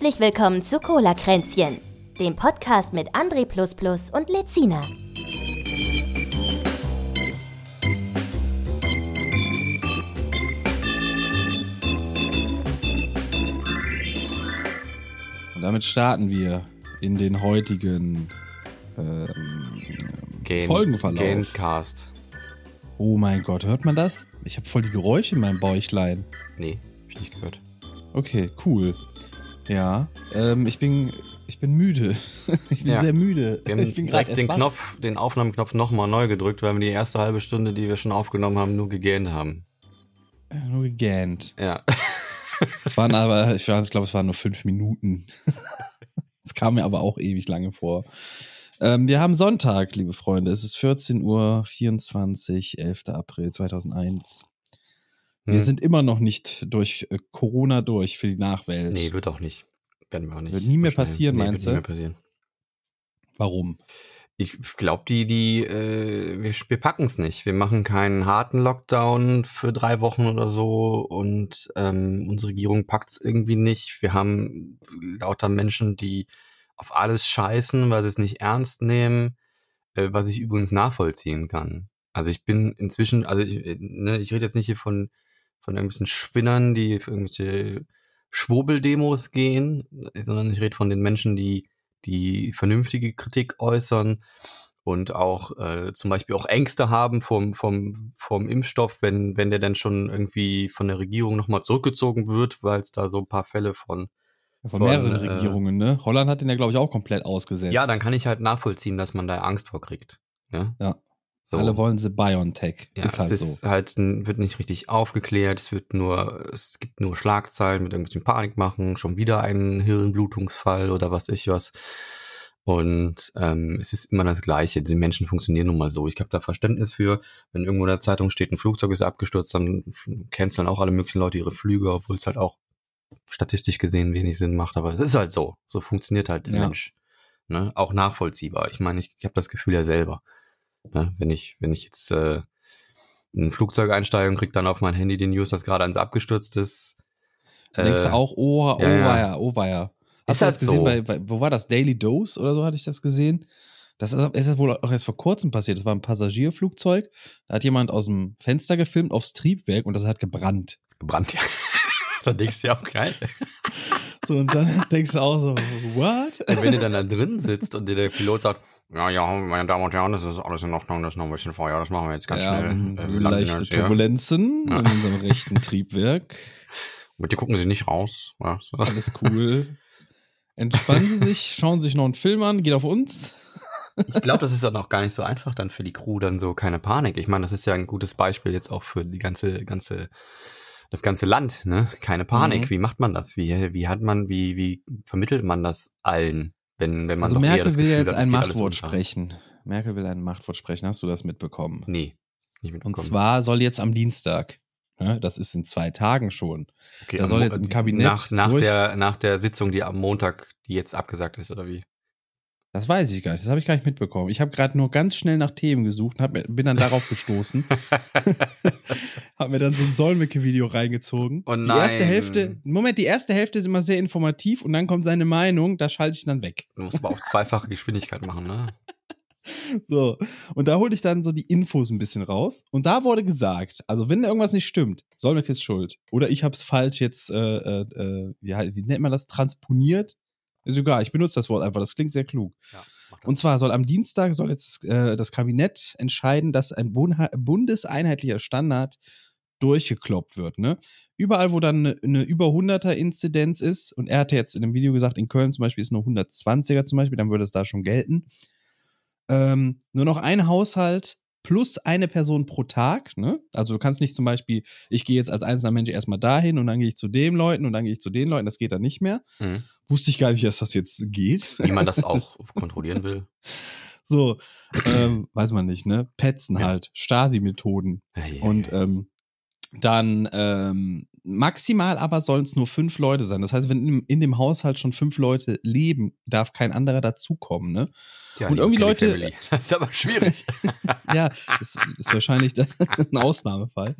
Herzlich willkommen zu Cola Kränzchen, dem Podcast mit André und Lezina. Und damit starten wir in den heutigen ähm, Gen Folgenverlauf. Gencast. Oh mein Gott, hört man das? Ich habe voll die Geräusche in meinem Bäuchlein. Nee, hab ich nicht gehört. Okay, cool. Ja, ähm, ich bin, ich bin müde. ich bin Ja. sehr müde. Wir haben ich bin direkt den. Knopf, den Aufnahmeknopf nochmal neu gedrückt, weil wir die erste halbe Stunde, die wir schon aufgenommen haben, nur gegähnt haben. Nur gegähnt. Ja. Es waren aber, ich ich glaube, es waren nur fünf Minuten. Es kam mir aber auch ewig lange vor. Ähm, wir haben Sonntag, liebe Freunde. Es ist 14 Uhr 24, 11. April 2001. Wir Hm. sind immer noch nicht durch äh, Corona durch für die Nachwelt. Nee, wird auch nicht. Werden wir auch nicht. Wird nie mehr passieren, nee, meinst wird du? nie mehr passieren. Warum? Ich glaube, die, die, äh, wir, wir packen es nicht. Wir machen keinen harten Lockdown für drei Wochen oder so und ähm, unsere Regierung packt es irgendwie nicht. Wir haben lauter Menschen, die auf alles scheißen, weil sie es nicht ernst nehmen, äh, was ich übrigens nachvollziehen kann. Also ich bin inzwischen, also ich, äh, ne, ich rede jetzt nicht hier von, von irgendwelchen Spinnern, die für irgendwelche Schwurbeldemos gehen, sondern ich rede von den Menschen, die die vernünftige Kritik äußern und auch äh, zum Beispiel auch Ängste haben vom, vom, vom Impfstoff, wenn, wenn der dann schon irgendwie von der Regierung nochmal zurückgezogen wird, weil es da so ein paar Fälle von. Von, Von, mehreren äh, Regierungen, ne? Holland hat den ja, glaube ich, auch komplett ausgesetzt. Ja, dann kann ich halt nachvollziehen, dass man da Angst vor kriegt. Ja. Ja. So. Alle wollen sie BioNTech. Ja, ist halt es ist so. halt, wird nicht richtig aufgeklärt, es wird nur, es gibt nur Schlagzeilen mit irgendwelchen Panik machen, schon wieder ein Hirnblutungsfall oder was ich was. Und ähm, es ist immer das Gleiche. Die Menschen funktionieren nun mal so. Ich habe da Verständnis für, wenn irgendwo in der Zeitung steht, ein Flugzeug ist abgestürzt, dann canceln auch alle möglichen Leute ihre Flüge, obwohl es halt auch statistisch gesehen wenig Sinn macht. Aber es ist halt so. So funktioniert halt der Ja. Mensch. Ne? Auch nachvollziehbar. Ich meine, ich, ich habe das Gefühl ja selber. Ne? Wenn ich, wenn ich jetzt äh, in ein Flugzeug einsteige und krieg dann auf mein Handy den News, dass gerade eins abgestürzt ist. Da denkst du äh, auch, oh, oh ja, ja. oh weia. Hast Ist du halt das gesehen? so. Bei, bei, wo war das? Daily Dose oder so hatte ich das gesehen? Das ist, wohl auch erst vor kurzem passiert. Das war ein Passagierflugzeug. Da hat jemand aus dem Fenster gefilmt aufs Triebwerk und das hat gebrannt. gebrannt, ja. dann denkst du ja auch geil. So, und dann denkst du auch so, what? Und wenn du dann da drin sitzt und dir der Pilot sagt, ja, ja, meine Damen und Herren, das ist alles in Ordnung, das ist noch ein bisschen vorher, das machen wir jetzt ganz ja, schnell. Äh, leichte. Turbulenzen Ja. in unserem rechten Triebwerk. Bitte gucken Sie nicht raus. Ja, so. Alles cool. Entspannen Sie sich, schauen Sie sich noch einen Film an, geht auf uns. Ich glaube, das ist dann auch gar nicht so einfach dann für die Crew dann so keine Panik. Ich meine, das ist ja ein gutes Beispiel jetzt auch für die ganze, ganze, das ganze Land, ne? Keine Panik. Mhm. Wie macht man das? Wie, wie hat man, wie, wie vermittelt man das allen, wenn, wenn man Also doch eher Merkel das will ja Gefühl jetzt hat, ein Machtwort sprechen. Merkel will ein Machtwort sprechen. Hast du das mitbekommen? Nee, nicht Und zwar soll jetzt am Dienstag, ne, das ist in zwei Tagen schon, okay, da soll jetzt im Kabinett Nach, nach, der, nach der Sitzung, die am Montag, die jetzt abgesagt ist, oder wie? Das weiß ich gar nicht, das habe ich gar nicht mitbekommen. Ich habe gerade nur ganz schnell nach Themen gesucht und hab, bin dann darauf gestoßen. habe mir dann so ein Solmecke-Video reingezogen. Oh Die erste nein. Hälfte, Moment, die erste Hälfte ist immer sehr informativ und dann kommt seine Meinung, da schalte ich dann weg. Du musst aber auf zweifache Geschwindigkeit machen, ne? So, und da hole ich dann so die Infos ein bisschen raus. Und da wurde gesagt, also wenn irgendwas nicht stimmt, Solmecke ist schuld. Oder ich habe es falsch jetzt, äh, äh, äh, wie, wie nennt man das, transponiert? Ist egal, ich benutze das Wort einfach, das klingt sehr klug. Ja. Und zwar soll am Dienstag soll jetzt äh, das Kabinett entscheiden, dass ein Bund bundeseinheitlicher Standard durchgekloppt wird. Ne? Überall, wo dann eine, eine über 100er Inzidenz ist, und er hatte jetzt in dem Video gesagt, in Köln zum Beispiel ist eine 120er zum Beispiel, dann würde es da schon gelten. Ähm, nur noch ein Haushalt plus eine Person pro Tag. Ne? Also du kannst nicht zum Beispiel, ich gehe jetzt als einzelner Mensch erstmal dahin und dann gehe ich zu den Leuten und dann gehe ich zu den Leuten, das geht dann nicht mehr. Mhm. Wusste ich gar nicht, dass das jetzt geht. Wie man das auch kontrollieren will. So, ähm, weiß man nicht, ne? Petzen Ja. halt, Stasi-Methoden. Hey, Und ähm, dann ähm, maximal aber sollen es nur fünf Leute sein. Das heißt, wenn in, in dem Haushalt schon fünf Leute leben, darf kein anderer dazukommen, ne? ja, und irgendwie Kelly Leute- Family. Das ist aber schwierig. Ja, das ist wahrscheinlich ein Ausnahmefall.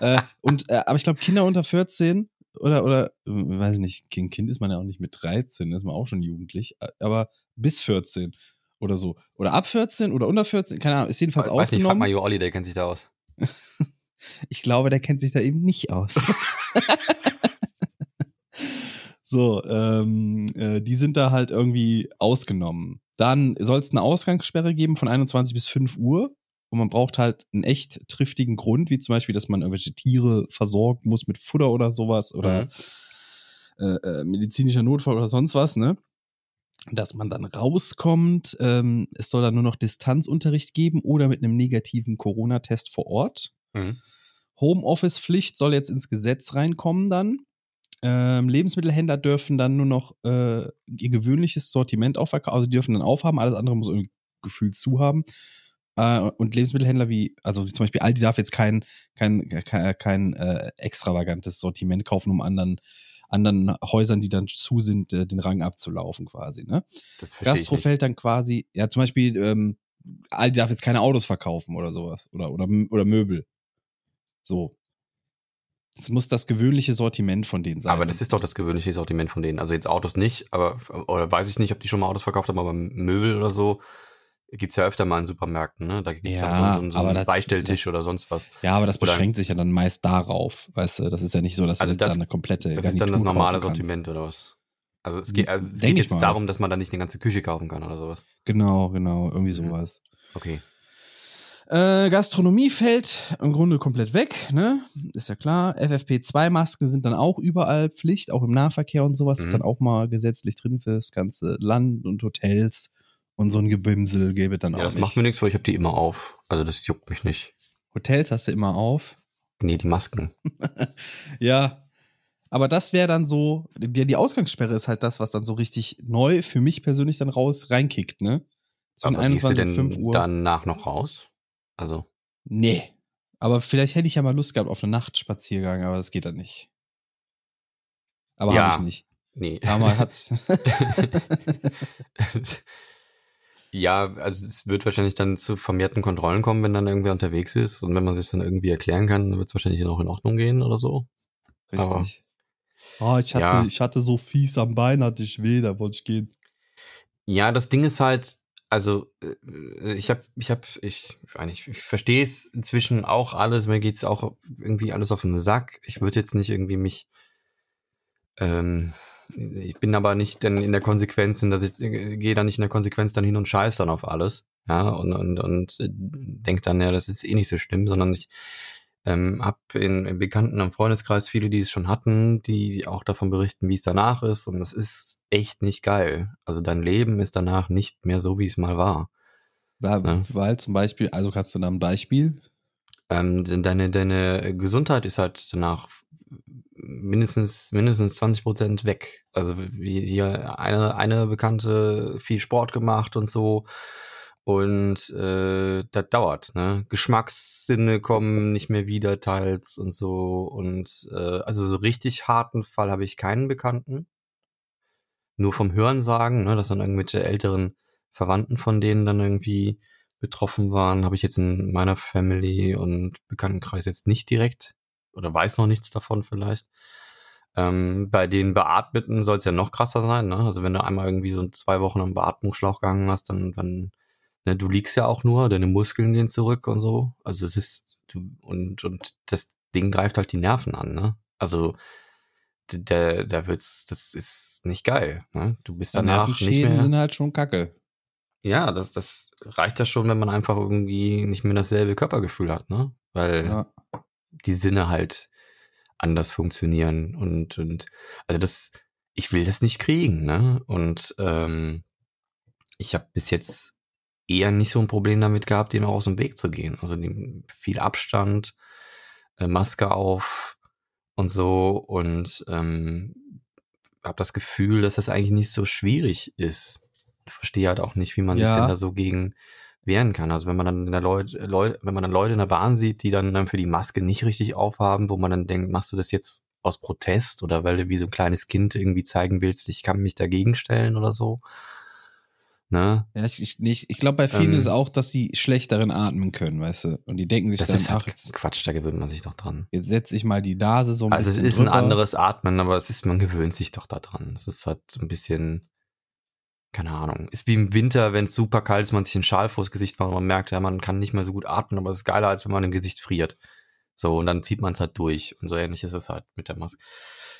äh, und äh, aber ich glaube, Kinder unter 14 oder, oder, äh, weiß ich nicht, Kind, kind ist man ja auch nicht mit 13, ist man auch schon jugendlich, aber bis 14 oder so. Oder ab 14 oder unter 14, keine Ahnung, ist jedenfalls Weiß nicht, frag ausgenommen. mal Jo Olli, der kennt sich da aus. Ich glaube, der kennt sich da eben nicht aus. so, ähm, äh, die sind da halt irgendwie ausgenommen. Dann soll es eine Ausgangssperre geben von 21 bis 5 Uhr. Und man braucht halt einen echt triftigen Grund, wie zum Beispiel, dass man irgendwelche Tiere versorgen muss mit Futter oder sowas oder Mhm. äh, äh, medizinischer Notfall oder sonst was, ne? Dass man dann rauskommt. Ähm, es soll dann nur noch Distanzunterricht geben oder mit einem negativen Corona-Test vor Ort. Mhm. Homeoffice-Pflicht soll jetzt ins Gesetz reinkommen dann. Ähm, Lebensmittelhändler dürfen dann nur noch äh, ihr gewöhnliches Sortiment aufverkaufen, also die dürfen dann aufhaben, alles andere muss irgendwie gefühlt zu haben. Äh, und Lebensmittelhändler wie, also wie zum Beispiel Aldi darf jetzt kein, kein, kein, kein äh, extravagantes Sortiment kaufen, um anderen, anderen Häusern, die dann zu sind, äh, den Rang abzulaufen quasi. Ne? Das verstehe ich Gastro fällt dann quasi, ja zum Beispiel, ähm, Aldi darf jetzt keine Autos verkaufen oder sowas oder, oder, oder Möbel. So. Es muss das gewöhnliche Sortiment von denen sein. Aber das ist doch das gewöhnliche Sortiment von denen. Also jetzt Autos nicht, aber oder weiß ich nicht, ob die schon mal Autos verkauft haben, aber Möbel oder so gibt's ja öfter mal in Supermärkten, ne? Da gibt's Ja, dann so, so, so einen das- Beistelltisch oder sonst was. Ja, aber das Oder- beschränkt sich ja dann meist darauf. Weißt du, das ist ja nicht so, dass Also das- da eine komplette Das ist dann das Garnitur normale. Sortiment oder was? Also es geht, also es Denk geht jetzt darum, dass man da nicht eine ganze Küche kaufen kann oder sowas. Genau, genau, irgendwie Mhm. sowas. Okay. Äh, Gastronomie fällt im Grunde komplett weg, ne? Ist ja klar. FFP2-Masken sind dann auch überall Pflicht, auch im Nahverkehr und sowas Mhm. ist dann auch mal gesetzlich drin fürs ganze Land und Hotels und so ein Gebimsel gäbe dann Ja, auch das nicht. macht mir nichts, weil ich habe die immer auf. Also das juckt mich nicht. Hotels hast du immer auf. Nee, die Masken. Ja. Aber das wäre dann so, die, die Ausgangssperre ist halt das, was dann so richtig neu für mich persönlich dann raus reinkickt, ne? Zwischen Aber gehst du 21 und 5 denn Uhr. danach noch raus? Also, Nee. Aber vielleicht hätte ich ja mal Lust gehabt auf einen Nachtspaziergang, aber das geht dann nicht. Aber Ja. habe ich nicht. nee. Ja, mal hat. ja, also es wird wahrscheinlich dann zu vermehrten Kontrollen kommen, wenn dann irgendwer unterwegs ist. Und wenn man sich dann irgendwie erklären kann, dann wird es wahrscheinlich noch in Ordnung gehen oder so. Richtig. Oh, ich hatte, Ja. ich hatte so fies am Bein, hatte ich weh, da wollte ich gehen. Ja, das Ding ist halt, also äh, ich habe, ich habe, ich, eigentlich, ich verstehe es inzwischen auch alles. Mir geht's auch irgendwie alles auf den Sack. Ich würde jetzt nicht irgendwie mich, ähm, ich bin aber nicht dann in der Konsequenz, dass ich äh, gehe da nicht in der Konsequenz dann hin und scheiß dann auf alles, ja und und und äh, denk dann ja, das ist eh nicht so schlimm, sondern ich ähm, habe in, im Bekannten im Freundeskreis viele, die es schon hatten, die auch davon berichten, wie es danach ist. Und das ist echt nicht geil. Also dein Leben ist danach nicht mehr so, wie es mal war. Weil, Ja. weil zum Beispiel, also kannst du da ein Beispiel? Ähm, deine, deine Gesundheit ist halt danach mindestens, mindestens 20 Prozent weg. Also wie hier eine, eine Bekannte viel Sport gemacht und so. Und äh, das dauert, ne? Geschmackssinne kommen nicht mehr wieder teils und so. Und äh, also so richtig harten Fall habe ich keinen Bekannten. Nur vom Hören sagen, ne, dass dann irgendwelche älteren Verwandten von denen dann irgendwie betroffen waren, habe ich jetzt in meiner Family und Bekanntenkreis jetzt nicht direkt oder weiß noch nichts davon vielleicht. Ähm, bei den Beatmeten soll es ja noch krasser sein, ne? Also wenn du einmal irgendwie so zwei Wochen am Beatmungsschlauch gegangen hast, dann, dann ne, du liegst ja auch nur, deine Muskeln gehen zurück und so. Also es ist du, und und das Ding greift halt die Nerven an, ne? Also d- der, da wird's, das ist nicht geil, ne? Du bist danach nicht Nervenschäden mehr. sind halt schon kacke. Ja, das, das reicht ja schon, wenn man einfach irgendwie nicht mehr dasselbe Körpergefühl hat, ne? Weil Ja. die Sinne halt anders funktionieren und, und also das, ich will das nicht kriegen, ne? Und ähm, ich habe bis jetzt eher nicht so ein Problem damit gehabt, dem auch aus dem Weg zu gehen. Also viel Abstand, äh, Maske auf und so und ähm, habe das Gefühl, dass das eigentlich nicht so schwierig ist. Ich verstehe halt auch nicht, wie man sich Ja. denn da so gegen wehren kann. Also wenn man dann in der Leute, Leute, wenn man dann Leute in der Bahn sieht, die dann, dann für die Maske nicht richtig aufhaben, wo man dann denkt, machst du das jetzt aus Protest oder weil du wie so ein kleines Kind irgendwie zeigen willst, ich kann mich dagegen stellen oder so. Ne? Ja, ich, ich, nicht- ich glaube, bei vielen Ähm, ist auch, dass sie schlechteren atmen können, weißt du? Und die denken sich Das dann, ist ach, halt jetzt, Quatsch, da gewöhnt man sich doch dran. jetzt setze ich mal die Nase so ein Also es bisschen ist ein drüber. anderes Atmen, aber es ist, man gewöhnt sich doch daran. Es ist halt so ein bisschen, keine Ahnung. Ist wie im Winter, wenn es super kalt ist, man sich einen Schal vors Gesicht macht und man merkt, ja, man kann nicht mehr so gut atmen, aber es ist geiler, als wenn man im Gesicht friert. So, und dann zieht man es halt durch. Und so ähnlich ist es halt mit der Maske.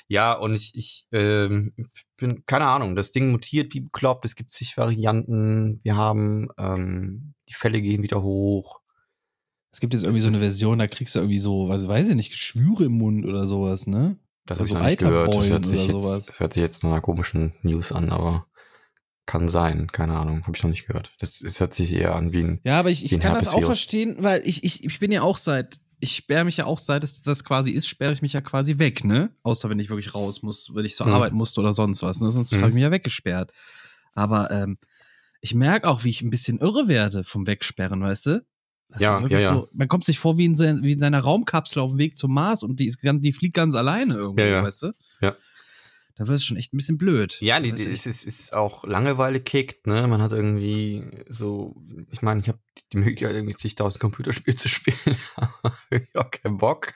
Ja, und ich, ich ähm, bin, keine Ahnung, das Ding mutiert wie bekloppt, es gibt zig Varianten, wir haben, ähm, die Fälle gehen wieder hoch. Es gibt jetzt irgendwie Es so eine Version, da kriegst du irgendwie so, was weiß ich nicht, Geschwüre im Mund oder sowas, ne? Das habe ich so noch nicht gehört. Das hört, sich jetzt, das hört sich jetzt nach einer komischen News an, aber kann sein. Keine Ahnung. Habe ich noch nicht gehört. Das, es hört sich eher an wie ein. Ja, aber ich, ich kann das auch verstehen, weil ich, ich, ich bin ja auch seit, ich sperre mich ja auch seit es das quasi ist, sperre ich mich ja quasi weg, ne? Außer wenn ich wirklich raus muss, wenn ich zur Mhm. Arbeit musste oder sonst was, ne? Sonst Mhm. habe ich mich ja weggesperrt. Aber ähm, ich merke auch, wie ich ein bisschen irre werde vom Wegsperren, weißt du? Das Ja, ist wirklich ja, ja. so, man kommt sich vor wie in, sein, wie in seiner Raumkapsel auf dem Weg zum Mars und die, ist, die fliegt ganz alleine irgendwo, Ja, ja. weißt du? Ja. Da wird es schon echt ein bisschen blöd. Ja, die, die, ist es ist, ist auch Langeweile kickt, ne? Man hat irgendwie so, ich meine, ich habe die Möglichkeit, irgendwie zigtausend Computerspiele zu spielen, aber irgendwie auch keinen Bock.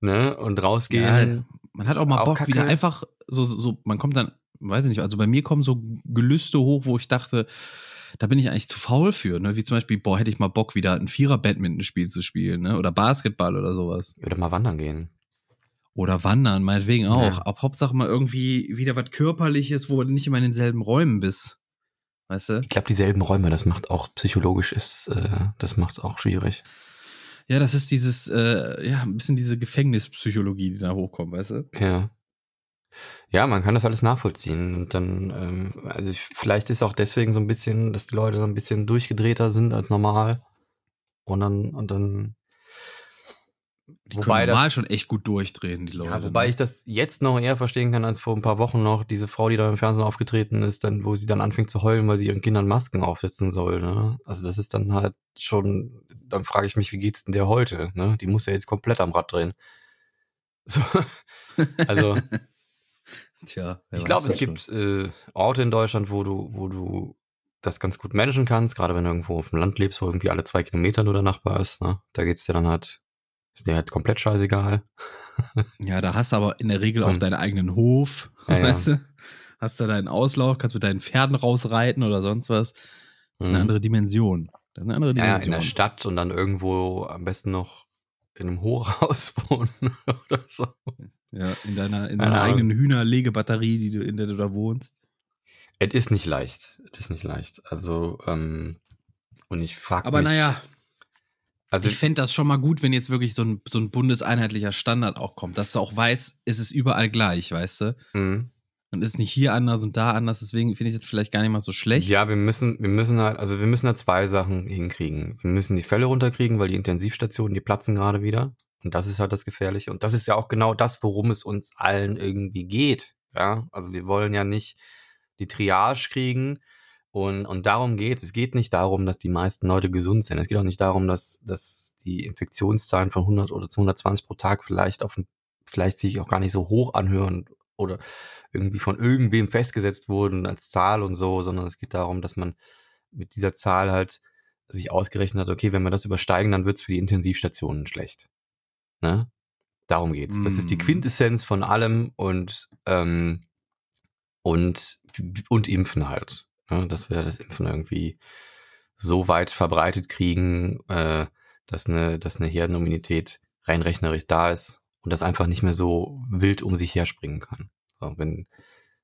Ne? Und rausgehen. Ja, man hat auch mal Auch Bock, kacke. wieder einfach so, so, man kommt dann, weiß ich nicht, also bei mir kommen so Gelüste hoch, wo ich dachte, da bin ich eigentlich zu faul für, ne? Wie zum Beispiel, boah, hätte ich mal Bock, wieder ein Vierer-Badminton-Spiel zu spielen, ne? Oder Basketball oder sowas. Oder mal wandern gehen. Oder wandern, meinetwegen auch. Ja. Aber Hauptsache mal irgendwie wieder was Körperliches, wo du nicht immer in denselben Räumen bist. Weißt du? Ich glaube, dieselben Räume, das macht auch psychologisch ist, äh, das macht es auch schwierig. Ja, das ist dieses, äh, ja, ein bisschen diese Gefängnispsychologie, die da hochkommt, weißt du? Ja. Ja, man kann das alles nachvollziehen. Und dann, ähm, also ich, vielleicht ist auch deswegen so ein bisschen, dass die Leute so ein bisschen durchgedrehter sind als normal. Und dann, und dann. Die wobei können normal das, schon echt gut durchdrehen, die Leute. ja, wobei ne? ich das jetzt noch eher verstehen kann als vor ein paar Wochen noch diese Frau, die da im Fernsehen aufgetreten ist, dann, wo sie dann anfängt zu heulen, weil sie ihren Kindern Masken aufsetzen soll. Ne? Also das ist dann halt schon, dann frage ich mich, wie geht's denn der heute? Ne? Die muss ja jetzt komplett am Rad drehen. So, also Tja, Ich glaube, es gibt äh, Orte in Deutschland, wo du, wo du das ganz gut managen kannst, gerade wenn du irgendwo auf dem Land lebst, wo irgendwie alle zwei Kilometer nur der Nachbar ist. Ne? Da geht's dir dann halt, ist dir halt komplett scheißegal. Ja, da hast du aber in der Regel auch Und- deinen eigenen Hof, Ja, ja. weißt du? Hast da deinen Auslauf, kannst mit deinen Pferden rausreiten oder sonst was. Das ist eine Mhm. andere Dimension. Das ist eine andere Ja, ja, in Dimension. der Stadt und dann irgendwo am besten noch in einem Hochhaus wohnen oder so. Ja, in deiner, in deiner Ahnung. eigenen Hühnerlegebatterie, die du, in der du da wohnst. Es ist nicht leicht. Es ist nicht leicht. Also, ähm, und ich frage mich. Aber naja, also ich fände das schon mal gut, wenn jetzt wirklich so ein, so ein bundeseinheitlicher Standard auch kommt, dass du auch weißt, es ist überall gleich, weißt du? mh. Und ist nicht hier anders und da anders, deswegen finde ich das vielleicht gar nicht mal so schlecht. Ja, wir müssen, wir müssen halt, also wir müssen halt zwei Sachen hinkriegen. Wir müssen die Fälle runterkriegen, weil die Intensivstationen, die platzen gerade wieder. Und das ist halt das Gefährliche. Und das ist ja auch genau das, worum es uns allen irgendwie geht. Ja, also wir wollen ja nicht die Triage kriegen. Und, und darum geht es. Es geht nicht darum, dass die meisten Leute gesund sind. Es geht auch nicht darum, dass, dass die Infektionszahlen von 100 oder 220 pro Tag vielleicht auf, vielleicht sich auch gar nicht so hoch anhören oder irgendwie von irgendwem festgesetzt wurden als Zahl und so, sondern es geht darum, dass man mit dieser Zahl halt sich ausgerechnet hat, okay, wenn wir das übersteigen, dann wird's für die Intensivstationen schlecht. Ne? Darum geht's. Das ist die Mm. Quintessenz von allem und ähm, und und Impfen halt. Ne? Dass wir das Impfen irgendwie so weit verbreitet kriegen, äh, dass eine, dass eine Herdenimmunität rein rechnerisch da ist und das einfach nicht mehr so wild um sich herspringen kann. So, wenn,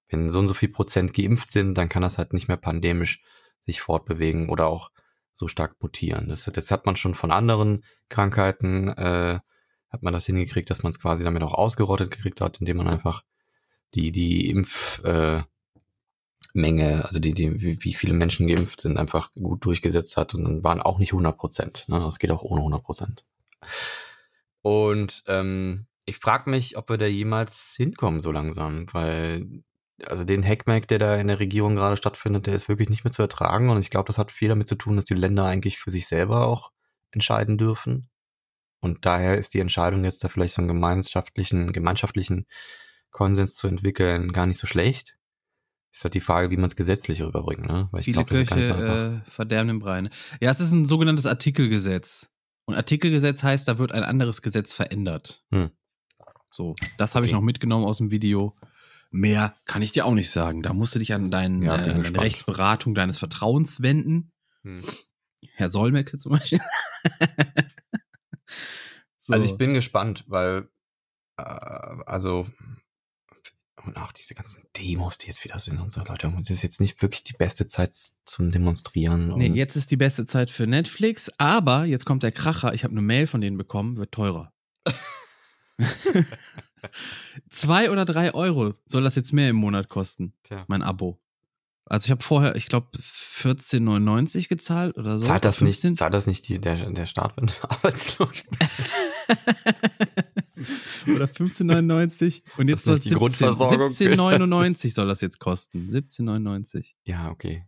wenn so und so viel Prozent geimpft sind, dann kann das halt nicht mehr pandemisch sich fortbewegen oder auch so stark mutieren. Das, das hat man schon von anderen Krankheiten, äh, hat man das hingekriegt, dass man es quasi damit auch ausgerottet gekriegt hat, indem man einfach die, die Impf, äh, Menge, also die, die, wie viele Menschen geimpft sind, einfach gut durchgesetzt hat und dann waren auch nicht 100 Prozent. Ne? Das geht auch ohne 100 Prozent. Und ähm, ich frage mich, ob wir da jemals hinkommen so langsam, weil also den Hackmack, der da in der Regierung gerade stattfindet, der ist wirklich nicht mehr zu ertragen und ich glaube, das hat viel damit zu tun, dass die Länder eigentlich für sich selber auch entscheiden dürfen. Und daher ist die Entscheidung jetzt da vielleicht so einen gemeinschaftlichen, gemeinschaftlichen Konsens zu entwickeln gar nicht so schlecht. Ist halt die Frage, wie man es gesetzlich rüberbringt, ne? Weil ich Viele glaub, Köche äh, verderben den Brei. Ne? Ja, es ist ein sogenanntes Artikelgesetz. Und Artikelgesetz heißt, da wird ein anderes Gesetz verändert. Hm. So, das habe okay. ich noch mitgenommen aus dem Video. Mehr kann ich dir auch nicht sagen. Da musst du dich an dein, ja, äh, deine Rechtsberatung deines Vertrauens wenden. Hm. Herr Solmecke zum Beispiel. so. Also ich bin gespannt, weil äh, also und auch diese ganzen Demos, die jetzt wieder sind und so, Leute. Und es ist jetzt nicht wirklich die beste Zeit zum Demonstrieren. Nee, jetzt ist die beste Zeit für Netflix, aber jetzt kommt der Kracher. Ich habe eine Mail von denen bekommen, wird teurer. Zwei oder drei Euro soll das jetzt mehr im Monat kosten, Tja. mein Abo. Also ich habe vorher, ich glaube, 14,99 gezahlt oder so. Zahlt das 15? nicht, zahlt das nicht die, der, der Staat, wenn arbeitslos Oder 15,99 und jetzt soll es 17,99 soll das jetzt kosten. 17,99. Ja, okay.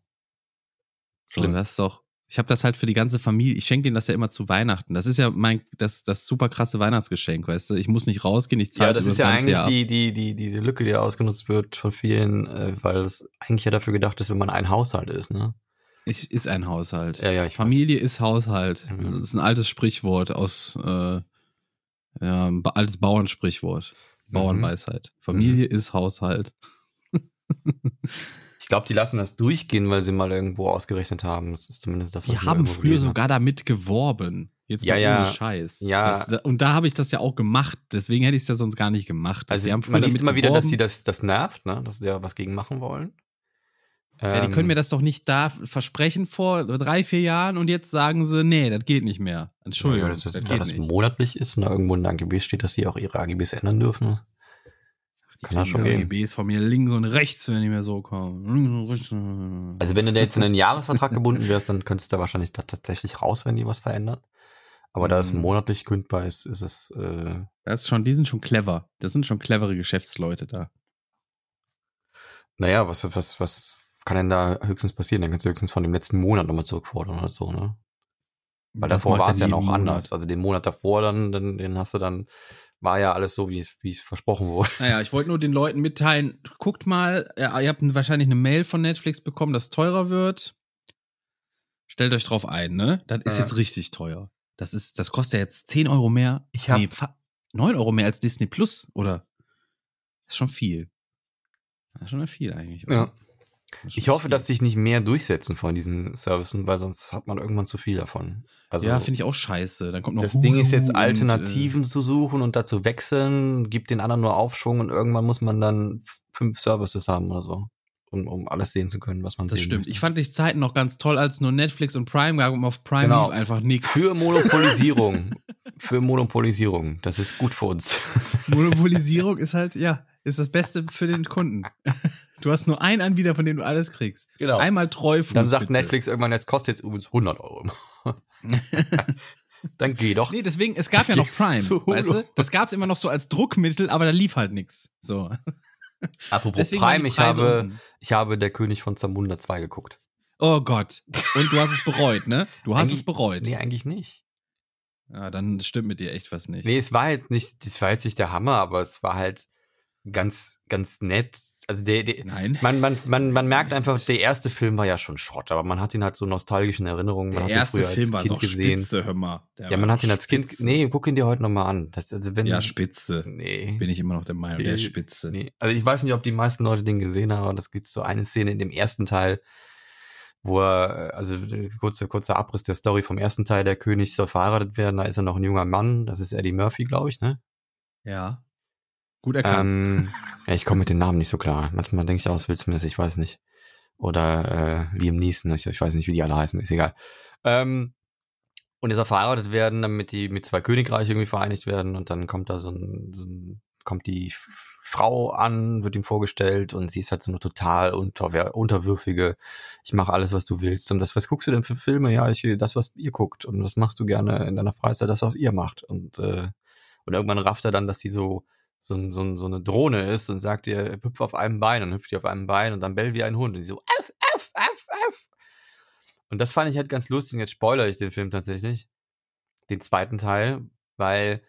So, das ist doch. Ich habe das halt für die ganze Familie. Ich schenke denen das ja immer zu Weihnachten. Das ist ja mein das das super krasse Weihnachtsgeschenk, weißt du? Ich muss nicht rausgehen, ich zahle Ja, das ist ja eigentlich die die die diese Lücke, die ausgenutzt wird von vielen, äh, weil das eigentlich ja dafür gedacht ist, wenn man ein Haushalt ist, ne? Ich ist ein Haushalt. Ja, ja, ich Familie weiß. ist Haushalt. Mhm. Das ist ein altes Sprichwort aus äh, ja, ein altes Bauernsprichwort. Mhm. Bauernweisheit. Familie mhm. ist Haushalt. ich glaube, die lassen das durchgehen, weil sie mal irgendwo ausgerechnet haben. Das ist zumindest das, was Die haben früher sogar damit geworben. Jetzt ja, ja. Scheiß. Ja. Das, und da habe ich das ja auch gemacht. Deswegen hätte ich es ja sonst gar nicht gemacht. Also, also man liest immer wieder, dass sie das, das nervt, ne? dass sie da was gegen machen wollen. Ja, die können mir ähm. das doch nicht da versprechen vor drei, vier Jahren und jetzt sagen sie, nee, das geht nicht mehr. Entschuldigung. Ja, das, das, das geht das monatlich ist und da irgendwo in den AGBs steht, dass sie auch ihre AGBs ändern dürfen. Kann das schon gehen. AGBs von mir links und rechts, wenn die mir so kommen. Also wenn du da jetzt in einen Jahresvertrag gebunden wärst, dann könntest du da wahrscheinlich da tatsächlich raus, wenn die was verändern. Aber da es mhm. monatlich kündbar ist, ist es. Äh das ist schon, die sind schon clever. Das sind schon clevere Geschäftsleute da. Naja, was, was, was, kann denn da höchstens passieren? Dann kannst du höchstens von dem letzten Monat nochmal zurückfordern oder so, ne? Weil das davor war es ja noch anders. Also den Monat davor, dann, dann, den hast du dann, war ja alles so, wie es, wie es versprochen wurde. Naja, ich wollte nur den Leuten mitteilen, guckt mal, ihr habt wahrscheinlich eine Mail von Netflix bekommen, dass teurer wird. Stellt euch drauf ein, ne? Das ist ja. jetzt richtig teuer. Das ist, das kostet ja jetzt 10 Euro mehr. Ich hab, nee, 9 Euro mehr als Disney Plus, oder? Das ist schon viel. Das ist schon viel eigentlich. Oder? Ja. Ich hoffe, dass sich nicht mehr durchsetzen von diesen Services, weil sonst hat man irgendwann zu viel davon. Also, ja, finde ich auch scheiße. Dann kommt noch das Hulu Ding ist jetzt Alternativen und, äh, zu suchen und dazu wechseln, gibt den anderen nur Aufschwung und irgendwann muss man dann fünf Services haben oder so, um, um alles sehen zu können, was man das sehen stimmt. Möchte. Ich fand die Zeiten noch ganz toll, als nur Netflix und Prime gab und auf Prime genau. lief einfach nichts. Für Monopolisierung. für Monopolisierung. Das ist gut für uns. Monopolisierung ist halt, ja, ist das Beste für den Kunden. Du hast nur einen Anbieter, von dem du alles kriegst. Genau. Einmal Treufuß. Dann sagt bitte. Netflix irgendwann, jetzt kostet jetzt übrigens 100 Euro. Dann geh doch. Nee, deswegen, es gab ja noch Prime, weißt du? Das gab es immer noch so als Druckmittel, aber da lief halt nichts. So. Apropos deswegen Prime, ich habe, ich habe Der König von Zamunda 2 geguckt. Oh Gott. Und du hast es bereut, ne? Du hast eigentlich, es bereut. Nee, eigentlich nicht. Ja, dann stimmt mit dir echt was nicht. Nee, es war halt nicht, das war jetzt nicht der Hammer, aber es war halt ganz, ganz nett. Also der, der Nein. Man, man, man, man merkt einfach, der erste Film war ja schon Schrott, aber man hat ihn halt so nostalgischen Erinnerungen. Man der erste Film war kind gesehen. Spitze, hör mal. Der ja, man hat ihn als Kind. Nee, guck ihn dir heute nochmal an. Das, also wenn, ja, Spitze. Nee. Bin ich immer noch der Meinung, nee, der ist Spitze. Nee. Also ich weiß nicht, ob die meisten Leute den gesehen haben, aber das gibt so eine Szene in dem ersten Teil, wo er, also kurzer, kurzer Abriss der Story vom ersten Teil, der König soll verheiratet werden, da ist er noch ein junger Mann, das ist Eddie Murphy, glaube ich, ne? Ja. Gut erkannt. Ähm, ja, ich komme mit den Namen nicht so klar. Manchmal denke ich aus Will Smith, ich weiß nicht. Oder äh, Liam Neeson, ich, ich weiß nicht, wie die alle heißen, ist egal. Ähm, und er verheiratet werden, damit die mit zwei Königreiche irgendwie vereinigt werden und dann kommt da so ein, so ein kommt die Frau an, wird ihm vorgestellt und sie ist halt so eine total unter, unterwürfige, ich mache alles, was du willst. Und das, was guckst du denn für Filme? Ja, ich das, was ihr guckt. Und was machst du gerne in deiner Freizeit? Das, was ihr macht. Und, äh, und irgendwann rafft er dann, dass die so so, so, so eine Drohne ist und sagt ihr, hüpf auf einem Bein und hüpft die auf einem Bein und dann bell wie ein Hund und die so, F, F, F, F. Und das fand ich halt ganz lustig. Und jetzt spoilere ich den Film tatsächlich. Den zweiten Teil, weil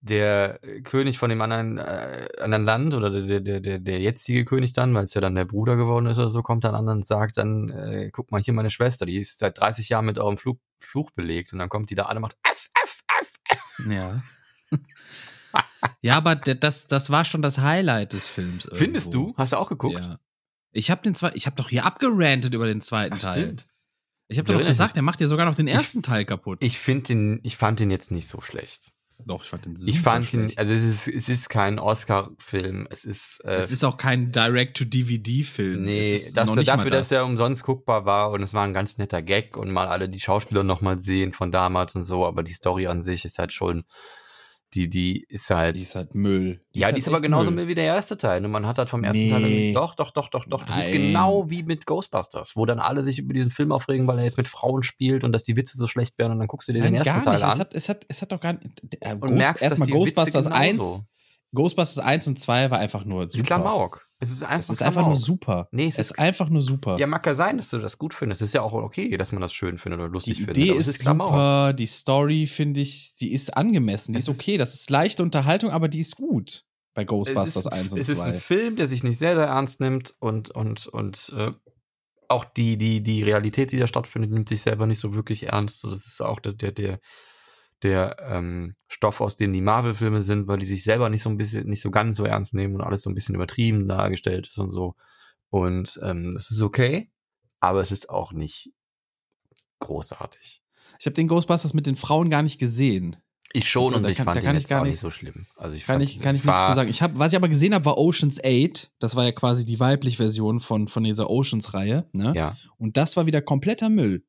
der König von dem anderen, äh, anderen Land oder der, der, der, der jetzige König dann, weil es ja dann der Bruder geworden ist oder so, kommt dann an und sagt dann, äh, guck mal hier meine Schwester, die ist seit 30 Jahren mit eurem Fluch, Fluch belegt und dann kommt die da an und macht F, F, F, F. Ja. ja, aber das, das war schon das Highlight des Films. Irgendwo. Findest du? Hast du auch geguckt? Ja. Ich habe den zwei, ich habe doch hier abgerantet über den zweiten Ach, Teil. stimmt. Ich habe doch richtig. gesagt, der macht ja sogar noch den ersten Teil kaputt. Ich finde den, ich fand den jetzt nicht so schlecht. doch, ich fand den super Ich fand ihn, schlecht. also es ist, es ist kein Oscar-Film. Es ist, äh, es ist auch kein Direct-to-DVD-Film. nee, noch nicht dafür, mal dass er umsonst guckbar war und es war ein ganz netter Gag und mal alle die Schauspieler nochmal sehen von damals und so, aber die Story an sich ist halt schon, die, die ist halt, Die ist halt Müll. ja, die ist aber genauso Müll. Müll wie der erste Teil. Und man hat halt vom ersten Nee. Teil doch, doch, doch, doch, doch. Das ist Nein. genau wie mit Ghostbusters, wo dann alle sich über diesen Film aufregen, weil er jetzt mit Frauen spielt und dass die Witze so schlecht werden und dann guckst du dir Nein, den ersten Teil nicht. an. Es hat, es, hat, es hat doch gar nicht. Äh, und Ghost, merkst, dass erstmal die Ghostbusters Witze 1. Ghostbusters 1 und 2 war einfach nur ist super. Klamauk. Es ist einfach, Es ist einfach nur super. Nee, es es ist einfach nur super. Ja, mag ja sein, dass du das gut findest. Es ist ja auch okay, dass man das schön findet oder die lustig findet. Idee aber es ist Klamauk. super, die Story finde ich, die ist angemessen, die Es ist ist- okay, das ist leichte Unterhaltung, aber die ist gut bei Ghostbusters ist, 1 und es ist ein 2. Film, der sich nicht sehr, sehr ernst nimmt und, und, und äh, auch die, die, die Realität, die da stattfindet, nimmt sich selber nicht so wirklich ernst. So, das ist auch der, der, der, der ähm, Stoff, aus dem die Marvel-Filme sind, weil die sich selber nicht so ein bisschen, nicht so ganz so ernst nehmen und alles so ein bisschen übertrieben dargestellt ist und so. Und ähm, das ist okay, aber es ist auch nicht großartig. Ich habe den Ghostbusters mit den Frauen gar nicht gesehen. Ich schon Also, und ich kann- fand den jetzt gar nicht so schlimm. Also ich Kann fand, ich, kann ich nichts zu sagen. Ich hab, was ich aber gesehen habe, war Oceans 8. Das war ja quasi die weibliche Version von, von dieser Oceans-Reihe. Ne? Ja. Und das war wieder kompletter Müll.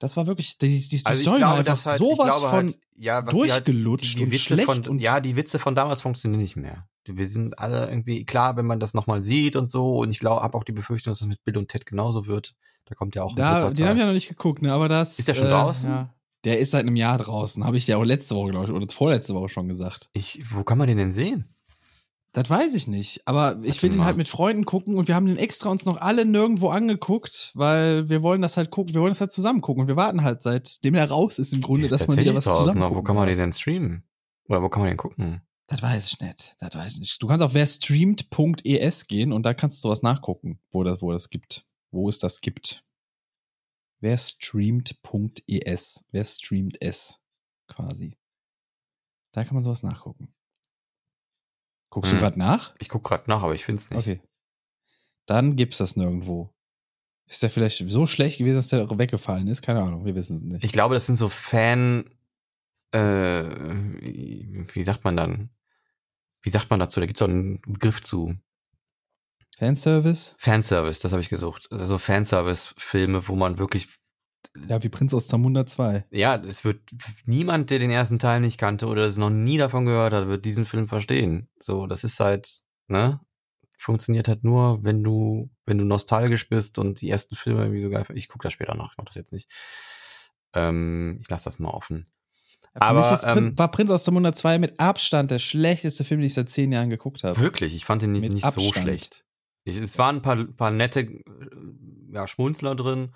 Das war wirklich, die, die, die Also Story war einfach halt, sowas von halt, ja, was sie halt, durchgelutscht die und Witze schlecht. von, und ja, die Witze von damals funktionieren nicht mehr. Wir sind alle irgendwie, klar, wenn man das nochmal sieht und so, und ich glaube, habe auch die Befürchtung, dass das mit Bill und Ted genauso wird. Da kommt ja auch ein da, den habe ich ja noch nicht geguckt, ne? Aber das. Ist der schon draußen? Ja. Der ist seit einem Jahr draußen. Habe ich dir auch letzte Woche, glaube ich, oder vorletzte Woche schon gesagt. ich, wo kann man den denn sehen? Das weiß ich nicht. Aber ich will ihn halt mit Freunden gucken und wir haben den extra uns noch alle nirgendwo angeguckt, weil wir wollen das halt gucken, wir wollen das halt zusammen gucken und wir warten halt seitdem er raus ist im Grunde, ist dass man wieder was zusammen aber Wo kann man den denn streamen? Oder wo kann man den gucken? Das weiß ich nicht. Das weiß ich nicht. Du kannst auf werstreamt.es gehen und da kannst du was nachgucken, wo das, wo das gibt. Wo es das gibt. Werstreamt.es. Wer streamt es? Quasi. Da kann man sowas nachgucken. Guckst Hm. du gerade nach? Ich gucke gerade nach, aber ich finde es nicht. Okay. Dann gibt's das nirgendwo. Ist der vielleicht so schlecht gewesen, dass der weggefallen ist? Keine Ahnung, wir wissen es nicht. Ich glaube, das sind so Fan, äh, wie sagt man dann? Wie sagt man dazu? Da gibt es auch einen Begriff zu. Fanservice? Fanservice, das habe ich gesucht. Also so Fanservice-Filme, wo man wirklich, Ja, wie Prinz aus Zamunda 2. ja, es wird niemand, der den ersten Teil nicht kannte oder es noch nie davon gehört hat, wird diesen Film verstehen. So, das ist halt, ne? Funktioniert halt nur, wenn du, wenn du nostalgisch bist und die ersten Filme irgendwie so geil. Ich gucke das später nach, ich mach das jetzt nicht. Ähm, ich lasse das mal offen. Für Aber, ist ähm, war Prinz aus Zamunda 2 mit Abstand der schlechteste Film, den ich seit zehn Jahren geguckt habe. Wirklich, ich fand den nicht, nicht so schlecht. Ich, es waren ein paar, paar nette äh, ja, Schmunzler drin.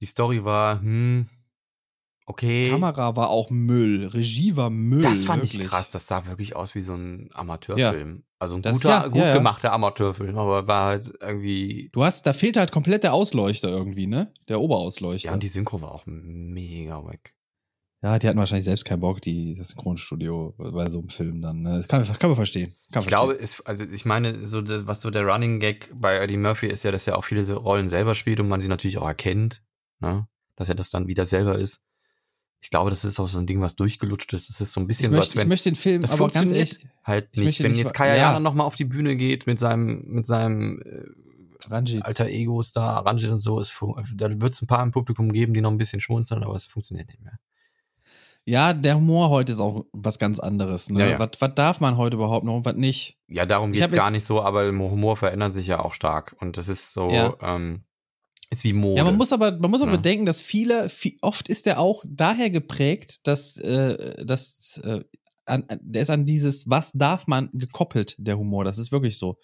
Die Story war, hm, okay. Kamera war auch Müll, Regie war Müll. das fand ich wirklich. krass. Das sah wirklich aus wie so ein Amateurfilm. Also ein Das- guter, ja, gut ja, ja. gemachter Amateurfilm, aber war halt irgendwie. Du hast, da fehlt halt komplett der Ausleuchter irgendwie, ne? Der Oberausleuchter. Ja, und die Synchro war auch mega weg. Ja, die hatten wahrscheinlich selbst keinen Bock, die, das Synchronstudio bei so einem Film dann. Ne? Das kann, man- kann man verstehen. Kann Ich man glaube, es, also ich meine, so das, was so der Running Gag bei Eddie Murphy ist ja, dass er auch viele Rollen selber spielt und man sie natürlich auch erkennt, ne? dass er das dann wieder selber ist. Ich glaube, das ist auch so ein Ding, was durchgelutscht ist. Das ist so ein bisschen ich, so, möchte, als ich wenn möchte den Film das aber ganz funktioniert ehrlich, halt ich nicht. Wenn nicht jetzt Kaya ja. Jana nochmal auf die Bühne geht mit seinem, mit seinem äh, Ranjit. alter Ego-Star, Ranjit und so, es, da wird es ein paar im Publikum geben, die noch ein bisschen schmunzeln, aber es funktioniert nicht mehr. Ja, der Humor heute ist auch was ganz anderes. Ne? Ja, ja. Was, was darf man heute überhaupt noch und was nicht? Ja, darum Ich geht's hab gar nicht so, aber Humor verändert sich ja auch stark. Und das ist so, Ja. ähm, ist wie Mode. Ja, man muss aber, man muss aber Ja. bedenken, dass viele, viel, oft ist er auch daher geprägt, dass, äh, dass äh, an, der ist an dieses, was darf man gekoppelt, der Humor. Das ist wirklich so.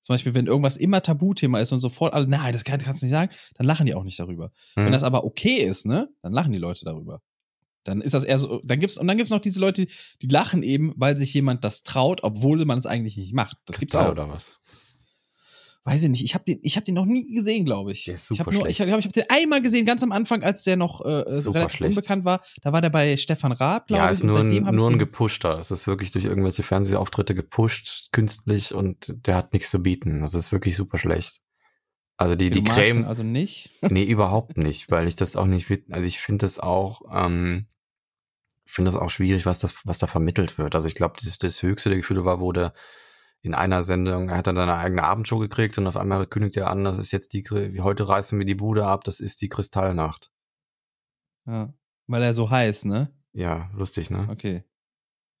Zum Beispiel, wenn irgendwas immer Tabuthema ist und sofort alle, nein, das kann, kannst du nicht sagen, dann lachen die auch nicht darüber. Mhm. Wenn das aber okay ist, ne, dann lachen die Leute darüber. Dann ist das eher so, dann gibt's, und dann gibt's noch diese Leute, die lachen eben, weil sich jemand das traut, obwohl man es eigentlich nicht macht. Das gibt's Kristall auch. oder was? Weiß ich nicht. Ich habe den, ich habe den noch nie gesehen, glaube ich. Der ist ich super habe nur, ich glaube, ich habe den einmal gesehen, ganz am Anfang, als der noch äh, äh, relativ schlecht. unbekannt war. Da war der bei Stefan Raab, glaube Ja, ich. ist nur, ein, hab nur ich ein gepushter. Es ist wirklich durch irgendwelche Fernsehauftritte gepusht, künstlich und der hat nichts zu bieten. Das ist wirklich super schlecht. Also die, die Creme, also nicht. nee, überhaupt nicht, weil ich das auch nicht, also ich finde das auch, ähm, ich finde das auch schwierig, was das, was da vermittelt wird. Also ich glaube, das, das höchste der Gefühle war, wo der in einer Sendung, er hat dann eine eigene Abendshow gekriegt und auf einmal kündigt er an, das ist jetzt die, heute reißen wir die Bude ab, das ist die Kristallnacht. Ja. Weil er so heiß, ne? Ja, lustig, ne? Okay.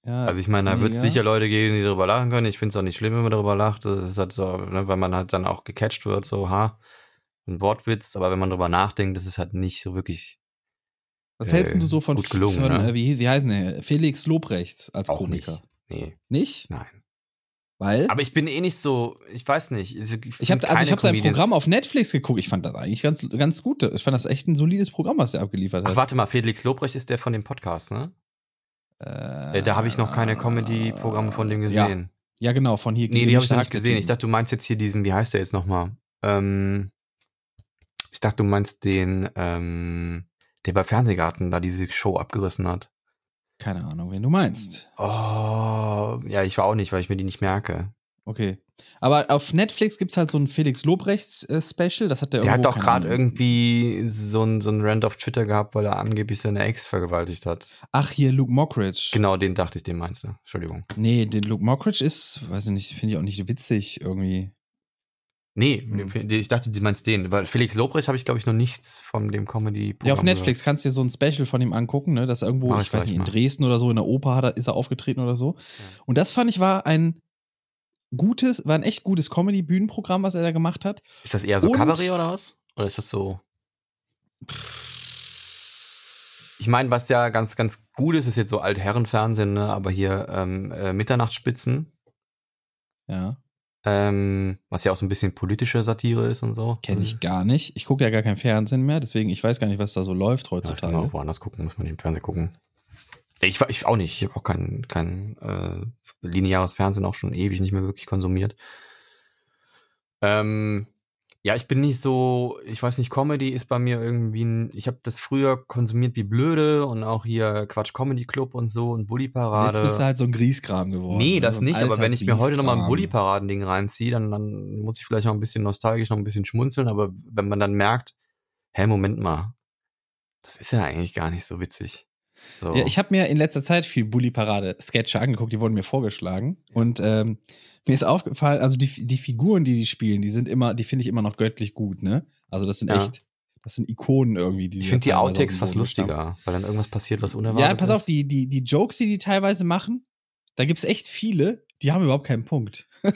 Ja, Also ich meine, da wird es sicher Leute geben, die darüber lachen können. Ich finde es auch nicht schlimm, wenn man darüber lacht. Das ist halt so, ne, weil man halt dann auch gecatcht wird, so, ha, ein Wortwitz. Aber wenn man darüber nachdenkt, das ist halt nicht so wirklich Was hältst äh, du so von, gelungen, von ne? äh, wie, wie heißen der? Felix Lobrecht als auch Komiker? nicht. Nee, Nicht? nein. Weil? Aber ich bin eh nicht so, ich weiß nicht. Ich, ich habe also ich habe sein Programm auf Netflix geguckt. Ich fand das eigentlich ganz ganz gut. Ich fand das echt ein solides Programm, was er abgeliefert Ach, hat. warte mal, Felix Lobrecht ist der von dem Podcast, ne? Äh, da habe ich noch keine Comedy-Programme von dem Ja, gesehen. ja genau, von hier. nee, die habe ich noch nicht gesehen. Ich dachte, du meinst jetzt hier diesen, wie heißt der jetzt nochmal? Ähm, ich dachte, du meinst den, ähm, der bei Fernsehgarten da diese Show abgerissen hat. Keine Ahnung, wen du meinst. Oh, ja, ich war auch nicht, weil ich mir die nicht merke. Okay. Aber auf Netflix gibt's halt so ein Felix Lobrecht äh, Special. Das hat der Der hat doch gerade irgendwie so ein, so ein Rant auf Twitter gehabt, weil er angeblich seine Ex vergewaltigt hat. Ach, hier Luke Mockridge. Genau, den dachte ich, den meinst du. Entschuldigung. Nee, den Luke Mockridge ist, weiß ich nicht, finde ich auch nicht witzig irgendwie. Nee, Hm. ich dachte, du meinst den, weil Felix Lobrecht habe ich, glaube ich, noch nichts von dem comedy Ja, auf Netflix kannst du dir so ein Special von ihm angucken, ne? Das irgendwo, Mach ich, weiß nicht, in mal. Dresden oder so, in der Oper hat er, ist er aufgetreten oder so. Und das fand ich war ein gutes, war ein echt gutes Comedy-Bühnenprogramm, was er da gemacht hat. Ist das eher so Kabarett oder was? Oder ist das so? Ich meine, was ja ganz, ganz gut ist, ist jetzt so Altherrenfernsehen, ne? aber hier ähm, äh, Mitternachtsspitzen, Ja. Ähm, was ja auch so ein bisschen politische Satire ist und so. Kenne ich gar nicht. Ich gucke ja gar kein Fernsehen mehr, deswegen ich weiß gar nicht, was da so läuft Ja, heutzutage. man auch woanders gucken, muss man im Fernsehen gucken. Ich, ich auch nicht, ich habe auch kein, kein äh, lineares Fernsehen auch schon ewig nicht mehr wirklich konsumiert. Ähm, ja, ich bin nicht so, ich weiß nicht, Comedy ist bei mir irgendwie ein, ich habe das früher konsumiert wie blöde und auch hier Quatsch Comedy Club und so und Bully Jetzt Parade. bist du halt so ein Grieskram geworden. Nee, ne? das so nicht, aber wenn ich mir heute nochmal ein Grieskram. Bully-Paraden-Ding reinziehe, dann, dann muss ich vielleicht noch ein bisschen nostalgisch, noch ein bisschen schmunzeln, aber wenn man dann merkt, hä, Moment mal, das ist ja eigentlich gar nicht so witzig. So. Ja, ich habe mir in letzter Zeit viel Bully-Parade-Sketche angeguckt, die wurden mir vorgeschlagen. Und ähm, mir ist aufgefallen, also die, die Figuren, die die spielen, die sind immer, die finde ich immer noch göttlich gut, ne? Also das sind Ja. echt, das sind Ikonen irgendwie. Die ich finde die Outtakes fast lustiger, weil dann irgendwas passiert, was unerwartet Ja, pass ist. auf, die, die, die Jokes, die die teilweise machen, da gibt's echt viele, die haben überhaupt keinen Punkt.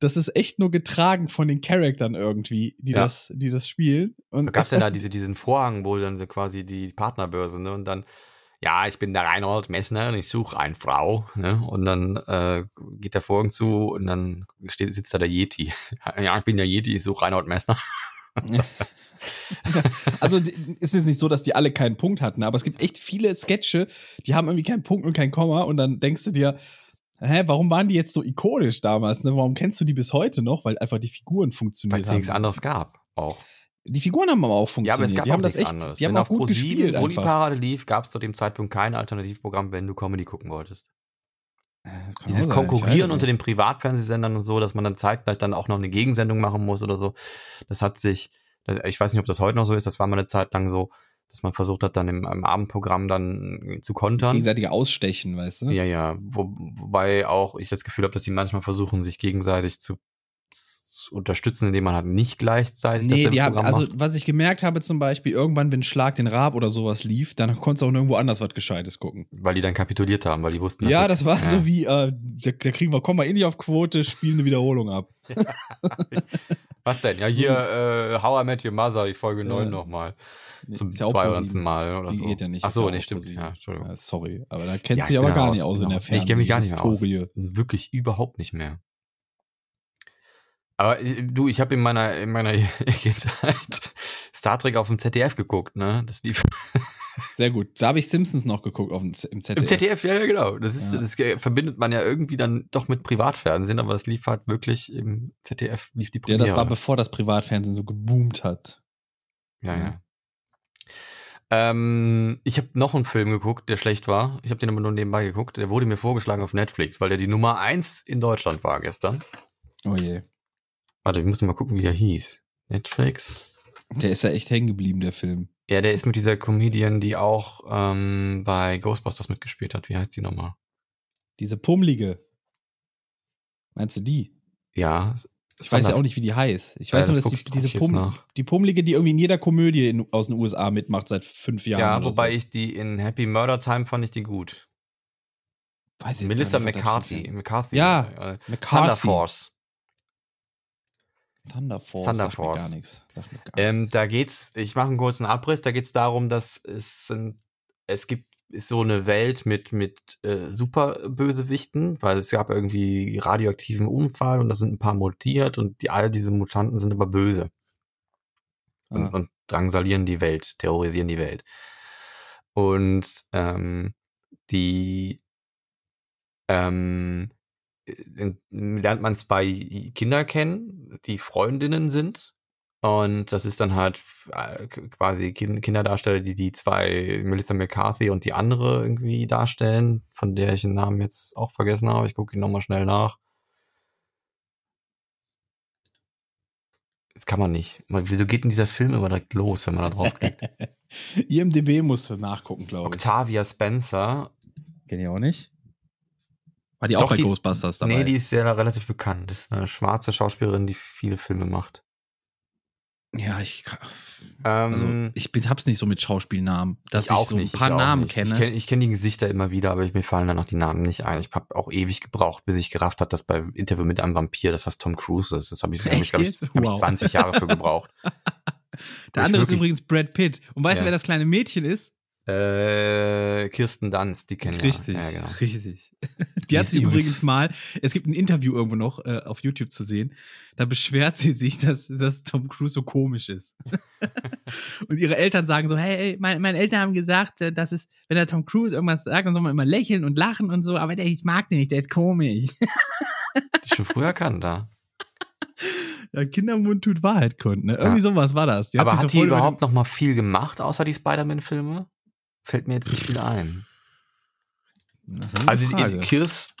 das ist echt nur getragen von den Charaktern irgendwie, die, Ja. das, die das spielen. Und Da gab's ja da diese, diesen Vorhang, wo dann quasi die Partnerbörse, ne? Und dann, ja, ich bin der Reinhold Messner und ich suche eine Frau, ne? Und dann äh, geht der Vorhang zu und dann steht, sitzt da der Yeti. Ja, ich bin der Yeti, ich suche Reinhold Messner. Also ist jetzt nicht so, dass die alle keinen Punkt hatten, aber es gibt echt viele Sketche, die haben irgendwie keinen Punkt und kein Komma und dann denkst du dir, hä, warum waren die jetzt so ikonisch damals? Ne? Warum kennst du die bis heute noch? Weil einfach die Figuren Weil funktioniert es haben. nichts anderes gab. Auch. Die Figuren haben aber auch Ja, funktioniert. aber es gab die auch haben das nichts echt, anderes. die haben wenn auch auf gut ProSieben gespielt einfach. Parade lief, gab es zu dem Zeitpunkt kein Alternativprogramm, wenn du Comedy gucken wolltest. Äh, Dieses sein, Konkurrieren unter den Privatfernsehsendern und so, dass man dann zeitgleich dann auch noch eine Gegensendung machen muss oder so, das hat sich, ich weiß nicht, ob das heute noch so ist, das war mal eine Zeit lang so, dass man versucht hat, dann im, im Abendprogramm dann zu das kontern. gegenseitige Ausstechen, weißt du? Ja, ja, wo, wobei auch ich das Gefühl habe, dass die manchmal versuchen, sich gegenseitig zu, zu unterstützen, indem man halt nicht gleichzeitig Nee, dasselbe die haben, Programm also macht. was ich gemerkt habe zum Beispiel, irgendwann, wenn Schlag den Rab oder sowas lief, dann konntest du auch nirgendwo anders was Gescheites gucken. Weil die dann kapituliert haben, weil die wussten, Ja, wird- das war Ja. so wie, äh, da, da kriegen wir, kommen wir eh nicht auf Quote, spielen eine Wiederholung ab. Was denn? Ja, hier äh, How I Met Your Mother, die Folge 9 Ja. nochmal. Nee, Zum ja auch 200. ProSieben. Mal oder Die so. geht ja nicht. Ach so, ja nee, stimmt. Ja, Entschuldigung. Ja, sorry, aber da Ja, kennst du dich aber gar raus, nicht aus bin in der. Nee, ich kenn mich gar nicht mehr aus. Fernsehhistorie. Wirklich überhaupt nicht mehr. Aber äh, du, ich habe in meiner, in meiner Kindheit Star Trek auf dem ZDF geguckt, ne? Das lief. Sehr gut. Da habe ich Simpsons noch geguckt auf dem im ZDF. Im ZDF, ja, ja, genau. Das ist, Ja. das verbindet man ja irgendwie dann doch mit Privatfernsehen, aber das lief halt wirklich im ZDF, lief die Ja, Premiere. das war bevor das Privatfernsehen so geboomt hat. Ja, ja. Ähm, ich habe noch einen Film geguckt, der schlecht war. Ich habe den aber nur nebenbei geguckt. Der wurde mir vorgeschlagen auf Netflix, weil der die Nummer eins in Deutschland war gestern. Oh je. Warte, wir müssen mal gucken, wie der hieß. Netflix. Der ist ja echt hängen geblieben, der Film. Ja, der ist mit dieser Comedian, die auch ähm, bei Ghostbusters mitgespielt hat. Wie heißt die nochmal? Diese pummelige. Meinst du die? Ja. Ich weiß ja auch nicht, wie die heißt. Ich weiß Ja, nur, das dass die, diese Pum die Pummelige, die irgendwie in jeder Komödie in, aus den USA mitmacht seit fünf Jahren. Ja, wobei so. ich die in Happy Murder Time fand ich die gut. Weiß ich Melissa nicht, McCarthy. ein- McCarthy. Ja, äh, McCarthy. Thunder Force. Thunder Force. Thunder sagt mir Force. gar nichts. Sagt mir gar Ähm, nichts. da geht's, ich mache einen kurzen Abriss, da geht's darum, dass es sind, es gibt ist so eine Welt mit mit äh, Superbösewichten, weil es gab irgendwie radioaktiven Unfall und da sind ein paar mutiert und die all diese Mutanten sind aber böse und, Ah. und drangsalieren die Welt, terrorisieren die Welt. Und ähm, die ähm, äh, lernt man zwei Kinder kennen, die Freundinnen sind. Und das ist dann halt äh, quasi Kin- Kinderdarsteller, die die zwei, Melissa McCarthy und die andere irgendwie darstellen, von der ich den Namen jetzt auch vergessen habe. Ich gucke ihn nochmal schnell nach. Das kann man nicht. Wieso geht denn dieser Film immer direkt los, wenn man da drauf klickt? IMDB musst du nachgucken, glaube ich. Octavia Spencer. Kenn ich auch nicht. War die auch Doch, bei die ist- Ghostbusters dabei? Nee, die ist ja relativ bekannt. Das ist eine schwarze Schauspielerin, die viele Filme macht. Ja, ich, also, Ähm, ich bin, hab's nicht so mit Schauspielnamen, dass ich, auch so ein nicht, paar ich auch Namen nicht. kenne. Ich kenne ich kenn die Gesichter immer wieder, aber mir fallen dann noch die Namen nicht ein. Ich habe auch ewig gebraucht, bis ich gerafft habe, dass bei Interview mit einem Vampir, dass das Tom Cruise ist. Das habe ich, hab ich Echt ich, hab ich Wow. 20 Jahre für gebraucht. Der Ich andere ist übrigens Brad Pitt. Und weißt du, Ja. wer das kleine Mädchen ist? Äh, Kirsten Dunst, die kennen ja. Richtig, Ja, genau. richtig. Die Die hat sie übrigens mal, es gibt ein Interview irgendwo noch äh, auf YouTube zu sehen, da beschwert sie sich, dass, dass Tom Cruise so komisch ist. und ihre Eltern sagen so, hey, mein, meine Eltern haben gesagt, äh, dass es, wenn der Tom Cruise irgendwas sagt, dann soll man immer lächeln und lachen und so, aber der, ich mag den nicht, der ist komisch. Die schon früher erkannt, da. ja, Kindermund tut Wahrheit kund, ne? Irgendwie Ja. sowas war das. aber sich hat so die überhaupt noch mal viel gemacht, außer die Spider-Man-Filme? Fällt mir jetzt nicht viel ein. Ist Also die- Frage. Kirst,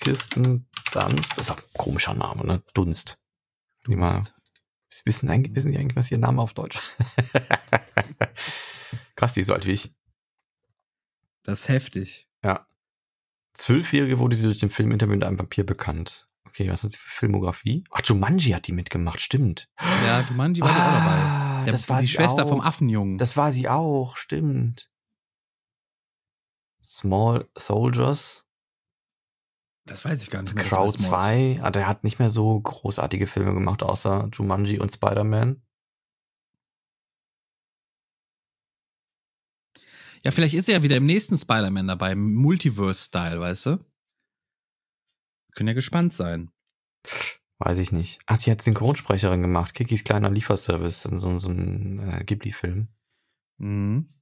Kirsten Dunst, das ist ein komischer Name, ne? Dunst. Mal- Dunst. Wissen, eigentlich, wissen die eigentlich, was ihr Name auf Deutsch? Krass, die ist so alt wie ich. Das ist heftig. Ja. Zwölfjährige wurde sie durch den Film Interview mit einem Vampir bekannt. Okay, was hat sie für Filmografie? Ach, Jumanji hat die mitgemacht, stimmt. Ja, Jumanji war die auch dabei. Ah, Der, das war die Schwester auch. vom Affenjungen. Das war sie auch, stimmt. Small Soldiers, das weiß ich gar nicht mehr. Smalls. 2. Ah, der hat nicht mehr so großartige Filme gemacht, außer Jumanji und Spider-Man. Ja, vielleicht ist er ja wieder im nächsten Spider-Man dabei, Multiverse-Style, weißt du? Können ja gespannt sein. Weiß ich nicht. Ach, die hat Synchronsprecherin gemacht. Kikis kleiner Lieferservice, so, so ein äh, Ghibli-Film. Mhm.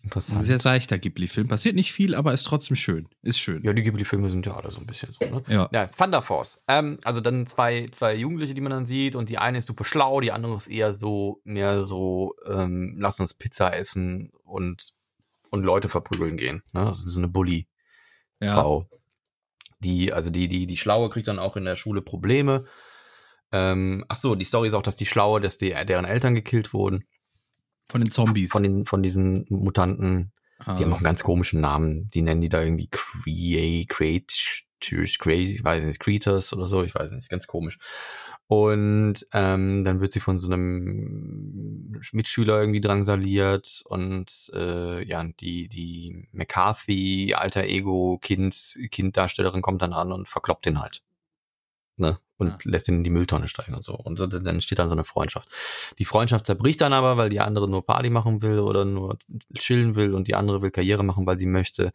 Ein Interessant. sehr seichter Ghibli-Film. Passiert nicht viel, aber ist trotzdem schön. Ist schön. Ja, die Ghibli-Filme sind ja alle so ein bisschen so, ne? Ja. Ja, Thunder Force. Ähm, also dann zwei, zwei Jugendliche, die man dann sieht und die eine ist super schlau, die andere ist eher so, mehr so, ähm, lass uns Pizza essen und, und Leute verprügeln gehen. Ne? Also so eine Bully-Frau. Ja. Die, also die, die, die Schlaue kriegt dann auch in der Schule Probleme. Ähm, ach so, die Story ist auch, dass die Schlaue, dass die, deren Eltern gekillt wurden Von den Zombies. von den, von diesen Mutanten. Ah. Die haben auch einen ganz komischen Namen. Die nennen die da irgendwie Create, Creatures, Create, ich weiß nicht, Creators oder so, ich weiß nicht, ganz komisch. Und ähm, dann wird sie von so einem Mitschüler irgendwie drangsaliert und äh, ja, die, die McCarthy, alter Ego, Kind, Kinddarstellerin kommt dann an und verkloppt den halt. Ne? Und Ja. lässt ihn in die Mülltonne steigen und so. Und dann entsteht dann so eine Freundschaft. Die Freundschaft zerbricht dann aber, weil die andere nur Party machen will oder nur chillen will und die andere will Karriere machen, weil sie möchte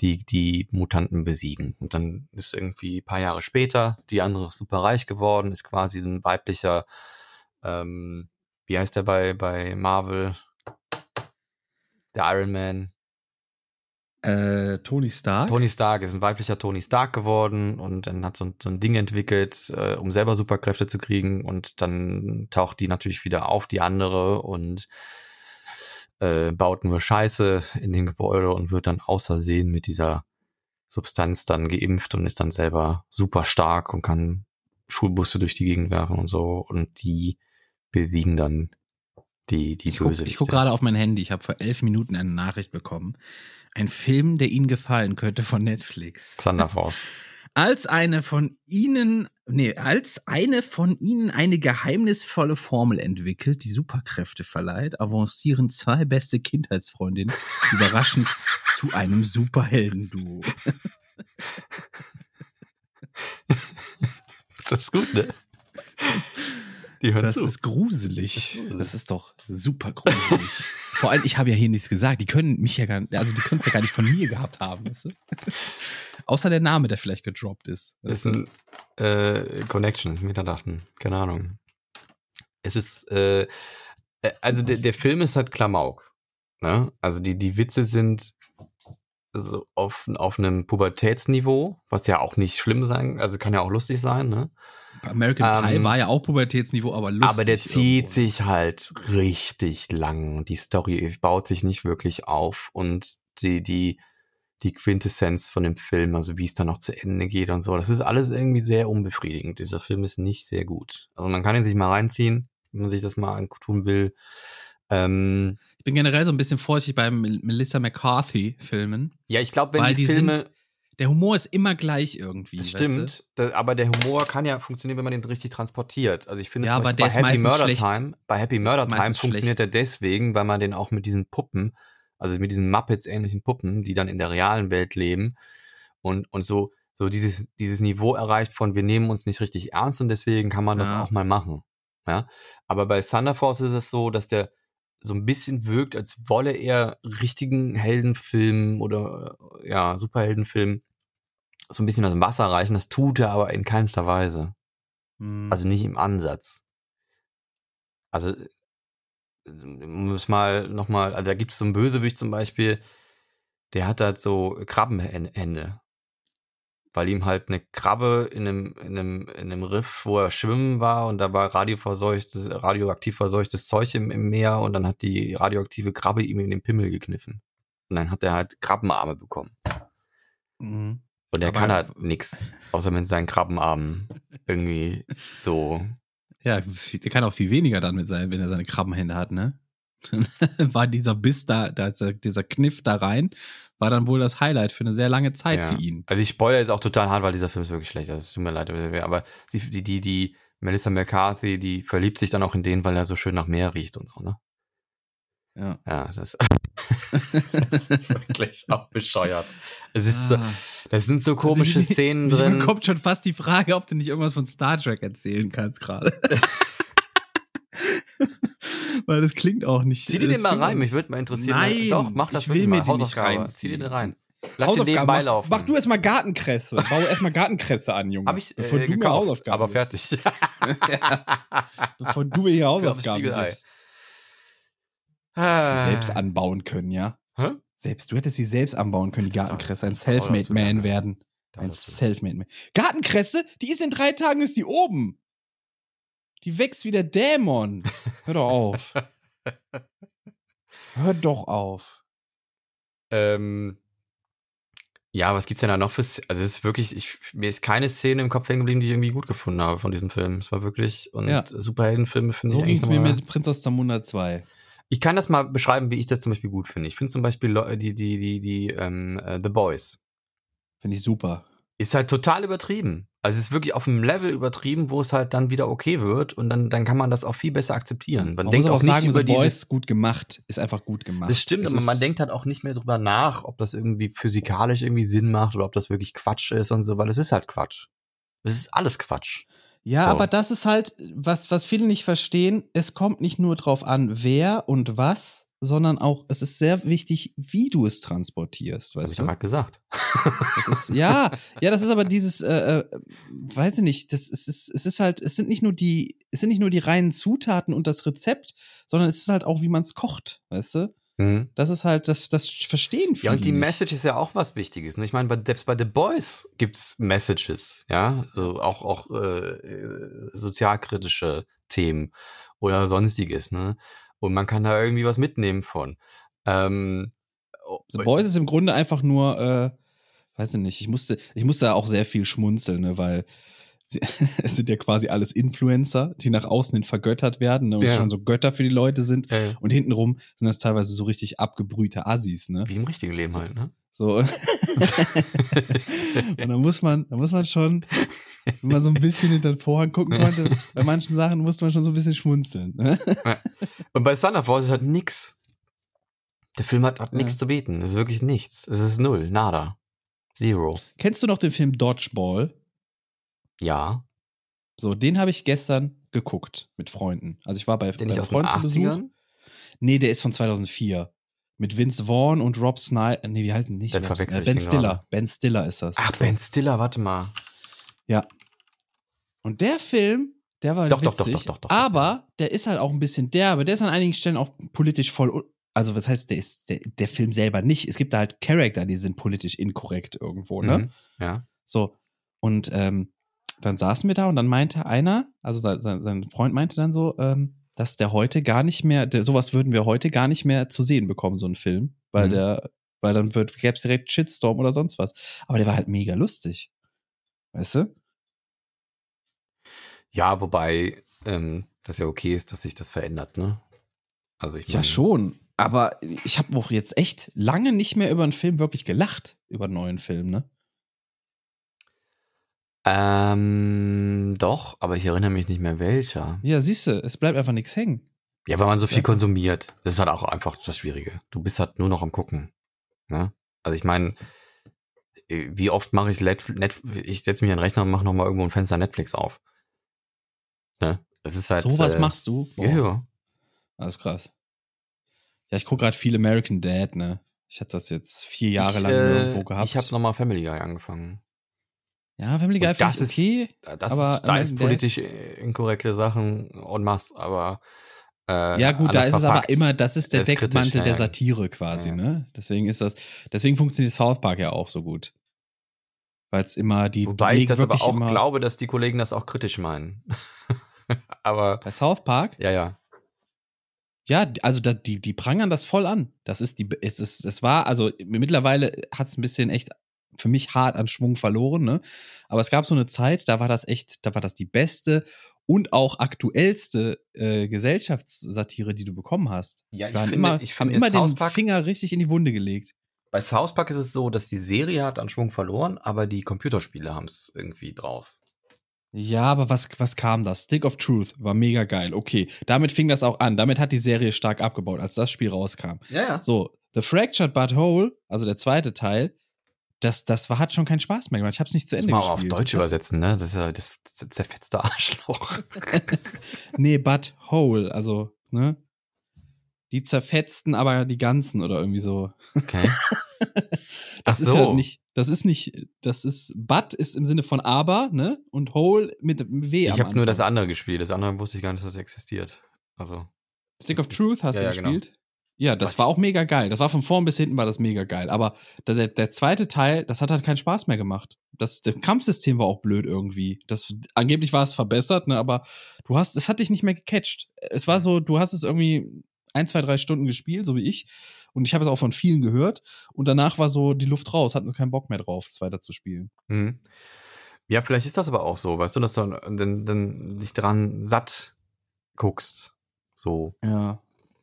die, die Mutanten besiegen. Und dann ist irgendwie ein paar Jahre später, die andere ist super reich geworden, ist quasi ein weiblicher, ähm, wie heißt der bei, bei Marvel? der Iron Man. Äh, Tony Stark? Tony Stark ist ein weiblicher Tony Stark geworden und dann hat so ein, so ein Ding entwickelt, äh, um selber Superkräfte zu kriegen und dann taucht die natürlich wieder auf, die andere und äh, baut nur Scheiße in dem Gebäude und wird dann außersehen mit dieser Substanz dann geimpft und ist dann selber super stark und kann Schulbusse durch die Gegend werfen und so und die besiegen dann die, die ich gucke guck gerade auf mein Handy. Ich habe vor elf Minuten eine Nachricht bekommen. Ein Film, der Ihnen gefallen könnte von Netflix. Thunder Force. Als eine von Ihnen, nee, als eine von Ihnen eine geheimnisvolle Formel entwickelt, die Superkräfte verleiht, avancieren zwei beste Kindheitsfreundinnen überraschend zu einem Superheldenduo. das ist gut, ne? Die hören das zu. ist gruselig. Das ist doch super gruselig. Vor allem, ich habe ja hier nichts gesagt. Die können mich ja gar nicht, also die können es ja gar nicht von mir gehabt haben, weißt du? Außer der Name, der vielleicht gedroppt ist. Das ist ein äh, Connections, Metadaten. Keine Ahnung. Es ist, äh, äh, also der, der Film ist halt Klamauk. Ne? Also die, die Witze sind so auf, auf einem Pubertätsniveau, was ja auch nicht schlimm sein, also kann ja auch lustig sein, ne? American Pie ähm, war ja auch Pubertätsniveau, aber lustig. Aber der zieht irgendwo. sich halt richtig lang. Die Story baut sich nicht wirklich auf und die, die, die Quintessenz von dem Film, also wie es dann noch zu Ende geht und so, das ist alles irgendwie sehr unbefriedigend. Dieser Film ist nicht sehr gut. Also man kann ihn sich mal reinziehen, wenn man sich das mal tun will. Ähm, ich bin generell so ein bisschen vorsichtig beim Melissa McCarthy-Filmen. Ja, ich glaube, wenn die, die Filme sind, der Humor ist immer gleich irgendwie. Das stimmt, da, aber der Humor kann ja funktionieren, wenn man den richtig transportiert. Also ich finde ja, aber bei Happy Murder schlecht. Time, bei Happy Murder Time funktioniert schlecht. er deswegen, weil man den auch mit diesen Puppen, also mit diesen Muppets ähnlichen Puppen, die dann in der realen Welt leben und und so so dieses dieses Niveau erreicht von wir nehmen uns nicht richtig ernst und deswegen kann man das ja. auch mal machen. Ja, aber bei Thunder Force ist es so, dass der so ein bisschen wirkt, als wolle er richtigen Heldenfilm oder ja Superheldenfilm so ein bisschen aus dem Wasser reichen. Das tut er aber in keinster Weise. Mhm. Also nicht im Ansatz. Also, um es mal nochmal, also da gibt es so einen Bösewicht zum Beispiel, der hat halt so Krabbenhände. Weil ihm halt eine Krabbe in einem, in einem, in einem Riff, wo er schwimmen war und da war radioverseuchtes, radioaktiv verseuchtes Zeug im, im Meer und dann hat die radioaktive Krabbe ihm in den Pimmel gekniffen. Und dann hat er halt Krabbenarme bekommen. Mhm. Und er kann halt nix, außer mit seinen Krabbenarmen irgendwie so. Ja, der kann auch viel weniger dann mit sein, wenn er seine Krabbenhände hat, ne? war dieser Biss da, dieser Kniff da rein, war dann wohl das Highlight für eine sehr lange Zeit ja. für ihn. Also ich spoilere jetzt auch total hart, weil dieser Film ist wirklich schlecht. Also es tut mir leid, aber die, die, die Melissa McCarthy, die verliebt sich dann auch in den, weil er so schön nach Meer riecht und so, ne? Ja. Ja, es ist, das ist wirklich auch bescheuert. Es ist so, ah. das sind so komische also ich, Szenen drin. Mir kommt schon fast die Frage, ob du nicht irgendwas von Star Trek erzählen kannst gerade. Weil das klingt auch nicht. Zieh dir den mal rein, mich würde mal interessieren. Nein, doch, mach das ich will mir den nicht rein. Zieh dir den rein. Lass den nebenbei laufen. Mach, mach du erstmal Gartenkresse. Bau erstmal Gartenkresse an, Junge. Hab ich äh, bevor du gekauft, mir Hausaufgaben aber fertig. ja. Bevor du mir hier Hausaufgaben gibst. Ah. Sie selbst anbauen können, ja? Hä? Selbst, du hättest sie selbst anbauen können, die Gartenkresse. Ein Selfmade Man werden. Ein Selfmade Man. Gartenkresse, die ist in drei Tagen, ist die oben. Die wächst wie der Dämon. Hör doch auf. Hör doch auf. Ähm, ja, was gibt's denn da noch für, also es ist wirklich, ich, mir ist keine Szene im Kopf hängen geblieben, die ich irgendwie gut gefunden habe von diesem Film. Es war wirklich, und ja. Superheldenfilme finde so ich So ging es mir mit Prinz aus Zamunda 2. Ich kann das mal beschreiben, wie ich das zum Beispiel gut finde. Ich finde zum Beispiel die, die, die, die, ähm, uh, The Boys. Finde ich super. Ist halt total übertrieben. Also es ist wirklich auf einem Level übertrieben, wo es halt dann wieder okay wird und dann, dann kann man das auch viel besser akzeptieren. Man, man denkt auch, auch nicht über The Boys gut gemacht, ist einfach gut gemacht. Das stimmt, es aber man denkt halt auch nicht mehr drüber nach, ob das irgendwie physikalisch irgendwie Sinn macht oder ob das wirklich Quatsch ist und so, weil es ist halt Quatsch. Es ist alles Quatsch. Ja, so. aber das ist halt, was, was viele nicht verstehen, es kommt nicht nur drauf an, wer und was, sondern auch, es ist sehr wichtig, wie du es transportierst, weißt Hab ich du? Gerade gesagt. Ist, ja, ja, das ist aber dieses, äh, äh, weiß ich nicht, das ist, es ist halt, es sind nicht nur die, es sind nicht nur die reinen Zutaten und das Rezept, sondern es ist halt auch, wie man es kocht, weißt du? Mhm. Das ist halt, das, das verstehen viele Ja, und die nicht. Message ist ja auch was Wichtiges. Ne? Ich meine, bei, selbst bei The Boys gibt's Messages, ja, so auch, auch äh, äh, sozialkritische Themen oder sonstiges, ne? Und man kann da irgendwie was mitnehmen von. Ähm, The Boys ist im Grunde einfach nur, äh, weiß ich nicht, ich musste, ich musste da auch sehr viel schmunzeln, ne, weil es sind ja quasi alles Influencer, die nach außen hin vergöttert werden ne, und Ja. schon so Götter für die Leute sind. äh, Und hintenrum sind das teilweise so richtig abgebrühte Assis, ne? wie im richtigen Leben halt, ne? So. und dann muss man, da muss man schon, wenn man so ein bisschen hinter den Vorhang gucken konnte, bei manchen Sachen musste man schon so ein bisschen schmunzeln. Ne? Und bei Thunder Force ist halt nix. Der Film hat, hat Ja. nichts zu bieten. Es ist wirklich nichts. Es ist null, nada. Zero. Kennst du noch den Film Dodgeball? Ja. So, den habe ich gestern geguckt mit Freunden. Also ich war bei, Der bei den Freunden zu Besuch. 80ern? Nee, der ist von 2004. Mit Vince Vaughn und Rob Snyder. Nee, wie heißt denn nicht? Dann verwechsel Snyder. ich Ben den Stiller. gerade. Ben Stiller ist das. Ach. Ben Stiller, warte mal. Ja. Und der Film, der war Doch, doch, doch, witzig, doch, doch, doch, aber der ist halt auch ein bisschen derbe. Der ist an einigen Stellen auch politisch voll. Also, was heißt, der ist der, der Film selber nicht. Es gibt da halt Charakter, die sind politisch inkorrekt irgendwo, ne? Mhm. Ja. So. Und ähm, dann saßen wir da und dann meinte einer, also sein, sein, Freund meinte dann so, ähm, dass der heute gar nicht mehr, der, sowas würden wir heute gar nicht mehr zu sehen bekommen, so einen Film. Weil Mhm. der, weil dann wird, gäbe es direkt Shitstorm oder sonst was. Aber der war halt mega lustig. Weißt du? Ja, wobei ähm, das ja okay ist, dass sich das verändert, ne? Also ich Ja, mein, schon. Aber ich habe auch jetzt echt lange nicht mehr über einen Film wirklich gelacht, über einen neuen Film, ne? Ähm, doch, aber ich erinnere mich nicht mehr welcher. Ja, siehst du, es bleibt einfach nichts hängen. Ja, weil man so viel Ja. konsumiert. Das ist halt auch einfach das Schwierige. Du bist halt nur noch am Gucken. Ne? Also ich meine, wie oft mache ich Let Net ich setze mich an den Rechner und mache nochmal irgendwo ein Fenster Netflix auf. Ne? Das ist halt. so was äh, machst du? Boah. Ja, ja. Alles krass. Ja, ich gucke gerade viel American Dad, ne? Ich hatte das jetzt vier Jahre ich, lang äh, irgendwo gehabt. Ich habe nochmal Family Guy angefangen. Ja, Family Guy finde ich ist- okay. Das Aber ist, da ist politisch inkorrekte Sachen en masse, aber äh, ja, gut, da ist es aber verpackt. immer, das ist der ist kritisch, Deckmantel ja, der. Satire quasi, Ja. ne? Deswegen ist das, deswegen funktioniert South Park ja auch so gut. Weil es immer die, Wobei ich das aber auch glaube, dass die Kollegen das auch kritisch meinen. aber Bei South Park? ja, ja. Ja, also da, die, die prangern das voll an. Das ist die, es ist, es war, also mittlerweile hat es ein bisschen echt für mich hart an Schwung verloren, ne? Aber es gab so eine Zeit, da war das echt, da war das die beste und auch aktuellste äh, Gesellschaftssatire, die du bekommen hast. Ja, Die ich finde- immer, ich finde, immer den Park- Finger richtig in die Wunde gelegt. Bei South Park ist es so, dass die Serie hat an Schwung verloren, aber die Computerspiele haben es irgendwie drauf. Ja, aber was, was kam da? Stick of Truth war mega geil. Okay, damit fing das auch an. Damit hat die Serie stark abgebaut, als das Spiel rauskam. Ja, ja. So, The Fractured But Whole, also der zweite Teil, das, das war, hat schon keinen Spaß mehr gemacht. Ich habe es nicht zu Ende Mal auf gespielt. Deutsch übersetzen, ne? Das ist ja das zerfetzte Arschloch. Nee, But Whole, also, ne? Die zerfetzten, aber die ganzen oder irgendwie so. Okay. Das Ach ist so. ja nicht, das ist nicht, das ist, But ist im Sinne von aber, ne? Und Whole mit W Ich habe nur das andere gespielt. Das andere wusste ich gar nicht, dass das existiert. Also. Stick of Truth hast Ja, du ja, genau. Ja, das Was? war auch mega geil. Das war von vorn bis hinten war das mega geil. Aber der, der, zweite Teil, das hat halt keinen Spaß mehr gemacht. Das, das Kampfsystem war auch blöd irgendwie. Das, angeblich war es verbessert, ne, aber du hast, es hat dich nicht mehr gecatcht. Es war so, du hast es irgendwie ein, zwei, drei Stunden gespielt, so wie ich. Und ich habe es auch von vielen gehört. Und danach war so die Luft raus, hatten keinen Bock mehr drauf, es weiter zu spielen. Mhm. Ja, vielleicht ist das aber auch so, weißt du, dass du dann, dann dich dran satt guckst. So. Ja,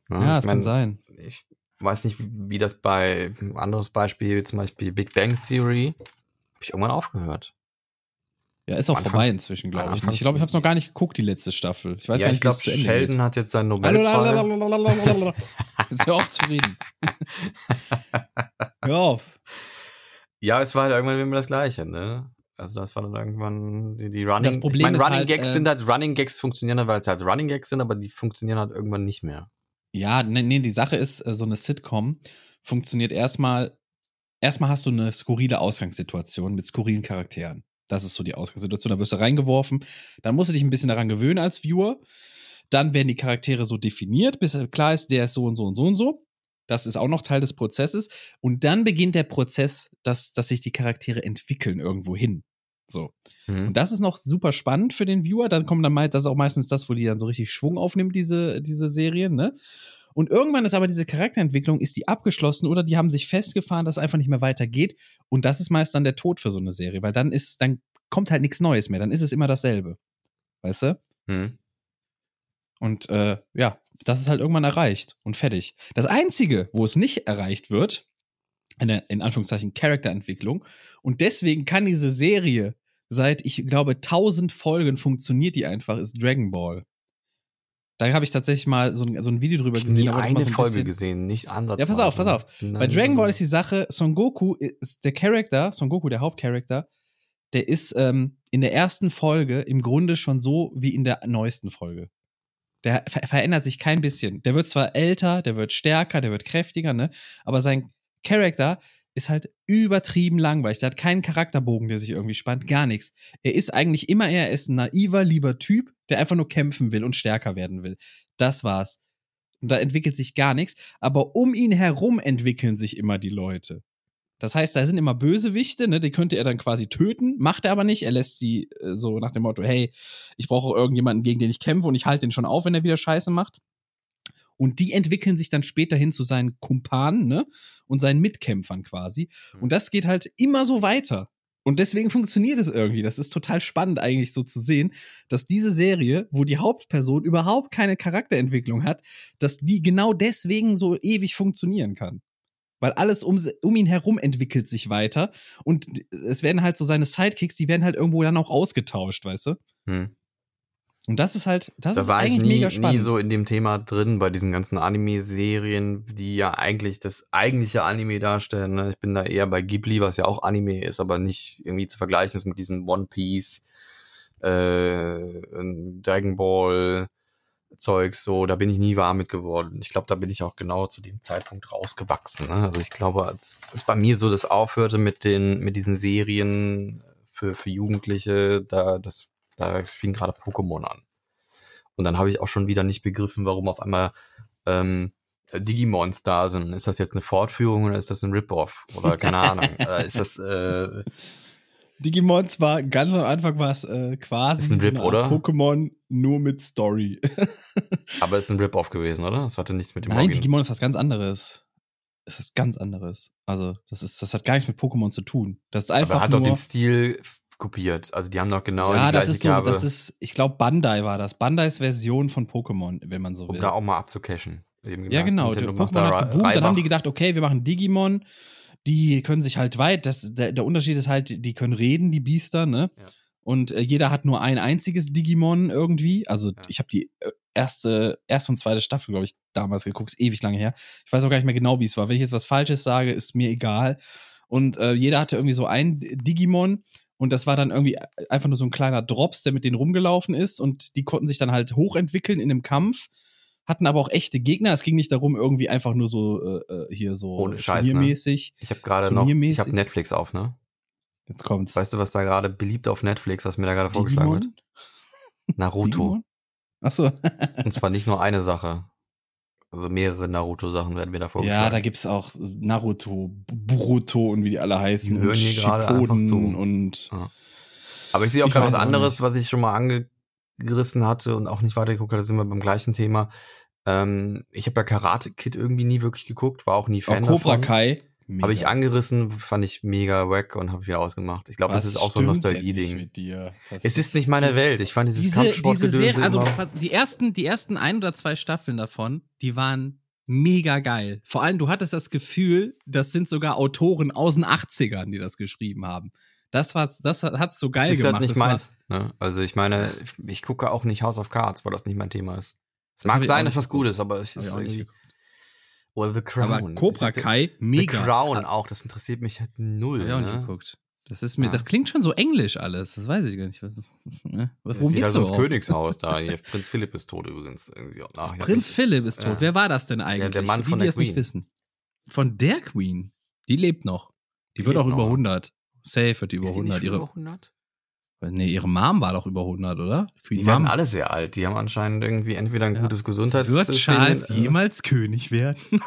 ja, Ich es mein, kann sein. Ich weiß nicht, wie, wie das bei ein anderes Beispiel, zum Beispiel Big Bang Theory, habe ich irgendwann aufgehört. Ja, ist auch Anfang- vorbei inzwischen, glaube ich. Ich glaube, ich habe es noch gar nicht geguckt, die letzte Staffel. Ich weiß ja, gar ich nicht, wie es zu Ende Sheldon geht. hat jetzt seinen Nobelpreis. Jetzt hör auf zu reden. hör auf. Ja, es war halt irgendwann immer das Gleiche, ne? Also das war dann irgendwann die, die Running. Das Problem ich meine, Running halt, Gags äh, sind halt Running Gags funktionieren, halt, weil es halt Running Gags sind, aber die funktionieren halt irgendwann nicht mehr. Ja, nee, nee, die Sache ist, äh, so eine Sitcom funktioniert erstmal, erstmal hast du eine skurrile Ausgangssituation mit skurrilen Charakteren. Das ist so die Ausgangssituation. Da wirst du reingeworfen. Dann musst du dich ein bisschen daran gewöhnen als Viewer. Dann werden die Charaktere so definiert, bis klar ist, der ist so und so und so und so. Das ist auch noch Teil des Prozesses. Und dann beginnt der Prozess, dass, dass sich die Charaktere entwickeln irgendwo hin. So. Mhm. Und das ist noch super spannend für den Viewer. Dann kommt dann meist, das ist auch meistens das, wo die dann so richtig Schwung aufnimmt, diese, diese Serien, ne? Und irgendwann ist aber diese Charakterentwicklung, ist die abgeschlossen oder die haben sich festgefahren, dass es einfach nicht mehr weitergeht. Und das ist meist dann der Tod für so eine Serie, weil dann ist, dann kommt halt nichts Neues mehr. Dann ist es immer dasselbe. Weißt du? Mhm. Und äh, ja, das ist halt irgendwann erreicht und fertig. Das Einzige, wo es nicht erreicht wird, eine in Anführungszeichen Charakterentwicklung, und deswegen kann diese Serie seit, ich glaube, 1000 Folgen funktioniert die einfach, ist Dragon Ball. Da habe ich tatsächlich mal so ein, so ein Video drüber gesehen. ich eine mal so ein Folge bisschen- gesehen, nicht ansatz. Ja, pass auf, pass auf. Bei Dragon Ball ist die Sache, Son Goku ist der Charakter, Son Goku, der Hauptcharakter, der ist ähm, in der ersten Folge im Grunde schon so wie in der neuesten Folge. Der ver verändert sich kein bisschen. Der wird zwar älter, der wird stärker, der wird kräftiger, ne? Aber sein Charakter ist halt übertrieben langweilig. Der hat keinen Charakterbogen, der sich irgendwie spannt, gar nichts. Er ist eigentlich immer eher er ist ein naiver, lieber Typ, der einfach nur kämpfen will und stärker werden will. Das war's. Und da entwickelt sich gar nichts. Aber um ihn herum entwickeln sich immer die Leute. Das heißt, da sind immer Bösewichte, ne? Die könnte er dann quasi töten, macht er aber nicht. Er lässt sie äh, so nach dem Motto, hey, ich brauche irgendjemanden, gegen den ich kämpfe und ich halte den schon auf, wenn er wieder Scheiße macht. Und die entwickeln sich dann später hin zu seinen Kumpanen, ne? Und seinen Mitkämpfern quasi. Und das geht halt immer so weiter. Und deswegen funktioniert es irgendwie. Das ist total spannend eigentlich so zu sehen, dass diese Serie, wo die Hauptperson überhaupt keine Charakterentwicklung hat, dass die genau deswegen so ewig funktionieren kann. Weil alles um, um ihn herum entwickelt sich weiter und es werden halt so seine Sidekicks, die werden halt irgendwo dann auch ausgetauscht, weißt du? Hm. Und das ist halt, das Da ist war ich eigentlich nie, mega spannend. nie so in dem Thema drin bei diesen ganzen Anime-Serien, die ja eigentlich das eigentliche Anime darstellen. Ne? Ich bin da eher bei Ghibli, was ja auch Anime ist, aber nicht irgendwie zu vergleichen ist mit diesem One Piece, äh, Dragon Ball Zeugs. So, da bin ich nie warm mit geworden. Ich glaube, da bin ich auch genau zu dem Zeitpunkt rausgewachsen. Ne? Also ich glaube, als, als bei mir so das aufhörte mit den mit diesen Serien für für Jugendliche, da das da fing gerade Pokémon an. Und dann habe ich auch schon wieder nicht begriffen, warum auf einmal ähm, Digimons da sind. Ist das jetzt eine Fortführung oder ist das ein Rip-Off? Oder keine Ahnung. Oder ist das, äh, Digimons war ganz am Anfang war es äh, quasi Ist ein Rip, oder? Pokémon nur mit Story. aber ist ein Rip-Off gewesen, oder? Das hatte nichts mit dem Nein, Origin- Digimon ist was ganz anderes. Es ist ganz anderes. Also, das ist, das hat gar nichts mit Pokémon zu tun. Das ist einfach Aber hat nur, doch den Stil kopiert. Also die haben doch genau ja, die das ist so, Gabe, das ist, ich glaube, Bandai war das. Bandais Version von Pokémon, wenn man so um will. da auch mal abzucashen. Eben Ja, genau. Pokémon hat geboomt, dann haben die gedacht, okay, wir machen Digimon. Die können sich halt weit, das, der, der Unterschied ist halt, die können reden, die Biester, ne? Ja. Und äh, jeder hat nur ein einziges Digimon irgendwie. Also Ja. ich habe die äh, erste, erste und zweite Staffel, glaube ich, damals geguckt, ist ewig lange her. Ich weiß auch gar nicht mehr genau, wie es war. Wenn ich jetzt was Falsches sage, ist mir egal. Und äh, jeder hatte irgendwie so ein Digimon. Und das war dann irgendwie einfach nur so ein kleiner Drops, der mit denen rumgelaufen ist. Und die konnten sich dann halt hochentwickeln in einem Kampf. Hatten aber auch echte Gegner. Es ging nicht darum, irgendwie einfach nur so äh, äh, hier so Ohne Scheiß, ne? turniermäßig. Ich habe gerade noch, ich habe Netflix auf, ne? Jetzt kommt's. Weißt du, was da gerade beliebt auf Netflix, was mir da gerade vorgeschlagen wird? Naruto. Achso. Und zwar nicht nur eine Sache. Also mehrere Naruto-Sachen werden mir da vorgeschlagen. ja, da gibt's auch Naruto, Boruto und wie die alle heißen. Die hören hier gerade einfach zu. und Aber ich sehe auch gerade was anderes, nicht. was ich schon mal angerissen hatte und auch nicht weitergeguckt hatte, sind wir beim gleichen Thema. Ähm, ich habe ja Karate Kid irgendwie nie wirklich geguckt, war auch nie auch Fan Cobra davon. Kai. Habe ich angerissen, fand ich mega wack und habe wieder ausgemacht. Ich glaube, das ist auch so ein Nostalgie-Ding. Es ist nicht meine Welt. Ich fand dieses diese, diese Kampfsportgedöns Serie, also die ersten, die ersten ein oder zwei Staffeln davon, die waren mega geil. Vor allem, du hattest das Gefühl, das sind sogar Autoren aus den 80ern, die das geschrieben haben. Das war, das hat's so geil das ist gemacht. halt nicht meins. Ne? Also ich meine, ich, ich gucke auch nicht House of Cards, weil das nicht mein Thema ist. Es mag sein, dass das gut ist, aber ich ist irgendwie. Oder The Crown. Aber Cobra Kai, mega. The Crown auch, das interessiert mich halt null. Hab ich auch nicht ne? geguckt. Das ist mir, Ah. das klingt schon so englisch alles. Das weiß ich gar nicht. Was, ne? Das Worum geht's so ins überhaupt? Königshaus da. Prinz Philipp ist tot übrigens. Ach, ja, Prinz. Philipp ist tot. Ja. Wer war das denn eigentlich? der Mann Für die, von die der es nicht Queen. wissen. Von der Queen. Die lebt noch. Die, Die wird auch über noch. 100. Safe wird die über Ist die 100. nicht Ihre, über 100? Nee, ihre Mom war doch über 100, oder? Die werden alle sehr alt. Die haben anscheinend irgendwie entweder ein Ja. gutes Gesundheits... Wird Charles äh, jemals König werden?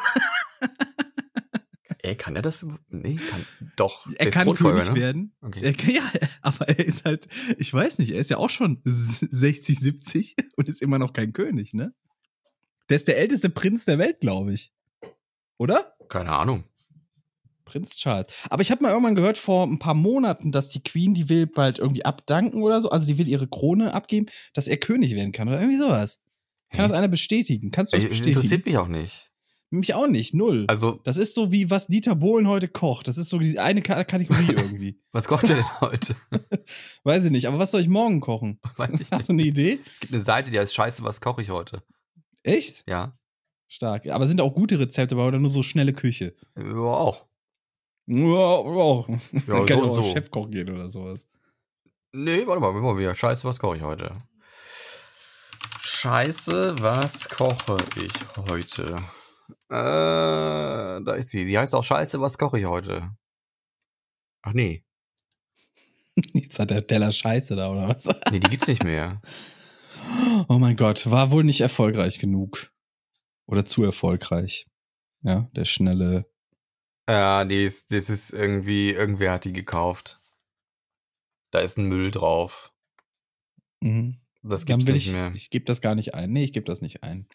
Ey, kann er das? Nee, kann. Doch. Er kann König ne? werden. Okay. Kann, ja, aber er ist halt, ich weiß nicht, er ist ja auch schon 60, 70 und ist immer noch kein König, ne? Der ist der älteste Prinz der Welt, glaube ich. Oder? Keine Ahnung. Prinz Charles. Aber ich habe mal irgendwann gehört vor ein paar Monaten, dass die Queen, die will bald irgendwie abdanken oder so, also die will ihre Krone abgeben, dass er König werden kann oder irgendwie sowas. Kann das einer bestätigen? Kannst du das bestätigen? interessiert mich auch nicht. Mich auch nicht, null. Also, das ist so wie was Dieter Bohlen heute kocht. Das ist so die eine Ka Kategorie irgendwie. was kocht er denn heute? Weiß ich nicht, aber was soll ich morgen kochen? Weiß ich Hast du eine Idee? Es gibt eine Seite, die heißt Scheiße, was koche ich heute? Echt? Ja. Stark. Aber sind auch gute Rezepte dabei oder nur so schnelle Küche? Ja, auch. Ja, ja. Ja, Kann so auch so. Chefkoch gehen oder sowas. Nee, warte mal, immer wieder. Scheiße, was koche ich heute? Scheiße, was koche ich heute? Äh, da ist sie. Die heißt auch Scheiße, was koche ich heute? Ach nee. Jetzt hat der Teller Scheiße da oder was? Nee, die gibt's nicht mehr. Oh mein Gott, war wohl nicht erfolgreich genug. Oder zu erfolgreich. Ja, der schnelle. Ja, die ist, das ist irgendwie, irgendwer hat die gekauft. Da ist ein Müll drauf. Mhm. Das gibt's nicht ich, mehr. ich gebe das gar nicht ein. Nee, ich gebe das nicht ein.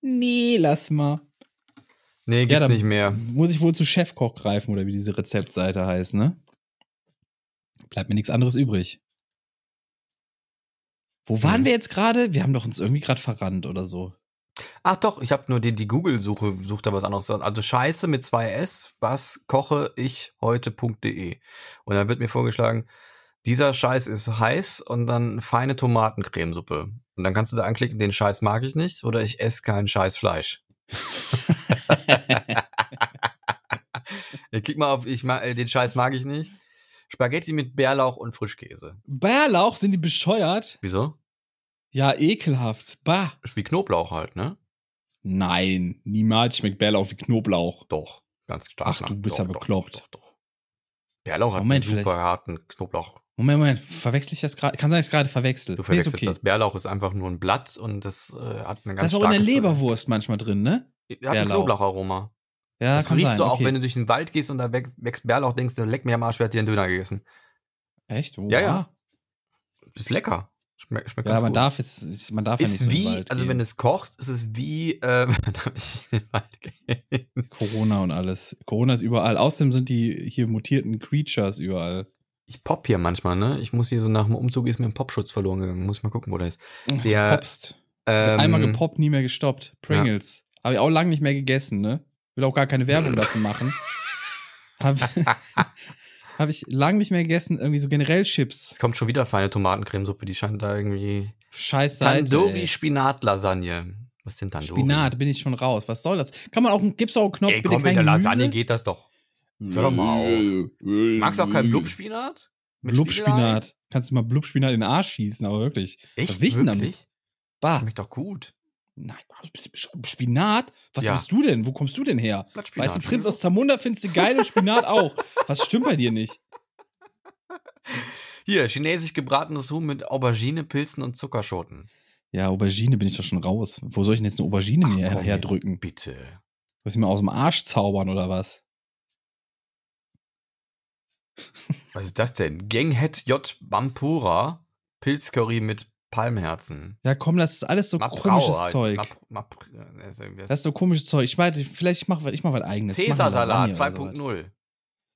Nee, lass mal. Nee, gibt's dann- nicht mehr. Muss ich wohl zu Chefkoch greifen oder wie diese Rezeptseite heißt, ne? Bleibt mir nichts anderes übrig. Wo waren Mhm. wir jetzt gerade? Wir haben doch uns irgendwie gerade verrannt oder so. Ach doch, ich habe nur die, die Google-Suche, sucht da was anderes. Also Scheiße mit zwei S, was koche ich heute.de. Und dann wird mir vorgeschlagen, dieser Scheiß ist heiß und dann feine Tomatencremesuppe. Und dann kannst du da anklicken, den Scheiß mag ich nicht oder ich esse kein Scheiß Fleisch. Ja, Klick mal auf, ich mag, äh, den Scheiß mag ich nicht. Spaghetti mit Bärlauch und Frischkäse. Bärlauch, sind die bescheuert? Wieso? Ja, ekelhaft. Bah. Wie Knoblauch halt, ne? Nein, niemals schmeckt Bärlauch wie Knoblauch. Doch, ganz stark. Ach, du bist doch, ja doch, bekloppt. Doch, doch, doch. Bärlauch hat Moment, einen super vielleicht- harten Knoblauch. Moment, Moment, verwechsel ich das gerade? Kann sein, dass ich gerade verwechsel. Du Nee, verwechselst ist okay. das. Bärlauch ist einfach nur ein Blatt und das äh, hat eine Das ganz ist auch in der Leberwurst manchmal drin, ne? Hat ein. Knoblaucharoma. Ja, das kann riechst sein. du auch, okay. wenn du durch den Wald gehst und da wächst Bärlauch, denkst du, leck mir am Arsch, wer hat dir einen Döner gegessen. Echt? Wow. Ja, ja. Ist lecker. Schmeckt, schmeckt Ja, ganz man gut. darf jetzt, man darf ja nicht ist in den wie, Wald also gehen. wenn du es kochst, ist es wie, äh? Corona und alles. Corona ist überall. Außerdem sind die hier mutierten Creatures überall. Ich pop hier manchmal, ne? Ich muss hier so nach dem Umzug ist mir ein Popschutz verloren gegangen. Muss ich mal gucken, wo der ist. Der, Popst. Ähm, Einmal gepoppt, nie mehr gestoppt. Pringles. Habe ich auch lange nicht mehr gegessen, ne? Will auch gar keine Werbung dafür machen. Habe hab ich lange nicht mehr gegessen. Irgendwie so generell Chips. Es kommt schon wieder feine Tomatencremesuppe, die scheint da irgendwie. Scheiß Seite. Tandoori ey. Spinat-Lasagne. Was ist denn Tandoori? Spinat, bin ich schon raus. Was soll das? Kann man auch, gibt's auch einen Knopf, Ey, komm, in der Gemüse? Lasagne geht das doch. Hör doch mal auf. Magst du auch keinen Blubspinat? Mit? Blubspinat. Kannst du mal Blubspinat in den Arsch schießen, aber wirklich. Echt? Was? Wirklich? Bah. Schmeckt doch gut. Nein, Spinat? Was Ja. bist du denn? Wo kommst du denn her? Blattspinat. Weißt du, Prinz aus Zamunda findest du geil und Spinat auch. Was stimmt bei dir nicht? Hier, chinesisch gebratenes Huhn mit Aubergine, Pilzen und Zuckerschoten. Ja, Aubergine bin ich doch schon raus. Wo soll ich denn jetzt eine Aubergine mir komm, herdrücken? Bitte. Soll ich mir aus dem Arsch zaubern oder was? Was ist das denn? Genghet J. Bampura. Pilzcurry mit Palmherzen. Ja, komm, das ist alles so Maprau komisches Zeug. Map- Map- äh, Das ist so komisches Zeug. Ich meine, vielleicht ich mach, ich mach was eigenes. Cäsarsalat Lasagne oder sowas. 2.0.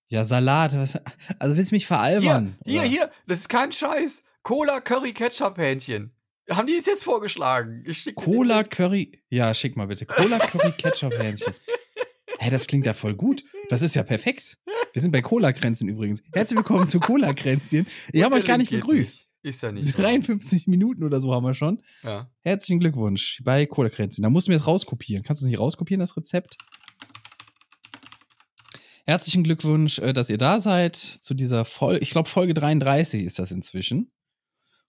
Ja, Salat. Was, also willst du mich veralbern? Hier, hier, hier, das ist kein Scheiß. Cola Curry Ketchup Hähnchen. Haben die es jetzt vorgeschlagen? Cola. Curry. Ja, schick mal bitte. Cola Curry Ketchup Hähnchen. Hä, das klingt ja voll gut. Das ist ja perfekt. Wir sind bei Cola-Kränzchen übrigens. Herzlich willkommen zu Cola-Kränzchen. Ich habe euch gar nicht begrüßt. Ist ja nicht. wahr. 53 Minuten oder so haben wir schon. Ja. Herzlichen Glückwunsch bei Cola-Kränzchen. Da musst du mir jetzt rauskopieren. Kannst du es nicht rauskopieren, das Rezept? Herzlichen Glückwunsch, äh, dass ihr da seid zu dieser Folge. Ich glaube, Folge 33 ist das inzwischen.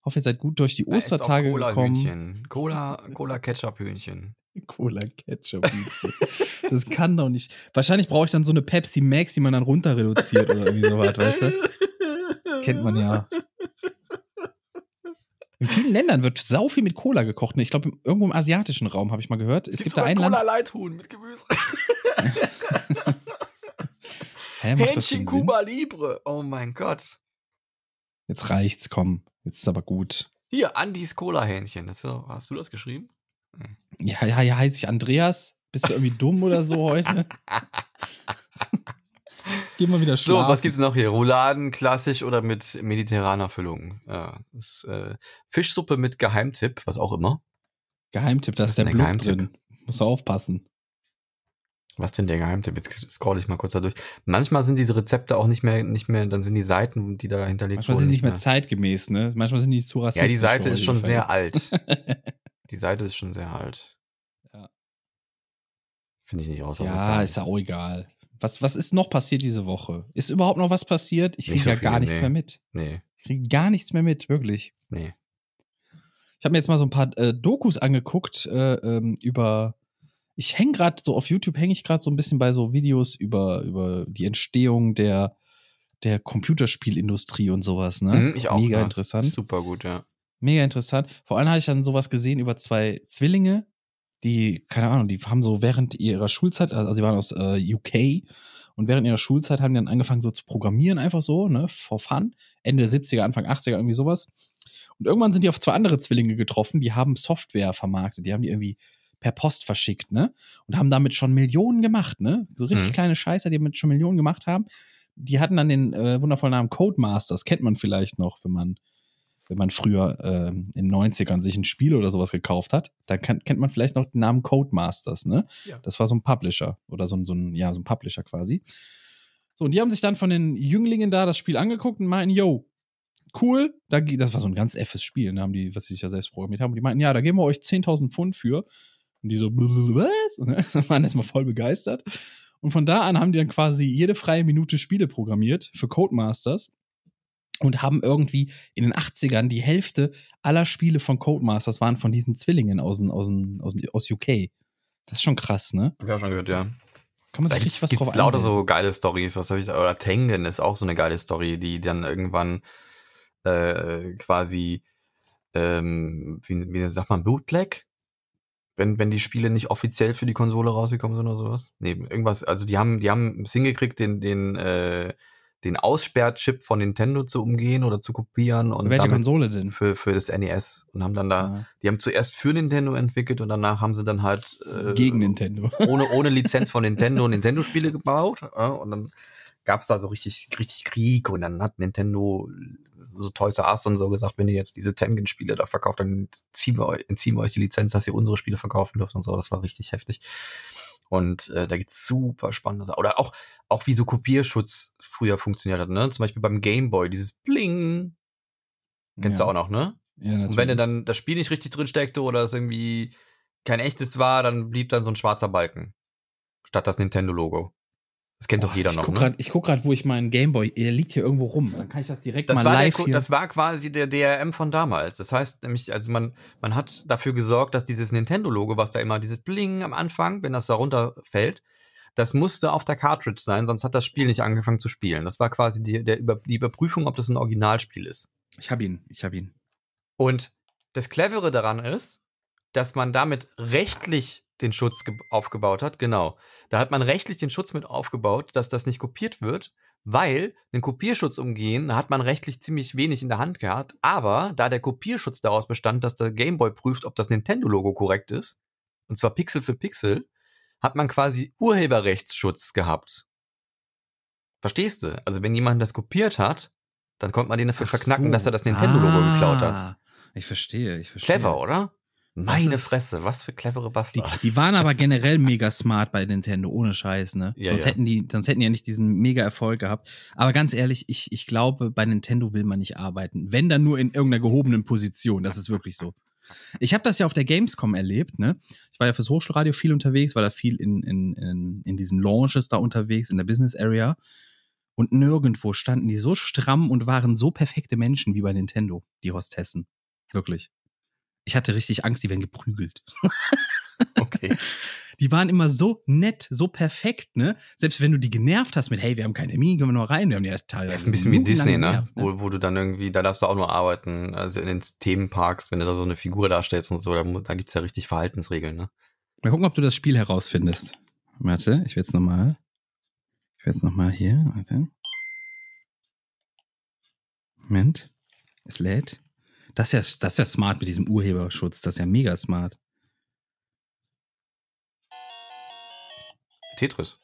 Hoffe, ihr seid gut durch die Ostertage Cola gekommen. Hühnchen. Cola, Cola Ketchup Hühnchen. Cola Ketchup. das kann doch nicht. Wahrscheinlich brauche ich dann so eine Pepsi Max, die man dann runter reduziert oder irgendwie sowas, weißt du? Kennt man ja. In vielen Ländern wird sau viel mit Cola gekocht. Ich glaube, irgendwo im asiatischen Raum habe ich mal gehört. Es, gibt da ein Land. Cola Leithuhn mit Gemüse. Hä, Hähnchen? Cuba Libre. Oh mein Gott. Jetzt reicht's, komm. Jetzt ist aber gut. Hier, Andis Cola Hähnchen. Das ist so, hast du das geschrieben? Ja, ja, ja, heiße ich Andreas. Bist du irgendwie dumm oder so heute? Geh mal wieder So, schlafen. was gibt's noch hier? Rouladen, klassisch oder mit mediterraner Füllung? Ja, das, äh, Fischsuppe mit Geheimtipp, was auch immer. Geheimtipp, da ist der ist denn Blut der Geheimtipp? drin. Muss du aufpassen. Was denn der Geheimtipp? Jetzt scroll ich mal kurz da durch. Manchmal sind diese Rezepte auch nicht mehr, nicht mehr, dann sind die Seiten, die da hinterlegt Manchmal wurden, sind die nicht mehr zeitgemäß, ne? Manchmal sind die zu rassistisch. Ja, die Seite ist schon sehr alt. Die Seite ist schon sehr alt. Ja. Finde ich nicht aus. ja, ist ja auch egal. Was, was ist noch passiert diese Woche? Ist überhaupt noch was passiert? Ich kriege so ja gar nichts nee. mehr mit. Nee, Ich kriege gar nichts mehr mit, wirklich. nee. Ich habe mir jetzt mal so ein paar äh, Dokus angeguckt äh, ähm, über. Ich hänge gerade so auf YouTube hänge ich gerade so ein bisschen bei so Videos über über die Entstehung der der Computerspielindustrie und sowas. Ne? Mhm, ich auch. Mega ja, interessant. Super gut, ja. Mega interessant. Vor allem habe ich dann sowas gesehen über zwei Zwillinge, die, keine Ahnung, die haben so während ihrer Schulzeit, also sie waren aus äh, UK und während ihrer Schulzeit haben die dann angefangen so zu programmieren, einfach so, ne, for fun. Ende der 70er, Anfang 80er, irgendwie sowas. Und irgendwann sind die auf zwei andere Zwillinge getroffen, die haben Software vermarktet, die haben die irgendwie per Post verschickt, ne? Und haben damit schon Millionen gemacht, ne? So richtig Mhm. kleine Scheißer, die damit schon Millionen gemacht haben. Die hatten dann den äh, wundervollen Namen Codemasters, kennt man vielleicht noch, wenn man wenn man früher ähm, in den 90ern sich ein Spiel oder sowas gekauft hat, dann kann, kennt man vielleicht noch den Namen Codemasters, ne? Ja. Das war so ein Publisher oder so ein, so ein, ja, so ein Publisher quasi. So, und die haben sich dann von den Jünglingen da das Spiel angeguckt und meinten, yo, cool, da, das war so ein ganz effes Spiel, da haben die, was sie sich ja selbst programmiert haben, und die meinten, ja, da geben wir euch 10.000 Pfund für. Und die so, was? Und waren erstmal voll begeistert. Und von da an haben die dann quasi jede freie Minute Spiele programmiert für Codemasters und haben irgendwie in den 80ern die Hälfte aller Spiele von Codemasters waren von diesen Zwillingen aus, aus, aus, aus UK. Das ist schon krass, ne? Hab ich auch schon gehört, ja. Kann man Da sich gibt's, richtig was gibt's drauf lauter einbilden. so geile Stories, was habe ich da, oder Tengen ist auch so eine geile Story, die dann irgendwann äh, quasi ähm, wie, wie sagt man, Bootleg? Wenn, wenn die Spiele nicht offiziell für die Konsole rausgekommen sind oder sowas? Nee, irgendwas, also die haben, die haben es hingekriegt, den, den, äh, den Aussperrchip von Nintendo zu umgehen oder zu kopieren und Welche Konsole denn? für, für das NES und haben dann da, Ah, die haben zuerst für Nintendo entwickelt und danach haben sie dann halt äh, gegen Nintendo. ohne, ohne Lizenz von Nintendo Nintendo-Spiele gebaut. Ja, und dann gab's da so richtig, richtig Krieg und dann hat Nintendo so Toys R Us und so gesagt, wenn ihr jetzt diese Tengen-Spiele da verkauft, dann ziehen wir euch, entziehen wir euch die Lizenz, dass ihr unsere Spiele verkaufen dürft und so. Das war richtig heftig. Und äh, da gibt's super spannende Sachen. Oder auch, auch wie so Kopierschutz früher funktioniert hat, ne? Zum Beispiel beim Game Boy, dieses Bling. Kennst ja. du auch noch, ne? Ja, Und natürlich. wenn du dann das Spiel nicht richtig drin steckte oder es irgendwie kein echtes war, dann blieb dann so ein schwarzer Balken. Statt das Nintendo-Logo. Das kennt doch Boah, jeder ich noch, guck ne? grad, ich guck gerade, wo ich meinen Gameboy, der liegt hier irgendwo rum. Dann kann ich das direkt Das mal war, der, live Ko- hier. das war quasi der DRM von damals. Das heißt nämlich, also man, man hat dafür gesorgt, dass dieses Nintendo-Logo, was da immer, dieses Bling am Anfang, wenn das da runterfällt, das musste auf der Cartridge sein, sonst hat das Spiel nicht angefangen zu spielen. Das war quasi die, der die Überprüfung, ob das ein Originalspiel ist. ich hab ihn, ich hab ihn. Und das Clevere daran ist, dass man damit rechtlich den Schutz ge- aufgebaut hat. Genau. Da hat man rechtlich den Schutz mit aufgebaut, dass das nicht kopiert wird, weil den Kopierschutz umgehen hat man rechtlich ziemlich wenig in der Hand gehabt. Aber da der Kopierschutz daraus bestand, dass der Gameboy prüft, ob das Nintendo-Logo korrekt ist, und zwar Pixel für Pixel, hat man quasi Urheberrechtsschutz gehabt. Verstehst du? Also wenn jemand das kopiert hat, dann konnte man den dafür Ach verknacken, so. dass er das Nintendo-Logo geklaut hat. Ah, Ich verstehe, ich verstehe. Clever, oder? Meine ist- Fresse, was für clevere Die, Bastarde. die waren aber generell mega smart bei Nintendo, ohne Scheiß, ne? Ja, sonst ja. hätten die, sonst hätten die ja nicht diesen mega Erfolg gehabt. Aber ganz ehrlich, ich, ich glaube, bei Nintendo will man nicht arbeiten. Wenn dann nur in irgendeiner gehobenen Position. Das ist wirklich so. Ich habe das ja auf der Gamescom erlebt, ne? Ich war ja fürs Hochschulradio viel unterwegs, war da viel in, in, in, in diesen Launches da unterwegs, in der Business Area. Und nirgendwo standen die so stramm und waren so perfekte Menschen wie bei Nintendo, die Hostessen. Wirklich. Ich hatte richtig Angst, die werden geprügelt. Okay. Die waren immer so nett, so perfekt, ne? Selbst wenn du die genervt hast mit, hey, wir haben keinen Termin, können wir noch rein? Wir haben ja teilweise. Das ist ein bisschen wie Disney, ne? genervt, Wo, wo du dann irgendwie, da darfst du auch nur arbeiten, also in den Themenparks, wenn du da so eine Figur darstellst und so, da, da gibt's ja richtig Verhaltensregeln, ne? Mal gucken, ob du das Spiel herausfindest. Warte, ich will jetzt nochmal. Ich will jetzt nochmal hier. Warte. Moment. Es lädt. Das ist, ja, das ist ja smart mit diesem Urheberschutz. Das ist ja mega smart. Tetris.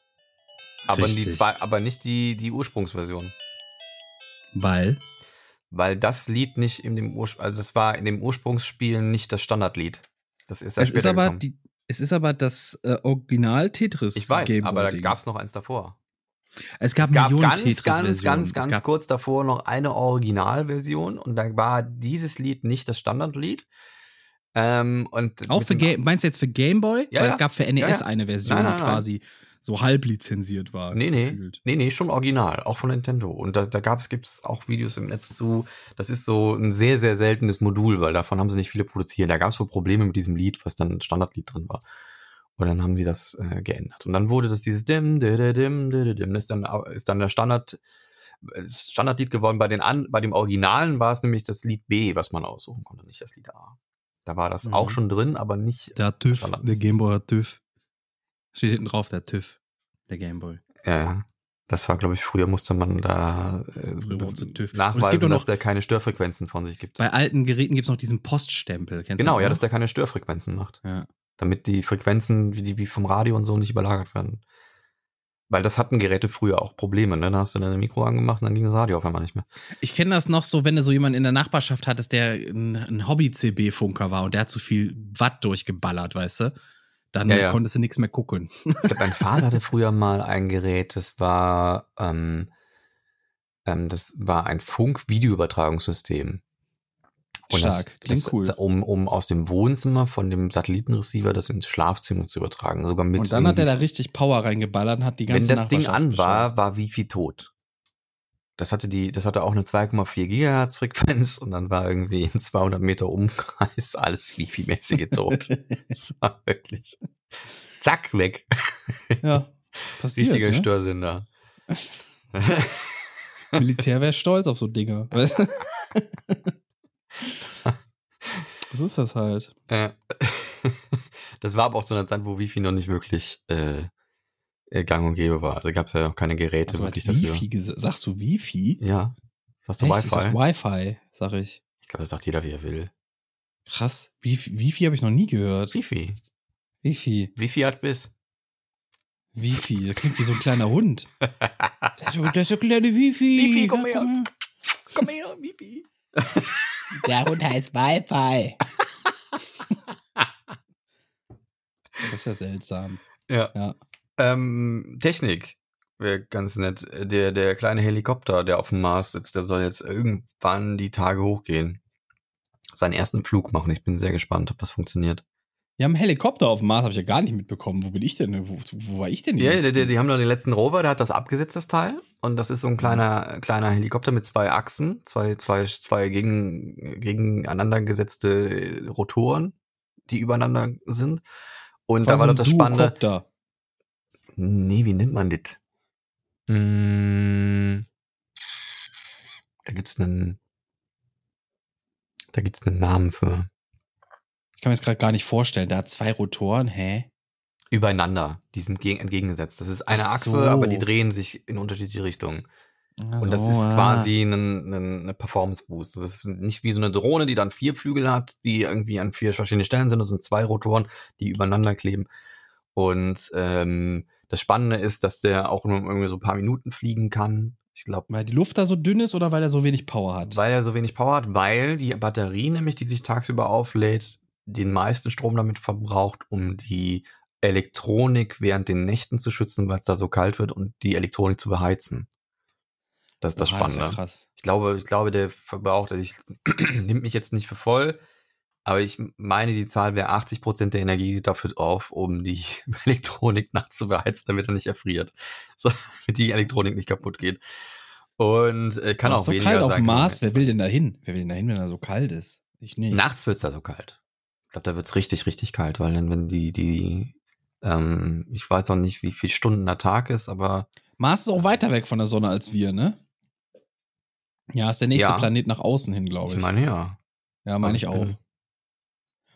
Aber, die zwei, aber nicht die, die Ursprungsversion. Weil. Weil das Lied nicht in dem Urspr also es war in dem Ursprungsspiel nicht das Standardlied. Das ist erst Es ist aber gekommen. die. Es ist aber das äh, Original Tetris. Ich weiß, aber da Ding. gab's noch eins davor. Es gab, Es gab Millionen ganz, ganz, Tetris-Versionen. ganz, Es ganz gab- kurz davor noch eine Originalversion und da war dieses Lied nicht das Standardlied. Ähm, und Auch für Game, meinst du jetzt für Gameboy? Ja, Weil ja. es gab für NES Ja, eine Version, Nein, die nein, nein. quasi so halb lizenziert war. Nee, nee. gefühlt. Nee, nee, schon original, auch von Nintendo. Und da, da gab's, gibt's auch Videos im Netz zu. Das ist so ein sehr, sehr seltenes Modul, weil davon haben sie nicht viele produziert. Da gab's wohl Probleme mit diesem Lied, was dann ein Standardlied drin war. Und dann haben sie das äh, geändert. Und dann wurde das dieses dim, dim, dim, dim, ist dann, ist dann der Standard, das Standardlied geworden. Bei den an, bei dem Originalen war es nämlich das Lied B, was man aussuchen konnte, nicht das Lied A. Da war das Mhm. auch schon drin, aber nicht. Der TÜV, der Gameboy hat TÜV. Steht hinten drauf, der TÜV. Der Gameboy. Ja, ja. Das war, glaube ich, früher musste man da äh, nachweisen, auch noch- dass der keine Störfrequenzen von sich gibt. Bei alten Geräten gibt es noch diesen Poststempel. Kennst Genau, ja, dass der keine Störfrequenzen macht. ja. Damit die Frequenzen, wie, die, wie vom Radio und so, nicht überlagert werden. Weil das hatten Geräte früher auch Probleme, ne? Da hast du deine Mikro angemacht und dann ging das Radio auf einmal nicht mehr. Ich kenne das noch so, wenn du so jemanden in der Nachbarschaft hattest, der ein, ein Hobby-CB-Funker war und der hat zu viel Watt durchgeballert, weißt du? Dann Ja, ja. konntest du nichts mehr gucken. Ich glaub, mein Vater hatte früher mal ein Gerät, das war, ähm, ähm, das war ein Funk-Videoübertragungssystem. Und Stark, das, klingt das, cool. Um, um aus dem Wohnzimmer von dem Satellitenreceiver das ins Schlafzimmer zu übertragen. Sogar mit und dann hat er da richtig Power reingeballert und hat die Wenn ganze das Ding an war, war Wifi tot. Das hatte die, das hatte auch eine 2,4 Gigahertz Frequenz und dann war irgendwie in 200 Meter Umkreis alles Wifi-mäßige tot. das war wirklich zack weg. Ja, passiert, Richtiger ne? Störsender. Militär wäre stolz auf so Dinge. so ist das halt. Äh, das war aber auch zu einer Zeit, wo Wifi noch nicht wirklich äh, äh, gang und gäbe war. Also gab es ja noch keine Geräte Also wirklich hat dafür. Wifi ges- Sagst du Wifi? Ja. Sagst du Echt? Ich sag Wi-Fi? Wi-Fi, sag ich. Ich glaube, das sagt jeder, wie er will. Krass. Wifi, Wifi habe ich noch nie gehört. Wifi. Wifi. Wifi hat Biss. Wifi. Das klingt wie so ein kleiner Hund. Das ist, so- das ist der kleine Wifi. Wifi, komm Ja, her. Komm her, Wifi. Der Hund heißt Wi-Fi. das ist ja seltsam. Ja. Ja. Ähm, Technik. Wäre ganz nett. Der, der kleine Helikopter, der auf dem Mars sitzt, der soll jetzt irgendwann die Tage hochgehen. Seinen ersten Flug machen. Ich bin sehr gespannt, ob das funktioniert. Wir haben einen Helikopter auf dem Mars, habe ich ja gar nicht mitbekommen. Wo bin ich denn? Wo, wo war ich denn? die Ja, die, die, die haben doch den letzten Rover, der hat das abgesetzt, das Teil. Und das ist so ein kleiner, kleiner Helikopter mit zwei Achsen, zwei, zwei, zwei gegen, gegeneinander gesetzte Rotoren, die übereinander sind. Und da Quasi war doch das Spannende. Nee, wie nennt man das? Mm, da gibt's einen, da gibt's einen Namen für. Ich kann mir das gerade gar nicht vorstellen. Da hat zwei Rotoren. Hä? Übereinander. Die sind gegen, entgegengesetzt. Das ist eine Ach Achse, so. aber die drehen sich in unterschiedliche Richtungen. Und das ist ah. quasi ein, ein, eine Performance-Boost. Das ist nicht wie so eine Drohne, die dann vier Flügel hat, die irgendwie an vier verschiedenen Stellen sind. Das sind zwei Rotoren, die übereinander kleben. Und ähm, das Spannende ist, dass der auch nur irgendwie so ein paar Minuten fliegen kann. Ich glaube, Weil die Luft da so dünn ist oder weil er so wenig Power hat? weil er so wenig Power hat, weil die Batterie nämlich, die sich tagsüber auflädt, den meisten Strom damit verbraucht, um die Elektronik während den Nächten zu schützen, weil es da so kalt wird und die Elektronik zu beheizen. Das ist das Oha, Spannende. ja krass. Ich glaube, ich glaube, der verbraucht, also ich nimmt mich jetzt nicht für voll, aber ich meine, die Zahl wäre 80 Prozent der Energie dafür drauf, um die Elektronik nachts zu beheizen, damit er nicht erfriert, so, damit die Elektronik nicht kaputt geht. Und äh, kann Aber auch ist so weniger kalt auf sein. dem Mars. Wer will denn da hin? Wer will denn da hin, wenn er so kalt ist? Ich nicht. Nachts wird's da so kalt. Glaube, da wird's richtig, richtig kalt, weil dann, wenn die, die, ähm, ich weiß auch nicht, wie viel Stunden der Tag ist, aber Mars ist auch weiter weg von der Sonne als wir, ne? Ja, ist der nächste Ja. Planet nach außen hin, glaube ich. ich meine ja. ja, meine ich auch. bin-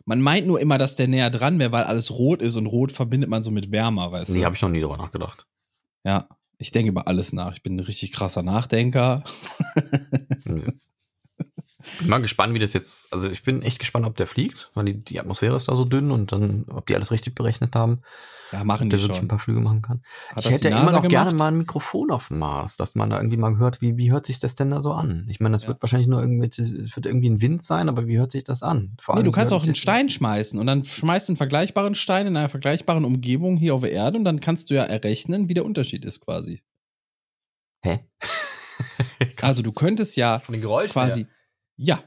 Man meint nur immer, dass der näher dran wäre, weil alles rot ist und rot verbindet man so mit wärmer, weißt Nee, du? habe ich noch nie drüber nachgedacht. Ja, ich denke über alles nach. Ich bin ein richtig krasser Nachdenker. Bin mal gespannt, wie das jetzt, also ich bin echt gespannt, ob der fliegt, weil die, die Atmosphäre ist da so dünn und dann, ob die alles richtig berechnet haben, Ja, machen ob die der wirklich ein paar Flüge machen kann. Hat ich hätte ja immer noch gerne gemacht? mal ein Mikrofon auf dem Mars, dass man da irgendwie mal hört, wie, wie hört sich das denn da so an? Ich meine, das Ja. wird wahrscheinlich nur irgendwelche, es wird irgendwie ein Wind sein, aber wie hört sich das an? Vor Nee, allem, du kannst auch einen Stein schmeißen und dann schmeißt einen vergleichbaren Stein in einer vergleichbaren Umgebung hier auf der Erde und dann kannst du ja errechnen, wie der Unterschied ist quasi. Hä? Also du könntest ja Von den Geräuschen quasi, ja,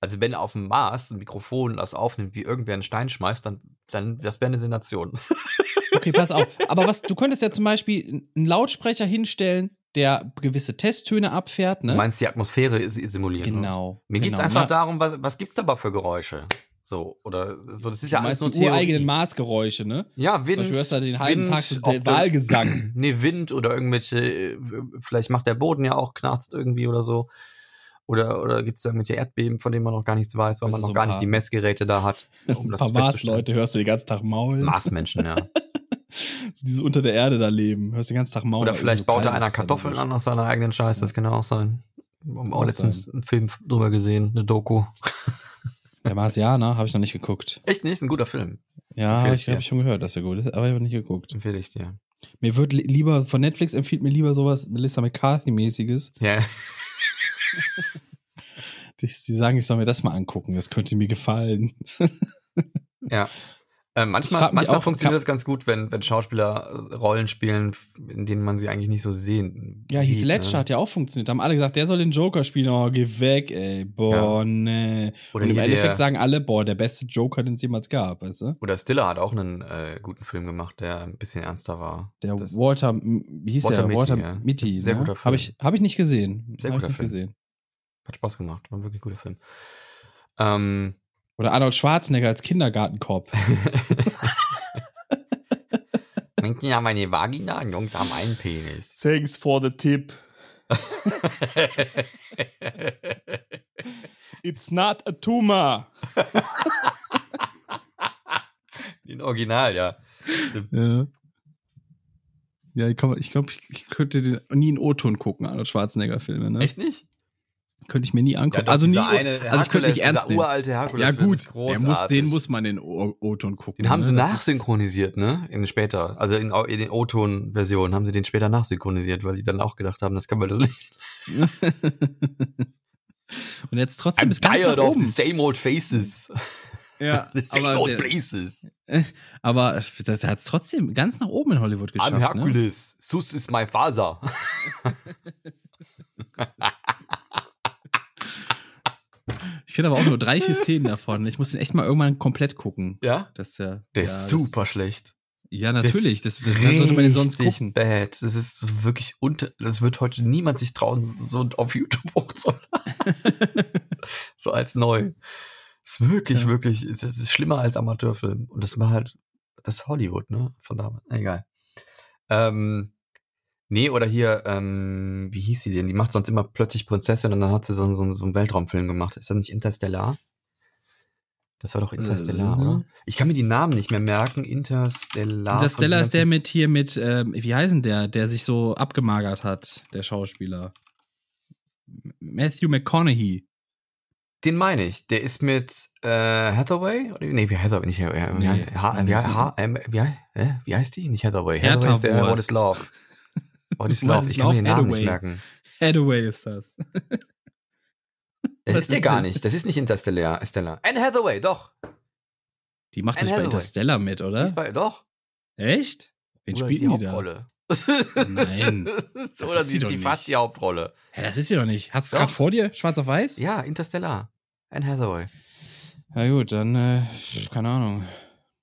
Also wenn auf dem Mars ein Mikrofon das aufnimmt, wie irgendwer einen Stein schmeißt, dann, dann das wäre eine Sensation. okay, pass auf. Aber was, du könntest ja zum Beispiel einen Lautsprecher hinstellen, der gewisse Testtöne abfährt, ne? Du meinst die Atmosphäre si- simulieren. ne? genau. Mir geht's genau, einfach ja. darum, was, was gibt's da aber für Geräusche? So, oder so, das ist ja alles nur Theorie. Maßgeräusche, ne? Ja, Wind. Zum hörst du den halben Wind, Tag so der- Wahlgesang. Nee, Wind oder irgendwelche, äh, vielleicht macht der Boden ja auch knarzt irgendwie oder so. Oder, oder gibt's da irgendwelche Erdbeben, von denen man noch gar nichts weiß, weil Also man so noch ein gar paar- nicht die Messgeräte da hat, um Ein das paar festzustellen. Mars-Leute hörst du den ganzen Tag maulen. Marsmenschen, ja. Die so unter der Erde da leben. Hörst den ganzen Tag maulen. Oder vielleicht so baut da einer Kartoffeln an aus seiner eigenen Scheiße, das kann ja auch sein. Haben auch letztens einen Film drüber gesehen, eine Doku. Der Marsianer habe ich noch nicht geguckt. Echt nicht, ist ein guter Film. Ja, Empfehle ich ich habe schon gehört, dass er gut ist, aber ich habe nicht geguckt. Empfehle ich dir. Mir wird li lieber, von Netflix empfiehlt mir lieber sowas Melissa McCarthy-mäßiges. Ja. Die, die sagen, ich soll mir das mal angucken, das könnte mir gefallen. Ja. Äh, manchmal manchmal auch, funktioniert das ganz gut, wenn, wenn Schauspieler äh, Rollen spielen, in denen man sie eigentlich nicht so sehen. Ja, Heath Ledger ne? hat ja auch funktioniert. Da haben alle gesagt, der soll den Joker spielen. Oh, geh weg, ey. Boah, nee. Oder Und im Endeffekt sagen alle, boah, der beste Joker, den es jemals gab, weißt du? Oder Stiller hat auch einen äh, guten Film gemacht, der ein bisschen ernster war. Der Das- Walter, wie hieß Walter der? Mitty, Walter ja. Mitty. Sehr ne? guter Film. Habe ich, hab ich nicht gesehen. Sehr Hab guter Film. gesehen. Hat Spaß gemacht, war ein wirklich guter Film. Ähm, Oder Arnold Schwarzenegger als Kindergartenkopf. Männchen haben eine Vagina Jungs haben einen Penis. Thanks for the tip. It's not a tumor. In Original, ja. Ja. Ja, ich glaube, ich, glaub, ich, könnte den, nie in O-Ton gucken, Arnold Schwarzenegger-Filme, ne? Echt nicht? Könnte ich mir nie angucken. doch, also nie, eine also ich könnte nicht ernst nehmen. uralte Herkules. Ja gut, muss, den muss man in O-Ton gucken. Den haben ne? sie ist- nachsynchronisiert, ne? In später. Also in, in den O-Ton-Versionen haben sie den später nachsynchronisiert, weil die dann auch gedacht haben, das kann man doch nicht. Und jetzt trotzdem I'm ist ganz tired of the same old faces. Ja, The same aber, old places. aber das hat es trotzdem ganz nach oben in Hollywood geschafft. I'm Ne? Hercules. Sus is my father. Ich kenne aber auch nur drei, vier Szenen davon. Ich muss den echt mal irgendwann komplett gucken. Ja? Das ist ja, Der ja, ist super schlecht. Das, ja, natürlich. Das, das sollte man den sonst gucken. Bad. Das ist wirklich unter. Das wird heute niemand sich trauen, so auf YouTube hochzuladen. so als neu. Das ist wirklich, Ja. wirklich. Das ist schlimmer als Amateurfilm. Und das war halt. Das ist Hollywood, ne? Von damals. Egal. Ähm, nee, oder hier, ähm, wie hieß sie denn? Die macht sonst immer plötzlich Prinzessin und dann hat sie so, einen- so, so einen Weltraumfilm gemacht. Ist das nicht Interstellar? Das war doch Interstellar, Äh. oder? Ich kann mir die Namen nicht mehr merken. Interstellar. Stella ist der mit hier mit, ähm, wie heißt denn der, der sich so abgemagert hat, der Schauspieler? Matthew McConaughey. Den meine ich. Der ist mit äh, Hathaway? Oder, nee, wie Hathaway, nicht Hathaway. Wie, äh, heißt die? Nicht Hathaway. Hathaway ist der What is Love. Love. is Ich kann mir den? Namen Hathaway. nicht merken. Hathaway ist das. Das ist der gar nicht. Das ist nicht Interstellar. Stellar. Anne Hathaway, doch. Die macht Anne nicht bei Hathaway. Interstellar mit, Die oder? ist bei, doch. Echt? Wen Oder spielt die, die da? Hauptrolle? Nein. Das Oder ist sie sie die nicht. fast die Hauptrolle. Hä, das ist sie doch nicht. Hast du es gerade vor dir? Schwarz auf weiß? Ja, Interstellar. Anne Hathaway. Na gut, dann, äh, keine Ahnung.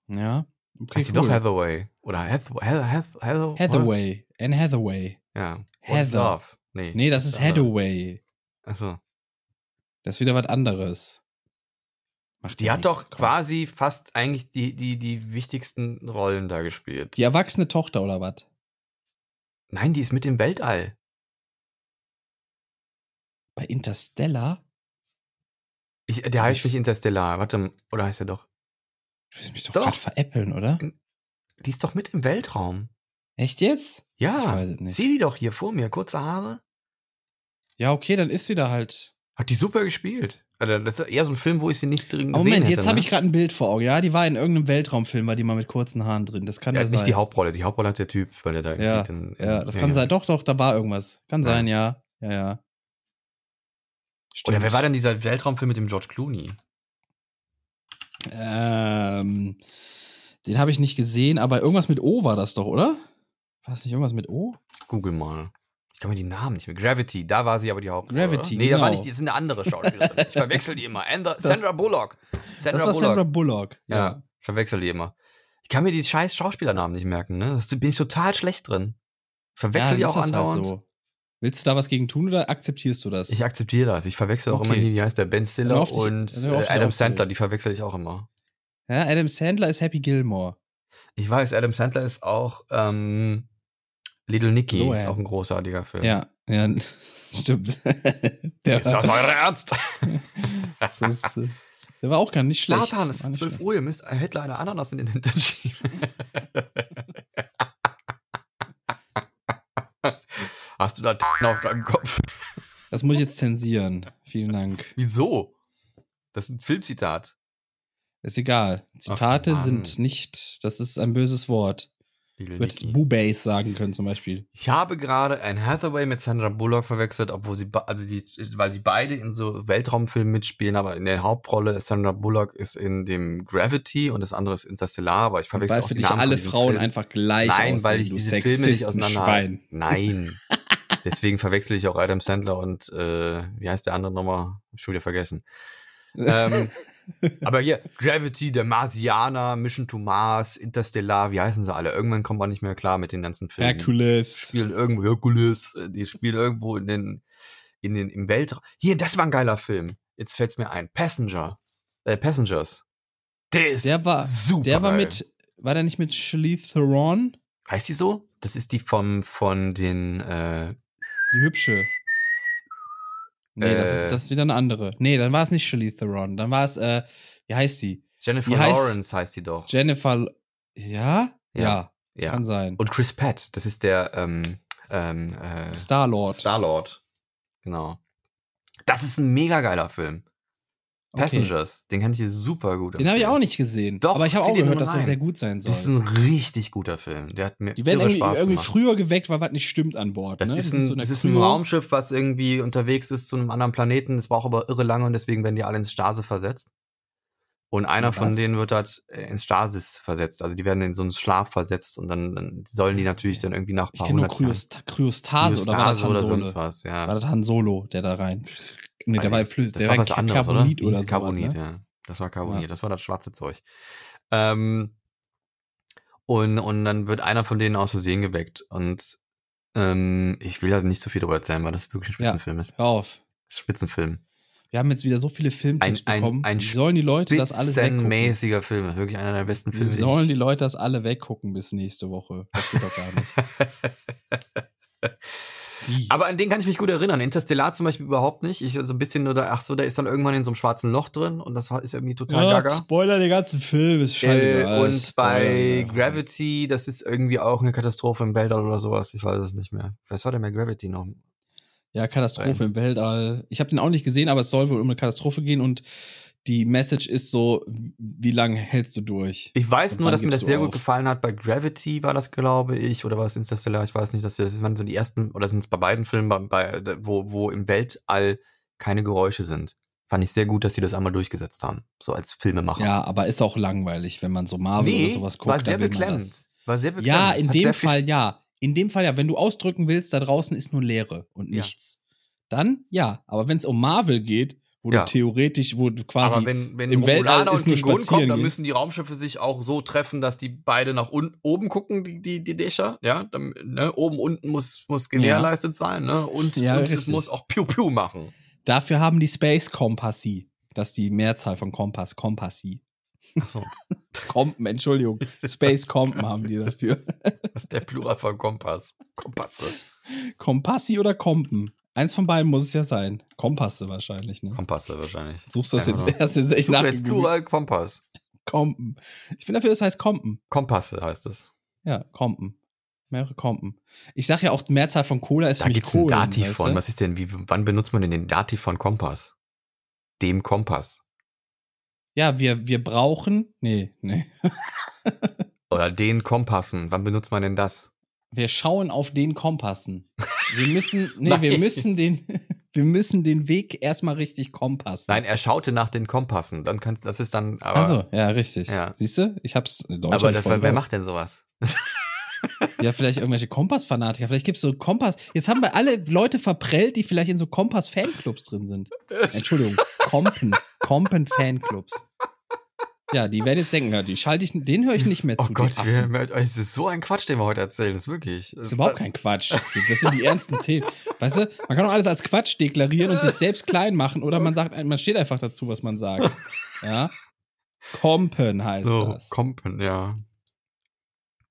Ja. Okay, heißt die doch Hathaway? Oder Hathaway? Hath, Hath, Hath, Hathaway. Anne Hathaway. Ja. Heather. Love? Nee. Nee, das ist. Hathaway. Achso. Das ist wieder was anderes. Macht Die hat doch komm. quasi fast eigentlich die, die, die wichtigsten Rollen da gespielt. Die erwachsene Tochter oder was? Nein, die ist mit im Weltall. Bei Interstellar? Ich, der Also heißt ich- nicht Interstellar. Warte, oder heißt er doch? Du willst mich doch, Doch. gerade veräppeln, oder? Die ist doch mit im Weltraum. Echt jetzt? Ich Ja, weiß es nicht. sieh die doch hier vor mir. Kurze Haare. Ja, okay, dann ist sie da halt. Hat die super gespielt. Also, das ist eher so ein Film, wo ich sie nicht drin gesehen Moment, hätte, jetzt habe ne? ich gerade ein Bild vor Augen. Ja, die war in irgendeinem Weltraumfilm, war die mal mit kurzen Haaren drin. Das kann ja, ja, nicht sein. die Hauptrolle. Die Hauptrolle hat der Typ, weil der da Ja, in, in, ja, das kann sein. Doch, doch, da war irgendwas. Kann Ja. sein, ja. Ja, ja. Oder wer war denn dieser Weltraumfilm mit dem George Clooney? Ähm, den habe ich nicht gesehen, aber irgendwas mit O war das doch, oder? War es nicht irgendwas mit O? Ich google mal. Ich kann mir die Namen nicht mehr. Gravity, da war sie aber die Hauptrolle. Gravity, oder? Nee, da war genau. nicht, die ist eine andere Schauspielerin. ich verwechsel die immer. Ander, Das- Sandra Bullock. Sandra das war Bullock. Sandra Bullock. Ja, ich verwechsel die immer. Ich kann mir die scheiß Schauspielernamen nicht merken, ne? Das bin ich total schlecht drin. Ich verwechsel dann die auch das halt andauernd. so. Willst du da was gegen tun oder akzeptierst du das? Ich akzeptiere das. Ich verwechsel auch Okay. immer hier, wie heißt der, Ben Stiller dich- und äh, Adam. Sandler, die verwechsel ich auch immer. ja, Adam Sandler ist Happy Gilmore. Ich weiß, Adam Sandler ist auch ähm, Little Nicky, So, ist ja. auch ein großartiger Film. Ja, ja, stimmt. der, Ist das euer Ernst? das, äh, der war auch gar nicht schlecht. Satan, es ist nicht 12 schlecht. Uhr, ihr müsst Hitler eine Ananas in den Hintern schieben. Hast du da auf deinem Kopf? Das muss ich jetzt zensieren. Vielen Dank. Wieso? Das ist ein Filmzitat. Ist egal. Zitate Mann. sind nicht, das ist ein böses Wort. Du hättest. Boo-Base sagen können zum Beispiel. Ich habe gerade Anne Hathaway mit Sandra Bullock verwechselt, obwohl sie, also die, weil sie beide in so Weltraumfilmen mitspielen, aber in der Hauptrolle ist Sandra Bullock ist in dem Gravity und das andere ist Interstellar, aber ich verwechsel Weil auch für die dich Namen alle Frauen Filmen. einfach gleich Nein, aussehen, weil ich diese Filme nicht auseinander. Schwein. Nein. Deswegen verwechsel ich auch Adam Sandler und äh, wie heißt der andere nochmal? Hab ich schon wieder vergessen. ähm, aber hier, Gravity, der Marsianer, Mission to Mars, Interstellar, wie heißen sie alle? Irgendwann kommt man nicht mehr klar mit den ganzen Filmen. Hercules. Spielen irgendwo Hercules, äh, die spielen irgendwo in den, in den, im Weltraum. Hier, das war ein geiler Film. Jetzt fällt's mir ein. Passenger. Äh, Passengers. Der ist Der war, super. der war geil. mit, war der nicht mit Charlize Theron? Heißt die so? Das ist die vom, von den, äh, Die hübsche. Nee, das, Äh. ist, das ist wieder eine andere. Nee, dann war es nicht Charlize Theron. Dann war es, äh, wie heißt sie? Jennifer heißt- Lawrence heißt die doch. Jennifer. Ja. Ja, ja. kann sein. Und Chris Pratt, das ist der ähm, ähm, äh, Star-Lord. Star-Lord. Genau. Das ist ein mega geiler Film. Okay. Passengers, den kann ich dir super gut Den habe ich empfehlen. auch nicht gesehen. Doch, aber ich habe auch gehört, dass er sehr gut sein soll. Das ist ein richtig guter Film. Der hat mir Die werden irgendwie, Spaß irgendwie früher geweckt, weil was nicht stimmt an Bord. Das ne? ist ein, so das ist ein. Raumschiff, was irgendwie unterwegs ist zu einem anderen Planeten. Das braucht aber irre lange und deswegen werden die alle ins Stase versetzt. Und einer Was? von denen wird halt äh, ins Stasis versetzt. Also die werden in so einen Schlaf versetzt und dann, dann sollen die natürlich dann irgendwie nach ein Ich paar kenne nur hundert Jahren- Kryos Kryostase, oder war das Kryostase Han oder sonst was, ja. War das Han Solo, der da rein? Nee, der war ich- flüssig. Das der war was anderes, oder? Carbonit Wie oder hieß so. Carbonit, ne? ja. Das war Carbonit, Ja. das war das schwarze Zeug. Ähm, und, und dann wird einer von denen aus Versehen geweckt. Und ähm, ich will da nicht so viel darüber erzählen, weil das wirklich ein Ja. Spitzenfilm ist. Hör auf. Das ist Spitzenfilm. Wir haben jetzt wieder so viele Filmtipps Ein- ein- bekommen. ein Wie sollen die Leute das alles weggucken? Spitzenmäßiger Film. Das ist wirklich einer der besten Filme. sollen die Leute das alle weggucken bis nächste Woche? Das geht doch gar nicht. Aber an den kann ich mich gut erinnern. Interstellar zum Beispiel überhaupt nicht. Ich so ein bisschen nur da, ach so, der ist dann irgendwann in so einem schwarzen Loch drin und das ist irgendwie total ja, gaga. Spoiler den ganzen Film, ist Äh, scheißegal. und bei Spoiler. Gravity, das ist irgendwie auch eine Katastrophe im Weltall oder sowas. Ich weiß es nicht mehr. Was war denn bei Gravity noch? Ja, Katastrophe im Weltall. Ich habe den auch nicht gesehen, aber es soll wohl um eine Katastrophe gehen und die Message ist so, wie lange hältst du durch? Ich weiß nur, dass mir das sehr gut auf? gefallen hat. Bei Gravity war das, glaube ich, oder war es Interstellar? Ich weiß nicht, dass das waren so die ersten, oder sind es bei beiden Filmen, bei, wo, wo im Weltall keine Geräusche sind. Fand ich sehr gut, dass sie das einmal durchgesetzt haben. So als Filmemacher. Ja, aber ist auch langweilig, wenn man so Marvel oder sowas guckt. war sehr beklemmend. War sehr beklemmend. Ja, in dem Fall ja. In dem Fall ja. Wenn du ausdrücken willst, da draußen ist nur Leere und Ja. nichts. Dann ja. Aber wenn es um Marvel geht, wo Ja. du theoretisch, wo du quasi Aber wenn, wenn im Weltall ist nur Klingonen kommen, spazieren dann gehen. müssen die Raumschiffe sich auch so treffen, dass die beide nach unten, oben gucken, die, die, die Dächer. Ja, dann, ne, oben, unten muss, muss gewährleistet sein, ne? Und, Ja, und es muss auch Piu Piu machen. Dafür haben die Space Kompassie. Das ist die Mehrzahl von Kompass, Kompassi. Ach so. Kompen, Entschuldigung. Space Kompen haben die dafür. Was ist der Plural von Kompass? Kompasse. Kompassi oder Kompen? Eins von beiden muss es ja sein. Kompasse wahrscheinlich, ne? Kompasse wahrscheinlich. Suchst du das jetzt nur. erst jetzt echt nach? jetzt Plural Kompass. Kompen. Ich bin dafür, es heißt Kompen. Kompasse heißt es. Ja, Kompen. Mehrere Kompen. Ich sag ja auch, Mehrzahl von Cola ist Da für mich gibt's ein Kohlen, Dativ weißt von. du? Was ist denn, wie, wann benutzt man denn den Dativ von Kompass? Dem Kompass. Ja, wir, wir brauchen. Nee, nee. Oder den Kompassen. Wann benutzt man denn das? Wir schauen auf den Kompassen. Wir müssen, nee, wir müssen den, wir müssen den Weg erstmal richtig kompassen. Nein, er schaute nach den Kompassen. Dann kann, das ist dann, aber, Also, ja, richtig. Ja. Siehst du? Ich hab's Deutsch aber das, wer drauf. macht denn sowas? Ja, vielleicht irgendwelche Kompass-Fanatiker. Vielleicht gibt's so Kompass. Jetzt haben wir alle Leute verprellt, die vielleicht in so Kompass-Fanclubs drin sind. Entschuldigung, Kompen. Kompen-Fanclubs. Ja, die werden jetzt denken, die schalte ich, den höre ich nicht mehr zu. Oh Gott, wir, es ist so ein Quatsch, den wir heute erzählen. Das ist wirklich. Das ist überhaupt kein Quatsch. Das sind die ernsten Themen. Weißt du, man kann auch alles als Quatsch deklarieren und sich selbst klein machen oder man sagt, man steht einfach dazu, was man sagt. Ja. Kompen heißt so, das. Kompen, ja.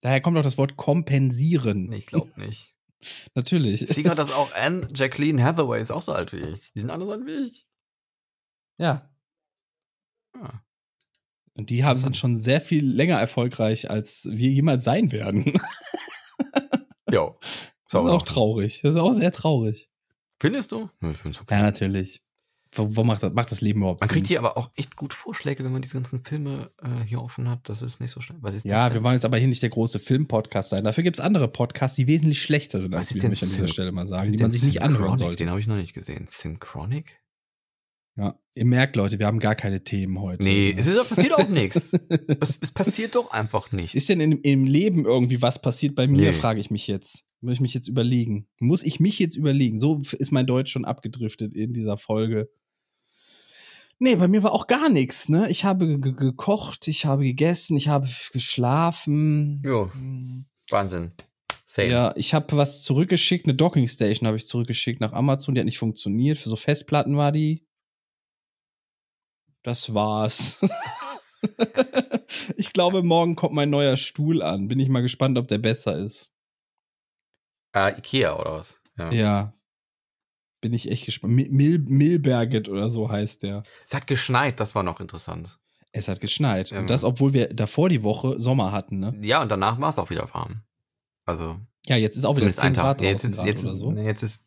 Daher kommt auch das Wort kompensieren. Ich glaube nicht. Natürlich. Ich sehe gerade, dass auch Anne Jacqueline Hathaway ist auch so alt wie ich. Die sind alle so alt wie ich. Ja. Ja. Und die haben, sind schon sehr viel länger erfolgreich, als wir jemals sein werden. Das ist Sauber. auch traurig. Das ist auch sehr traurig. Findest du? Ja, ich find's okay. Ja, natürlich. Wo, wo macht, das, macht das Leben überhaupt Man Sinn? kriegt hier aber auch echt gut Vorschläge, wenn man diese ganzen Filme äh, hier offen hat. Das ist nicht so schnell. Was ist ja, wir wollen jetzt aber hier nicht der große Film-Podcast sein. Dafür gibt es andere Podcasts, die wesentlich schlechter sind, als wir, möchte an dieser Stelle mal sagen, die man sich nicht anhören sollte. Den habe ich noch nicht gesehen. Synchronic? Ja, ihr merkt, Leute, wir haben gar keine Themen heute. Nee, Ne? es ist, passiert auch nichts. Es, es passiert doch einfach nichts. Ist denn in, im Leben irgendwie was passiert bei mir, Nee. frage ich mich jetzt. Muss ich mich jetzt überlegen? Muss ich mich jetzt überlegen? So ist mein Deutsch schon abgedriftet in dieser Folge. Nee, bei mir war auch gar nichts, ne? Ich habe ge- ge- gekocht, ich habe gegessen, ich habe geschlafen. Jo, Hm. Wahnsinn. Same. Ja, ich habe was zurückgeschickt, eine Docking Station habe ich zurückgeschickt nach Amazon, die hat nicht funktioniert. Für so Festplatten war die. Das war's. ich glaube, morgen kommt mein neuer Stuhl an. Bin ich mal gespannt, ob der besser ist. Äh, Ikea oder was? Ja. Ja. Bin ich echt gespannt. Mil Mil Milberget oder so heißt der. Es hat geschneit, das war noch interessant. Es hat geschneit. Ja. Und das, obwohl wir davor die Woche Sommer hatten, ne? Ja, und danach war es auch wieder warm. Also, Ja, jetzt ist auch wieder zumindest 10 ein Tag. Grad Ja, jetzt ist, grad jetzt, oder so. nee, jetzt ist,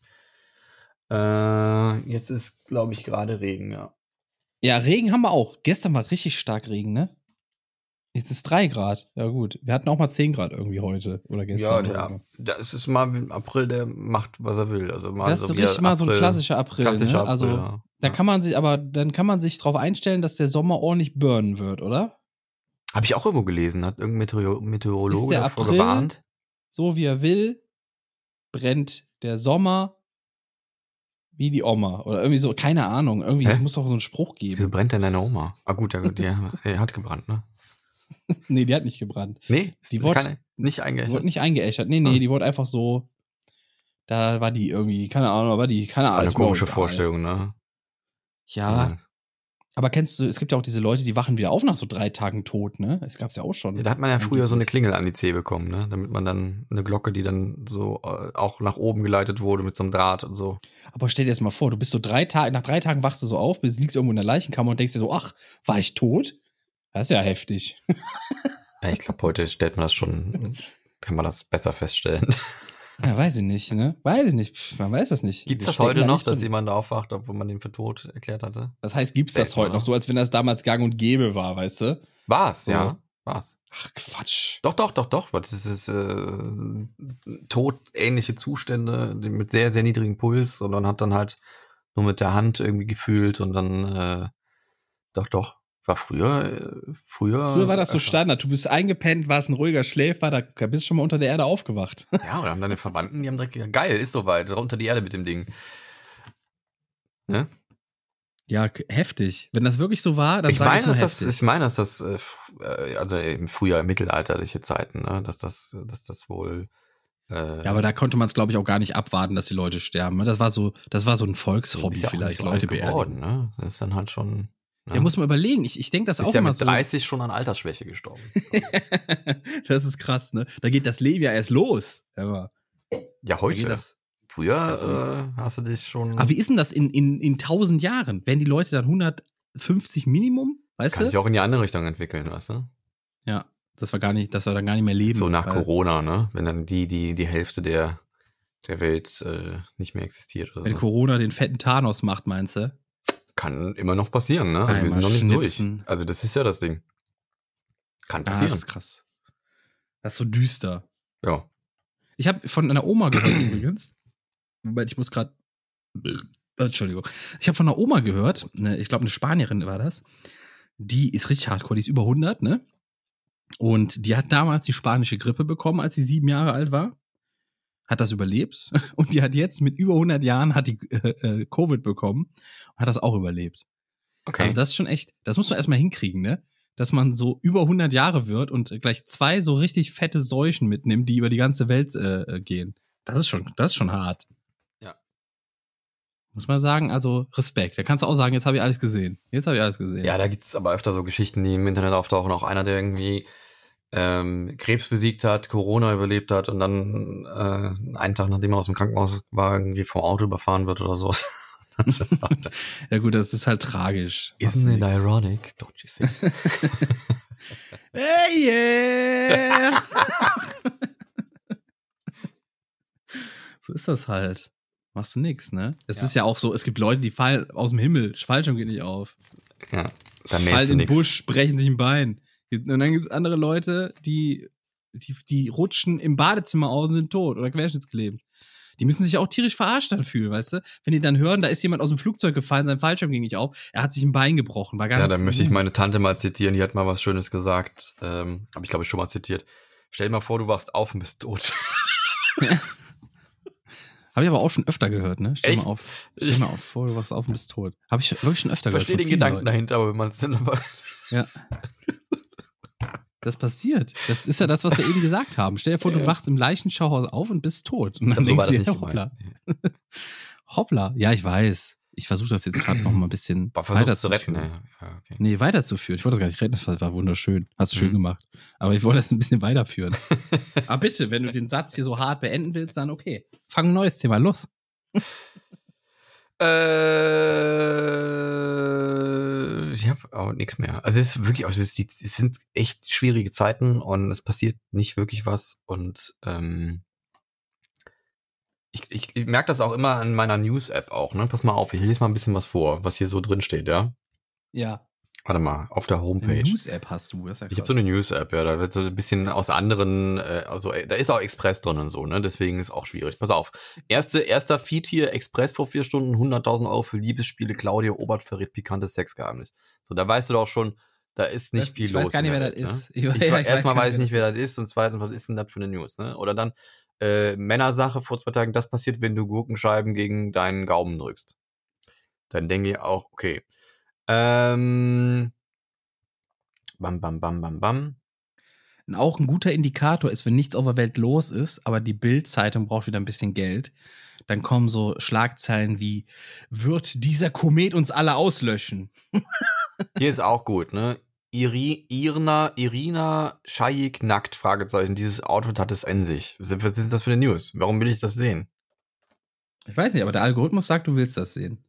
äh, jetzt ist, glaube ich, gerade Regen, ja. Ja, Regen haben wir auch. Gestern war richtig stark Regen, ne? Jetzt ist 3 Grad. Ja, gut. Wir hatten auch mal 10 Grad irgendwie heute oder Ja, gestern. oder der, so. das ist mal im April, der macht, was er will. Also mal Das so ist wie richtig mal so ein April- klassischer April. klassischer ne? Also, April, ja. da Ja. kann man sich, aber dann kann man sich drauf einstellen, dass der Sommer ordentlich burnen wird, oder? Habe ich auch irgendwo gelesen, hat irgendein Meteor Meteorologe davor April? gewarnt. So wie er will, brennt der Sommer wie die Oma. Oder irgendwie so, keine Ahnung. Irgendwie, Hä? es muss doch so einen Spruch Wieso geben. brennt denn deine Oma? Ah gut, der, der, der hat gebrannt, ne? Nee, die hat nicht gebrannt. Nee, Die wurde- keine, nicht Die eingeäschert. wurde nicht eingeäschert. Nee, nee, Ah. die wurde einfach so. Da war die irgendwie, keine Ahnung, war die, keine Das Ahnung. ist eine ist auch komische egal. Vorstellung, ne? Ja, aber kennst du, es gibt ja auch diese Leute, die wachen wieder auf nach so drei Tagen tot, ne? Es gab's ja auch schon. Ja, da hat man ja früher so eine. Klingel an die Zeh bekommen, ne? Damit man dann eine Glocke, die dann so äh, auch nach oben geleitet wurde mit so einem Draht und so. Aber stell dir das mal vor, du bist so drei Tage, nach drei Tagen wachst du so auf, bist, liegst irgendwo in der Leichenkammer und denkst dir so, ach, war ich tot? Das ist ja heftig. Ja, ich glaube, heute stellt man das schon, kann man das besser feststellen. Ja, weiß ich nicht, ne? Weiß ich nicht. Pff, Man weiß das nicht. Gibt's Wir das heute da noch, dass jemand aufwacht, obwohl man den für tot erklärt hatte? Das heißt, gibt's das heute noch oder? so, als wenn das damals gang und gäbe war, weißt du? War's, So. ja. War's. Ach, Quatsch. Doch, doch, doch, doch. Das ist, ist äh, todähnliche Zustände mit sehr, sehr niedrigem Puls und dann hat dann halt nur mit der Hand irgendwie gefühlt und dann, äh, doch, doch. War früher, äh, früher. Früher war das so einfach- Standard. Du bist eingepennt, warst ein ruhiger Schläfer, da bist du schon mal unter der Erde aufgewacht. Ja, oder haben deine Verwandten, die haben direkt gesagt, geil, ist soweit, unter die Erde mit dem Ding. Ne? Ja, heftig. Wenn das wirklich so war, dann Ich meine, ich dass das, heftig. ich meine, dass das, äh, äh, also im früher mittelalterliche Zeiten, ne, dass das, dass das wohl. Äh, ja, aber da konnte man es, glaube ich, auch gar nicht abwarten, dass die Leute sterben. ne? Das war so, das war so ein Volkshobby ja vielleicht, so Leute beerdigen. geworden, ne? Das ist dann halt schon. Ne? Ja, muss man überlegen. Ich, ich denke das ist auch ja immer mit so. 30 schon an Altersschwäche gestorben. das ist krass, ne? Da geht das Leben ja erst los. Aber, ja, heute. das? Früher äh, hast du dich schon. aber wie ist denn das in, in, in 1000 Jahren? Werden die Leute dann 150 Minimum? Weißt kann du? sich auch in die andere Richtung entwickeln, weißt du? Ja, das war gar nicht, das war dann gar nicht mehr Leben. So nach Corona, ne? Wenn dann die, die, die Hälfte der, der Welt äh, nicht mehr existiert Wenn so. Corona den fetten Thanos macht, meinst du? Kann immer noch passieren, ne? Also wir sind noch nicht schnipsen. durch. Also das ist ja das Ding. Kann Ah, das passieren. ist krass. Das ist so düster. ja. Ich habe von einer Oma gehört übrigens. Moment, ich muss gerade. Entschuldigung. Ich habe von einer Oma gehört, ne, ich glaube, eine Spanierin war das. Die ist richtig hardcore, die ist über 100, ne? Und die hat damals die spanische Grippe bekommen, als sie sieben Jahre alt war. Hat das überlebt. Und die hat jetzt mit über 100 Jahren hat die äh, äh, Covid bekommen und hat das auch überlebt. Okay. Also das ist schon echt, das muss man erstmal hinkriegen, ne? Dass man so über 100 Jahre wird und gleich zwei so richtig fette Seuchen mitnimmt, die über die ganze Welt äh, äh, gehen. Das ist schon, das ist schon hart. Ja. Muss man sagen, also Respekt. Da kannst du auch sagen, jetzt habe ich alles gesehen. Jetzt habe ich alles gesehen. Ja, da gibt's aber öfter so Geschichten, die im Internet auftauchen. Auch einer, der irgendwie ähm, Krebs besiegt hat, Corona überlebt hat und dann äh, einen Tag, nachdem er aus dem Krankenhaus war, irgendwie vom Auto überfahren wird oder so. ja gut, das ist halt tragisch. Isn't it nix. ironic? Don't you see? Hey yeah! so ist das halt. Machst du nix, ne? Es Ja. ist ja auch so, es gibt Leute, die fallen aus dem Himmel, Fallschirm geht nicht auf. ja, da fallen in den nix. Busch, brechen sich ein Bein. Und dann gibt es andere Leute, die, die, die rutschen im Badezimmer aus und sind tot oder querschnittsklebend. Die müssen sich auch tierisch verarscht dann fühlen, weißt du? Wenn die dann hören, da ist jemand aus dem Flugzeug gefallen, sein Fallschirm ging nicht auf, er hat sich ein Bein gebrochen, war ganz Ja, da möchte ich meine Tante mal zitieren, die hat mal was Schönes gesagt. Ähm, Habe ich, glaube ich, schon mal zitiert. Stell dir mal vor, du wachst auf und bist tot. Habe ich aber auch schon öfter gehört, ne? Stell Echt? mal auf, stell mal auf, vor, du wachst auf und bist tot. Habe ich wirklich schon öfter Ich verstehe gehört. den von vielen Gedanken dahinter, aber wenn man es dann aber. Leuten. Ja. Das passiert. Das ist ja das, was wir eben gesagt haben. Stell dir vor, du wachst im Leichenschauhaus auf und bist tot. Und dann so war denkst das du nicht dir, hoppla. Hoppla. Ja, ich weiß. Ich versuche das jetzt gerade noch mal ein bisschen Aber versuch's zu weiterzuführen. retten. Ja, okay. Nee, weiterzuführen. Ich wollte das gar nicht retten, das war, war wunderschön. Hast du schön Mhm. gemacht. Aber ich wollte das ein bisschen weiterführen. Aber bitte, wenn du den Satz hier so hart beenden willst, dann okay. Fang ein neues Thema los. Äh, ich habe auch nichts mehr. Also es ist wirklich, also es, ist es sind echt schwierige Zeiten und es passiert nicht wirklich was und ähm, ich, ich, ich merke das auch immer an meiner News-App auch, ne? Pass mal auf, ich lese mal ein bisschen was vor, was hier so drin steht, ja? Ja. Warte mal, auf der Eine Homepage. News-App hast du. Das ist ja Ich habe krass. so eine News-App, ja, da wird so ein bisschen aus anderen, äh, also äh, da ist auch Express drin und so, ne? Deswegen ist auch schwierig. Pass auf. Erste, erster Feed hier, Express vor vier Stunden, 100.000 Euro für Liebesspiele, Claudia Obert verrät pikantes Sexgeheimnis. So, da weißt du doch schon, da ist nicht Das- viel ich los. weiß gar nicht, wer das ist. Ne? Ich- Ich, ja, ich, ich weiß erstmal weiß ich nicht, nicht, wer das ist und zweitens, was ist denn das für eine News, ne? Oder dann, äh, Männersache vor zwei Tagen, das passiert, wenn du Gurkenscheiben gegen deinen Gaumen drückst. Dann denke ich auch, okay. Ähm, bam, bam, bam, bam, bam. Und Auch ein guter Indikator ist, wenn nichts auf der Welt los ist, aber die Bild-Zeitung braucht wieder ein bisschen Geld, dann kommen so Schlagzeilen wie, wird dieser Komet uns alle auslöschen? Hier ist auch gut, ne? Iri, Irina, Irina Schajik nackt, Fragezeichen. Dieses Auto hat es in sich. Was was ist das für eine News? Warum will ich das sehen? Ich weiß nicht, aber der Algorithmus sagt, du willst das sehen.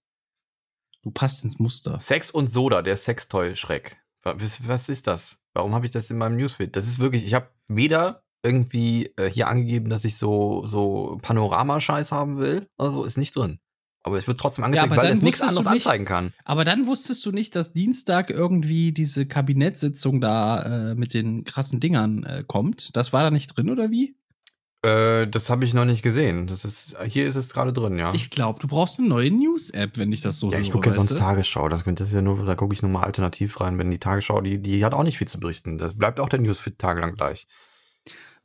Du passt ins Muster. Sex und Soda, der Sextoy-Schreck. Was, was ist das? Warum habe ich das in meinem Newsfeed? Das ist wirklich, ich habe weder irgendwie äh, hier angegeben, dass ich so, so Panorama-Scheiß haben will. Also ist nicht drin. Aber es wird trotzdem angezeigt, aber weil es nichts anderes nicht- anzeigen kann. Aber dann wusstest du nicht, dass Dienstag irgendwie diese Kabinettssitzung da äh, mit den krassen Dingern äh, kommt. Das war da nicht drin, oder wie? Äh, das habe ich noch nicht gesehen. Das ist, hier ist es gerade drin, ja. Ich glaube, du brauchst eine neue News-App, wenn ich das so Ja, ich gucke ja sonst du? Tagesschau. Das, das ist ja nur, da gucke ich nur mal alternativ rein. Wenn die Tagesschau, die, die hat auch nicht viel zu berichten. Das bleibt auch der Newsfeed tagelang gleich.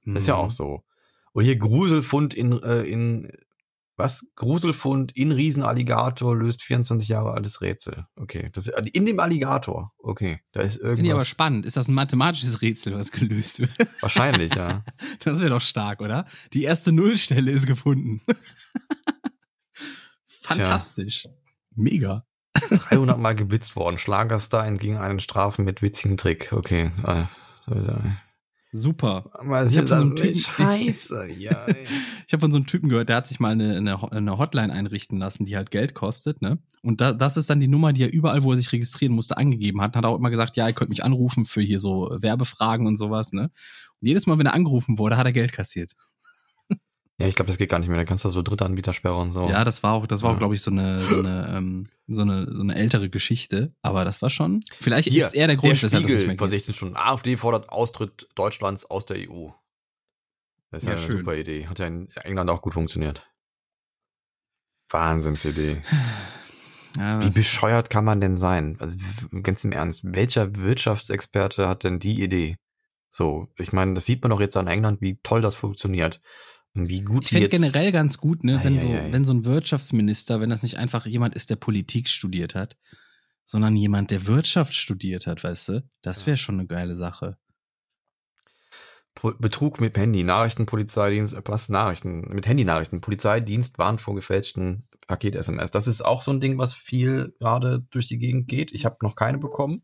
Das ist ja Mhm. auch so. Und hier Gruselfund in, äh, in was? Gruselfund in Riesenalligator löst 24 Jahre altes Rätsel. Okay. Das, in dem Alligator. Okay. Da ist Das finde ich aber irgendwas. spannend. Ist das ein mathematisches Rätsel, was gelöst wird? Wahrscheinlich, ja. Das wäre doch stark, oder? Die erste Nullstelle ist gefunden. Fantastisch. Mega. 300 Mal geblitzt worden. Schlagerstar entging einen Strafen mit witzigem Trick. Okay. Äh, Super. Aber Ich hab von so einem Typen- Scheiße, ja. Ich habe von so einem Typen gehört, der hat sich mal eine, eine, Ho- eine Hotline einrichten lassen, die halt Geld kostet, ne? Und da, das ist dann die Nummer, die er überall, wo er sich registrieren musste, angegeben hat. Und hat auch immer gesagt, ja, ihr könnt mich anrufen für hier so Werbefragen und sowas, ne? Und jedes Mal, wenn er angerufen wurde, hat er Geld kassiert. Ja, ich glaube, das geht gar nicht mehr. Da kannst du so Drittanbietersperre und so. Ja, das war auch, das war auch, Ja. glaube ich, so eine, so eine, ähm, so eine, so eine ältere Geschichte. Aber das war schon. Vielleicht Hier, ist er der Grund, der weshalb das nicht Spiegel vor geht. 16 Stunden. AfD fordert Austritt Deutschlands aus der EU. Das ist ja, Ja, eine schön. super Idee. Hat ja in England auch gut funktioniert. Wahnsinnsidee. Ja, Wie bescheuert kann man denn sein? Also ganz im Ernst, welcher Wirtschaftsexperte hat denn die Idee? So, ich meine, das sieht man doch jetzt an England, wie toll das funktioniert. Wie gut Ich finde generell ganz gut, ne, wenn, Ei, so, ei, ei. wenn so ein Wirtschaftsminister, wenn das nicht einfach jemand ist, der Politik studiert hat, sondern jemand, der Wirtschaft studiert hat, weißt du, das wäre schon eine geile Sache. Betrug mit Handy, Nachrichtenpolizeidienst, äh, was Nachrichten, mit Handynachrichten, Polizeidienst warnt vor gefälschten Paket-SMS. Das ist auch so ein Ding, was viel gerade durch die Gegend geht. Ich habe noch keine bekommen.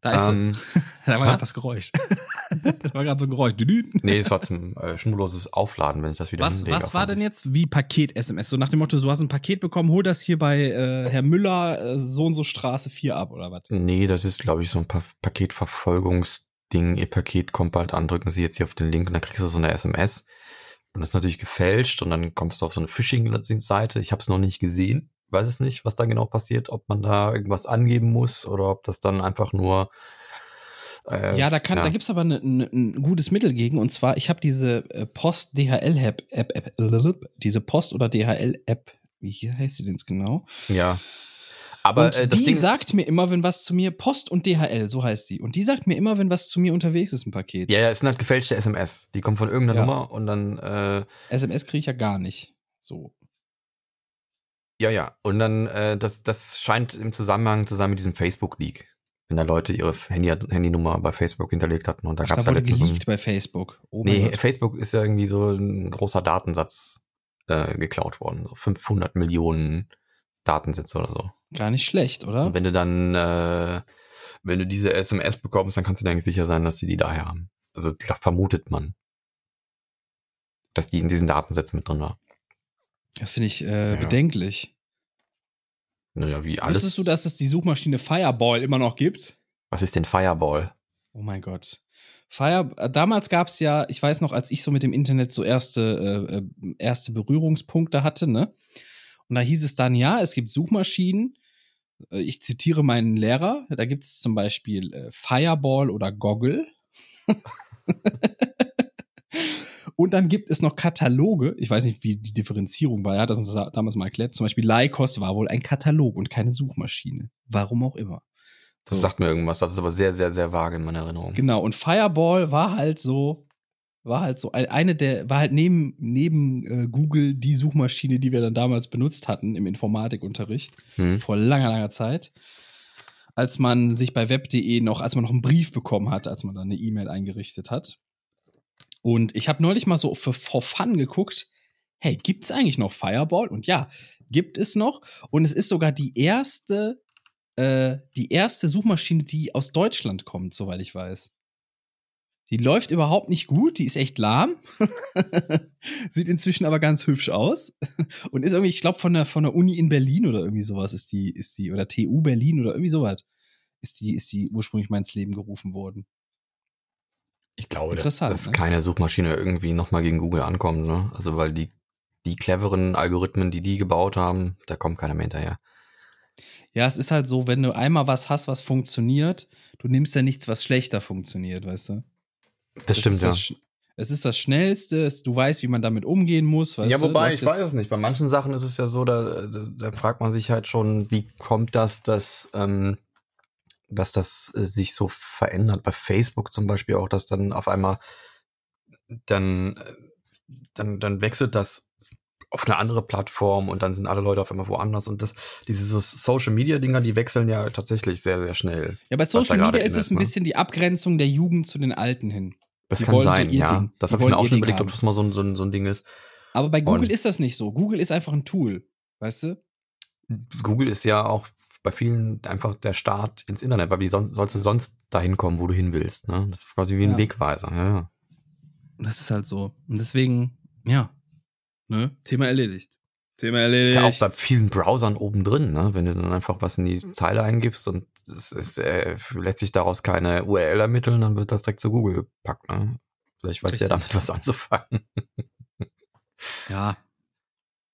Da ist Ähm, da war gerade das Geräusch. da war gerade so ein Geräusch. Nee, es war zum äh, schnurloses Aufladen, wenn ich das wieder Was, hinlege was war denn jetzt wie Paket-SMS? So nach dem Motto, du hast ein Paket bekommen, hol das hier bei äh, Herr Müller, äh, so und so Straße 4 ab, oder was? Nee, das ist, glaube ich, so ein pa Paketverfolgungsding. Ihr Paket kommt bald an, drücken Sie jetzt hier auf den Link und dann kriegst du so eine SMS. Und das ist natürlich gefälscht und dann kommst du auf so eine Phishing-Seite. Ich habe es noch nicht gesehen. Weiß es nicht, was da genau passiert, ob man da irgendwas angeben muss oder ob das dann einfach nur. Äh, Ja, da kann, da gibt's aber ne, ne, ein gutes Mittel gegen. Und zwar, ich habe diese äh, Post-DHL-App, App, App, diese Post- oder DHL-App, wie heißt die denn jetzt genau? Ja. Aber und äh, das die Ding. sagt mir immer, wenn was zu mir, Post und DHL, so heißt die. Und die sagt mir immer, wenn was zu mir unterwegs ist, ein Paket. ja, ja, es sind halt gefälschte SMS. Die kommen von irgendeiner Ja. Nummer und dann. Äh, SMS kriege ich ja gar nicht. So. Ja, ja. Und dann, äh, das, das scheint im Zusammenhang zu sein mit diesem Facebook-Leak. Wenn da Leute ihre Handy, Handynummer bei Facebook hinterlegt hatten. Und da gab es ja wurde letztens. so ein- geleakt bei Facebook. Oh Nee, Gott. Facebook ist ja irgendwie so ein großer Datensatz äh, geklaut worden. So 500 Millionen Datensätze oder so. Gar nicht schlecht, oder? Und wenn du dann, äh, wenn du diese SMS bekommst, dann kannst du dir eigentlich sicher sein, dass die die daher haben. Also vermutet man, dass die in diesen Datensätzen mit drin war. Das finde ich äh, Ja. bedenklich. Naja, wie alles. Wusstest du, dass es die Suchmaschine Fireball immer noch gibt? Was ist denn Fireball? Oh mein Gott. Fire, äh, damals gab es ja, ich weiß noch, als ich so mit dem Internet so erste, äh, äh, erste Berührungspunkte hatte, ne? Und da hieß es dann, ja, es gibt Suchmaschinen. Äh, Ich zitiere meinen Lehrer, da gibt es zum Beispiel Fireball oder Goggle. Und dann gibt es noch Kataloge. Ich weiß nicht, wie die Differenzierung war. Er hat das uns da- damals mal erklärt. Zum Beispiel Lycos war wohl ein Katalog und keine Suchmaschine. Warum auch immer. Das So. sagt mir irgendwas. Das ist aber sehr, sehr, sehr vage in meiner Erinnerung. Genau, und Fireball war halt so, war halt so ein- eine der, war halt neben, neben äh, Google die Suchmaschine, die wir dann damals benutzt hatten im Informatikunterricht, Hm? vor langer, langer Zeit. Als man sich bei web.de noch, als man noch einen Brief bekommen hat, als man dann eine E-Mail eingerichtet hat. Und ich habe neulich mal so für for fun geguckt, hey, gibt's eigentlich noch Fireball? Und ja, gibt es noch. Und es ist sogar die erste, äh, die erste Suchmaschine, die aus Deutschland kommt, soweit ich weiß. Die läuft überhaupt nicht gut, die ist echt lahm. Sieht inzwischen aber ganz hübsch aus. Und ist irgendwie, ich glaube, von der, von der Uni in Berlin oder irgendwie sowas ist die, ist die, oder TU Berlin oder irgendwie sowas. Ist die, ist die ursprünglich mal ins Leben gerufen worden. Ich glaube, dass, dass ne? keine Suchmaschine irgendwie nochmal gegen Google ankommt. Ne? Also weil die, die cleveren Algorithmen, die die gebaut haben, da kommt keiner mehr hinterher. Ja, es ist halt so, wenn du einmal was hast, was funktioniert, du nimmst ja nichts, was schlechter funktioniert, weißt du? Das, stimmt, ist ja. das, es ist das Schnellste, es, du weißt, wie man damit umgehen muss, weißt ja, wobei, ich weiß es nicht. Bei manchen Sachen ist es ja so, da, da, da fragt man sich halt schon, wie kommt das, dass, ähm, dass das äh, sich so verändert. Bei Facebook zum Beispiel auch, dass dann auf einmal dann, äh, dann, dann wechselt das auf eine andere Plattform und dann sind alle Leute auf einmal woanders und das, diese so Social Media Dinger, die wechseln ja tatsächlich sehr, sehr schnell. Ja, bei Social Media ist es ein ne? bisschen die Abgrenzung der Jugend zu den Alten hin. Das Die kann so sein, ihr ja. Ding. Das habe ich mir auch schon Ding überlegt, ob haben. das mal so, ein- so, ein- so ein Ding ist. Aber bei Google Und- ist das nicht so. Google ist einfach ein Tool, weißt du? Google ist ja auch bei vielen einfach der Start ins Internet, weil wie sonst, sollst du sonst dahin kommen, wo du hin willst. Ne? Das ist quasi wie ein Ja. Wegweiser. Ja, ja. Das ist halt so. Und deswegen, ja. Ne? Thema erledigt. Thema Ist erledigt. ja auch bei vielen Browsern oben drin, ne? wenn du dann einfach was in die Zeile eingibst und es ist, äh, lässt sich daraus keine URL ermitteln, dann wird das direkt zu Google gepackt. Ne? Vielleicht weiß der Richtig. damit was anzufangen. Ja.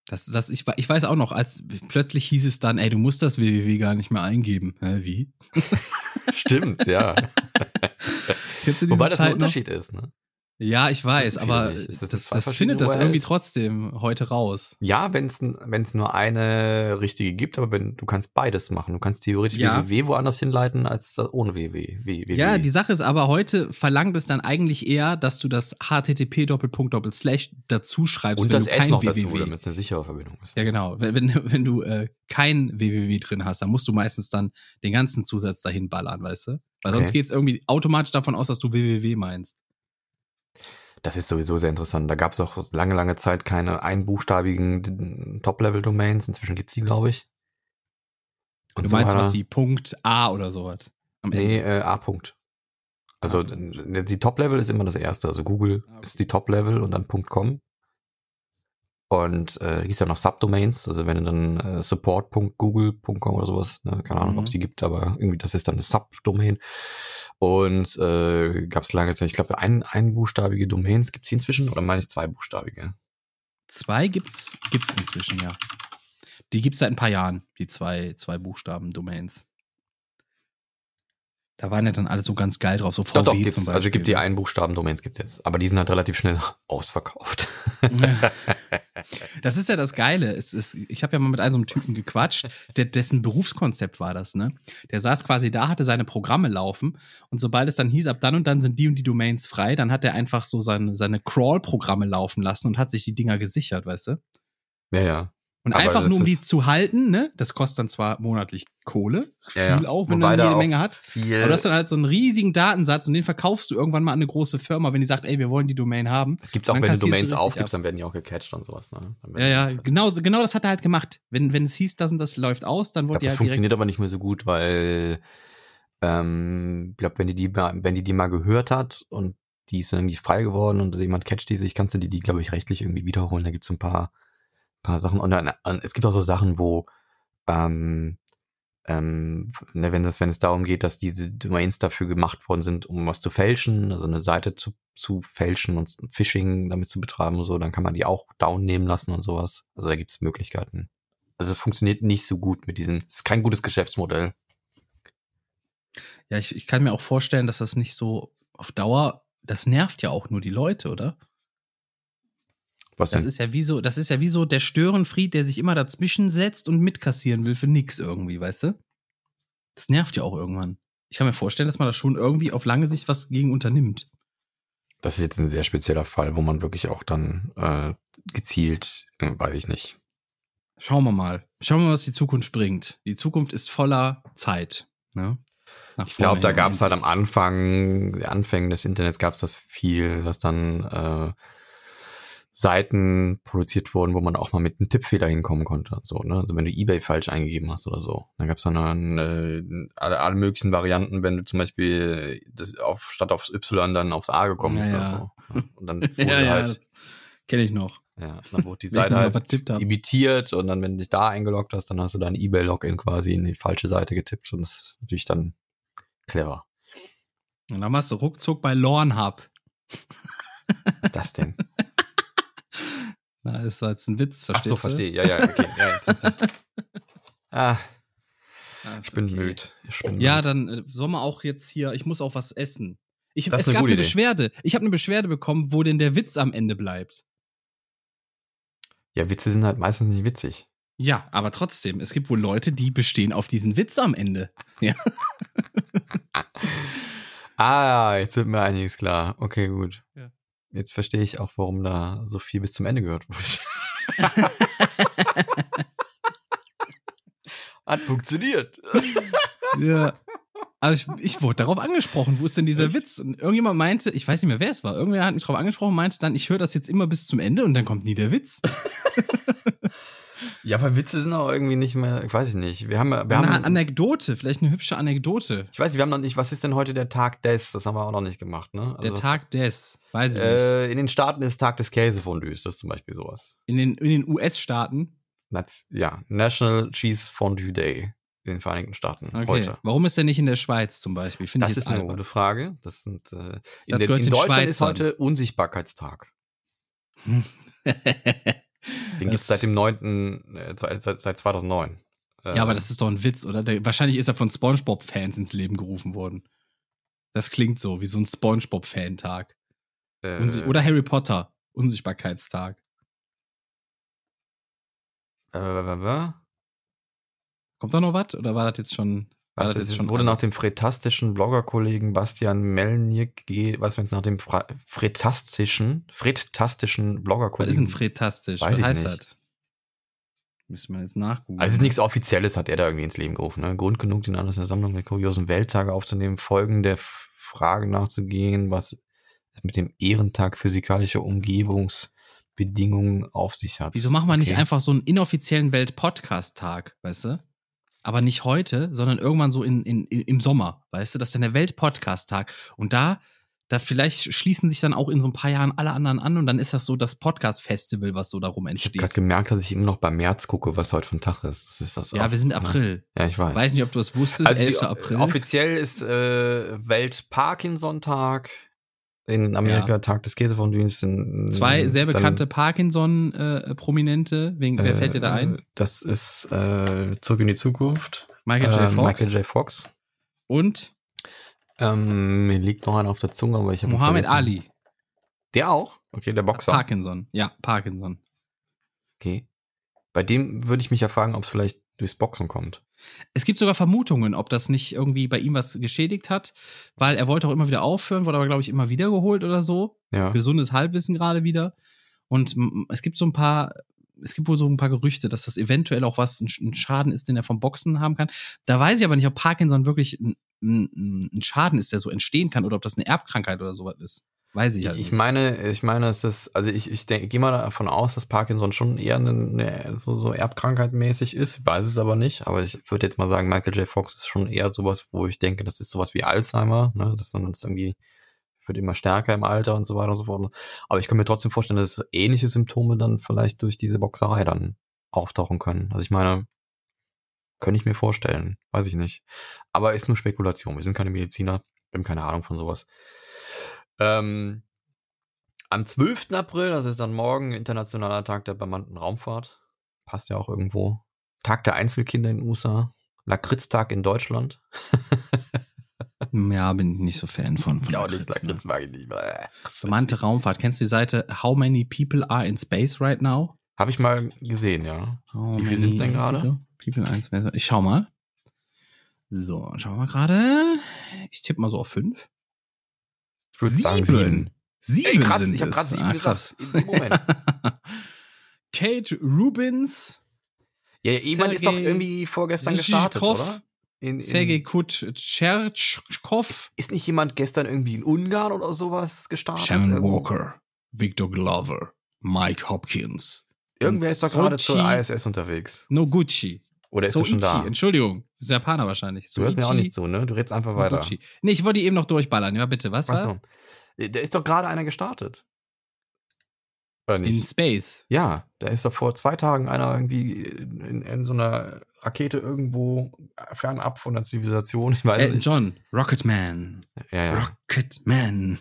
Das, das, ich, ich weiß auch noch, als plötzlich hieß es dann, ey, du musst das www gar nicht mehr eingeben. Hä, wie? Stimmt, ja. Wobei das ein Zeit noch? Unterschied ist. Ne? Ja, ich weiß, aber. Es das, das, verschiedene findet das irgendwie trotzdem heute raus. Ja, wenn es es nur eine richtige gibt, aber wenn du kannst beides machen. Du kannst theoretisch Ja. www woanders hinleiten als ohne www. Ja, die Sache ist aber, heute verlangt es dann eigentlich eher, dass du das http Doppelpunkt Doppelslash dazu schreibst, und wenn das du S kein noch www. dazu, damit es eine sichere Verbindung ist. Ja, genau. Wenn, wenn, wenn du äh, kein www drin hast, dann musst du meistens dann den ganzen Zusatz dahin ballern, weißt du? Weil sonst Okay. geht's irgendwie automatisch davon aus, dass du www meinst. Das ist sowieso sehr interessant. Da gab es auch lange, lange Zeit keine einbuchstabigen Top-Level-Domains. Inzwischen gibt's die, glaube ich. Und Du so meinst weiter. was wie Punkt A oder sowas. Am Nee, äh, A-Punkt. Also Ah. die Top-Level ist immer das erste. Also Google Ah, okay. ist die Top-Level und dann .com. Und äh, gibt es ja noch Subdomains, also wenn du dann äh, support.google.com oder sowas, ne, keine Ahnung, Mhm. ob es die gibt, aber irgendwie das ist dann eine Subdomain. Und äh, gab es lange Zeit, ich glaube, ein, einbuchstabige Domains gibt es inzwischen oder meine ich zweibuchstabige? Zwei gibt's, gibt's inzwischen, ja. Die gibt's seit ein paar Jahren, die zwei, zwei Buchstaben-Domains. Da waren ja dann alle so ganz geil drauf, so VW Doch, doch, zum. Beispiel. Also gibt die Einbuchstaben-Domains gibt's jetzt. Aber die sind halt relativ schnell ausverkauft. Ja. Das ist ja das Geile. Es ist, ich habe ja mal mit einem so einem Typen gequatscht, der, dessen Berufskonzept war das, ne? Der saß quasi da, hatte seine Programme laufen und sobald es dann hieß, ab dann und dann sind die und die Domains frei, dann hat er einfach so seine, seine Crawl-Programme laufen lassen und hat sich die Dinger gesichert, weißt du? ja, ja. Und Aber einfach das nur, um die zu halten, ne? Das kostet dann zwar monatlich Kohle, viel Ja, ja. auch, wenn Wobei man jede Menge hat. Aber du hast dann halt so einen riesigen Datensatz und den verkaufst du irgendwann mal an eine große Firma, wenn die sagt, ey, wir wollen die Domain haben. es gibt auch, wenn du Domains aufgibst, ab. dann werden die auch gecatcht und sowas. Ne? Ja, ja, genau, genau das hat er halt gemacht. Wenn, wenn es hieß, das und das läuft aus, dann wurde glaube, die das halt direkt. funktioniert aber nicht mehr so gut, weil ähm, ich glaube, wenn die die mal, wenn die die mal gehört hat und die ist dann irgendwie frei geworden und jemand catcht die sich, kannst du die, die glaube ich, rechtlich irgendwie wiederholen. Da gibt es ein paar, paar Sachen. Und dann, es gibt auch so Sachen, wo ähm, ähm, ne, wenn, das, wenn es darum geht, dass diese Domains dafür gemacht worden sind, um was zu fälschen, also eine Seite zu, zu fälschen und Phishing damit zu betreiben und so, dann kann man die auch down nehmen lassen und sowas. Also da gibt es Möglichkeiten. Also es funktioniert nicht so gut mit diesem, es ist kein gutes Geschäftsmodell. Ja, ich, ich kann mir auch vorstellen, dass das nicht so auf Dauer, das nervt ja auch nur die Leute, oder? Was Das denn? ist ja wie so, das ist ja wie so der Störenfried, der sich immer dazwischen setzt und mitkassieren will für nix irgendwie, weißt du? Das nervt ja auch irgendwann. Ich kann mir vorstellen, dass man da schon irgendwie auf lange Sicht was gegen unternimmt. Das ist jetzt ein sehr spezieller Fall, wo man wirklich auch dann äh, gezielt, äh, weiß ich nicht. Schauen wir mal. Schauen wir mal, was die Zukunft bringt. Die Zukunft ist voller Zeit. Ne? Ich glaube, da gab es halt am. Anfang, Anfängen des Internets gab es das viel, dass dann äh, Seiten produziert wurden, wo man auch mal mit einem Tippfehler hinkommen konnte. So, ne? Also wenn du eBay falsch eingegeben hast oder so. Dann gab es dann äh, alle, alle möglichen Varianten, wenn du zum Beispiel das auf, statt aufs Y dann aufs A gekommen bist ja. oder so. Ja. Und dann wurde Ja, halt, kenne ich noch. ja, dann wurde die Seite halt imitiert und dann, wenn du dich da eingeloggt hast, dann hast du dein eBay-Login quasi in die falsche Seite getippt und das ist natürlich dann clever. Und dann machst du ruckzuck bei Lornhub. Was ist das denn? Na, das war jetzt ein Witz, Ach verstehst so, du? verstehe. Ja, ja, okay. Ja, ah, Ah, ich bin okay. müde. Ich bin Ja, müde. dann äh, soll man auch jetzt hier, ich muss auch was essen. Ich, Das ist es eine gab gute eine Idee. Beschwerde. Ich habe eine Beschwerde bekommen, wo denn der Witz am Ende bleibt. Ja, Witze sind halt meistens nicht witzig. Ja, aber trotzdem, es gibt wohl Leute, die bestehen auf diesen Witz am Ende. Ja. Ah, jetzt wird mir einiges klar. Okay, gut. Ja. Jetzt verstehe ich auch, warum da so viel bis zum Ende gehört wurde. Hat funktioniert. ja. Also ich, ich wurde darauf angesprochen, wo ist denn dieser Witz? Und irgendjemand meinte, ich weiß nicht mehr, wer es war, irgendwer hat mich darauf angesprochen und meinte dann, ich höre das jetzt immer bis zum Ende und dann kommt nie der Witz. Ja, aber Witze sind auch irgendwie nicht mehr, ich weiß ich nicht. Wir haben, wir Eine haben, Anekdote, vielleicht eine hübsche Anekdote. ich weiß nicht, wir haben noch nicht, was ist denn heute der Tag des? Das haben wir auch noch nicht gemacht, ne? Der was- Tag des, weiß ich nicht. Äh, in den Staaten ist Tag des Käsefondues, das ist zum Beispiel sowas. In den, in den US-Staaten. Ja, National Cheese Fondue Day in den Vereinigten Staaten Okay. heute. Warum ist der nicht in der Schweiz zum Beispiel? Finde ich Das ist eine albern. gute Frage. Das sind äh, in, Das den, in Deutschland ist Schweizern. heute Unsichtbarkeitstag. Den gibt es seit dem 9. Äh, seit, seit, seit 2009. Äh, ja, aber das ist doch ein Witz, oder? Der, wahrscheinlich ist er von SpongeBob-Fans ins Leben gerufen worden. Das klingt so, wie so ein SpongeBob-Fan-Tag. äh, Oder Harry Potter, Unsichtbarkeitstag. äh, Kommt da noch was? Oder war das jetzt schon. War was das ist, schon wurde nach alles? dem fretastischen Bloggerkollegen Bastian Melnick, ge- was wenn es nach dem Fra fretastischen, Was Bloggerkollegen. ist ein Fretastisch? Weiß Was ich heißt nicht. das? Müsste man jetzt nachgucken. Also es ist nichts Offizielles, hat er da irgendwie ins Leben gerufen. Ne? Grund genug, den Anlass der Sammlung der kuriosen Welttage aufzunehmen, Folgen der Frage nachzugehen, was es mit dem Ehrentag physikalischer Umgebungsbedingungen auf sich hat. Wieso machen wir nicht Okay. einfach so einen inoffiziellen Welt-Podcast-Tag, weißt du? Aber nicht heute, sondern irgendwann so in, in, im Sommer, weißt du? Das ist dann der Welt-Podcast-Tag. Und da, da vielleicht schließen sich dann auch in so ein paar Jahren alle anderen an und dann ist das so das Podcast-Festival, was so darum Ich habe entsteht. gerade gemerkt, dass ich immer noch beim März gucke, was heute ein Tag ist. Das ist das Ja, auch, wir sind ne? April. Ja, ich weiß. Weiß nicht, ob du das wusstest, also 11. die, April. Offiziell ist äh, Welt-Parkinson-Tag. In Amerika Ja. Tag des Käsefondues. in- Zwei sehr dann- bekannte Parkinson-Prominente. Wen wer fällt dir da ein? Äh, Das ist äh, Zurück in die Zukunft. Michael J. Äh, Fox. Michael J. Fox. Und Ähm, mir liegt noch einer auf der Zunge, aber ich habe vergessen. Ali. Der auch? Okay, der Boxer. Parkinson. Ja, Parkinson. Okay. Bei dem würde ich mich ja fragen, ob es vielleicht durchs Boxen kommt. Es gibt sogar Vermutungen, ob das nicht irgendwie bei ihm was geschädigt hat, weil er wollte auch immer wieder aufhören, wurde aber, glaube ich, immer wieder geholt oder so. Ja. Gesundes Halbwissen gerade wieder. Und es gibt so ein paar, es gibt wohl so ein paar Gerüchte, dass das eventuell auch was, ein Schaden ist, den er vom Boxen haben kann. Da weiß ich aber nicht, ob Parkinson wirklich ein, ein, ein Schaden ist, der so entstehen kann oder ob das eine Erbkrankheit oder sowas ist. Weiß ich halt Ich nicht. meine, ich meine, es ist, also ich, ich denke, gehe mal davon aus, dass Parkinson schon eher eine, eine, so, so Erbkrankheit-mäßig ist. Ich weiß es aber nicht. Aber ich würde jetzt mal sagen, Michael J. Fox ist schon eher sowas, wo ich denke, das ist sowas wie Alzheimer, ne? Das ist dann das irgendwie, wird immer stärker im Alter und so weiter und so fort. Aber ich kann mir trotzdem vorstellen, dass ähnliche Symptome dann vielleicht durch diese Boxerei dann auftauchen können. Also ich meine, könnte ich mir vorstellen. Weiß ich nicht. Aber ist nur Spekulation. Wir sind keine Mediziner. Wir haben keine Ahnung von sowas. Ähm, am 12. April, das ist dann morgen, Internationaler Tag der bemannten Raumfahrt. Passt ja auch irgendwo. Tag der Einzelkinder in den USA. Lakritztag in Deutschland. ja, bin ich nicht so Fan von. von Lakritz, ne? mag ich nicht. Bemannte Raumfahrt. Kennst du die Seite How many people are in space right now? Habe ich mal gesehen, ja. How Wie viel sind's denn many- ist die gerade? So? People are in space. Ich schau mal. So, schauen wir gerade. Ich tippe mal so auf fünf. Ich würde sagen sieben. Sieben Ey, krass, sind ich habe gerade sieben Ah, gesagt. Moment. Kate Rubins, Ja, jemand ist doch Sergei irgendwie vorgestern gestartet, Zhizhkov, oder? In, in, Sergei Kutchertschkov, ist nicht jemand gestern irgendwie in Ungarn oder sowas gestartet? Shannon? Walker, Victor Glover, Mike Hopkins. Irgendwer ist doch gerade zur ISS unterwegs. Noguchi. Oder ist er schon da? Entschuldigung, das ist Japaner wahrscheinlich. Du hörst mir auch nicht zu, ne? Du redest einfach weiter. Noguchi. Nee, ich wollte die eben noch durchballern. Ja, bitte, was? Achso. Da ist doch gerade einer gestartet. Oder In nicht? Space. Ja, da ist doch vor zwei Tagen einer irgendwie in, in so einer Rakete irgendwo fernab von der Zivilisation. Ich weiß Elton nicht. John, Rocketman. Ja, ja. Rocketman.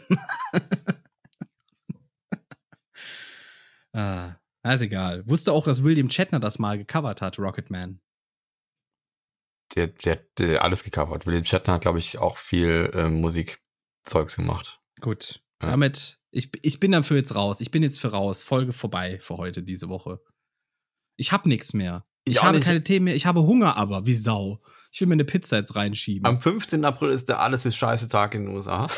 ah, ist egal. Wusste auch, dass William Shatner das mal gecovert hat, Rocketman. Der, der, der alles gecovert. William Shatner hat, glaube ich, auch viel ähm, Musikzeugs gemacht. Gut. Ja. Damit, ich, ich bin dafür jetzt raus. Ich bin jetzt für raus. Folge vorbei für heute, diese Woche. Ich habe nichts mehr. Ich, Ich habe nicht. keine Themen mehr. Ich habe Hunger aber, wie Sau. Ich will mir eine Pizza jetzt reinschieben. Am 15. April ist der Alles ist scheiße Tag in den USA.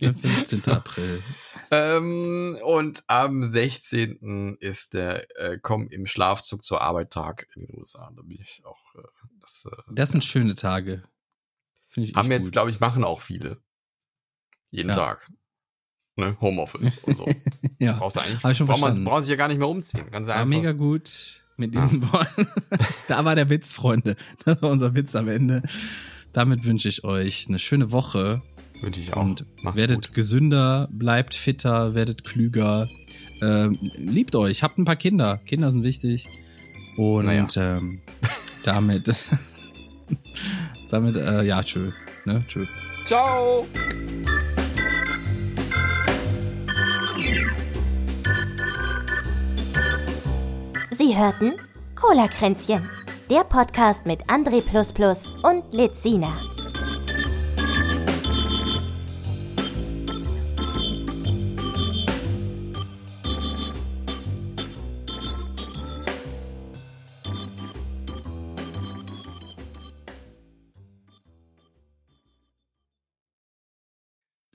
Der 15. April. Ähm, und am 16. ist der äh, Komm im Schlafzug zur Arbeit Tag in den USA. Da bin ich auch. Äh, das äh, Das sind schöne Tage. Finde ich haben jetzt, glaube ich, machen auch viele. Jeden Ja. Tag. ne? Homeoffice und so. ja. Brauchst du eigentlich, Hab ich schon braucht man braucht sich ja gar nicht mehr umziehen. Ganz einfach. mega gut mit diesen Worten. da war der Witz, Freunde. Das war unser Witz am Ende. Damit wünsche ich euch eine schöne Woche Wünsche ich auch. und Macht's werdet gut. gesünder, bleibt fitter, werdet klüger. Ähm, liebt euch, habt ein paar Kinder. Kinder sind wichtig. Und Naja. ähm, damit, damit, äh, ja, tschö. Ne? Tschö. Ciao! Sie hörten Cola-Kränzchen, der Podcast mit André und Lizina.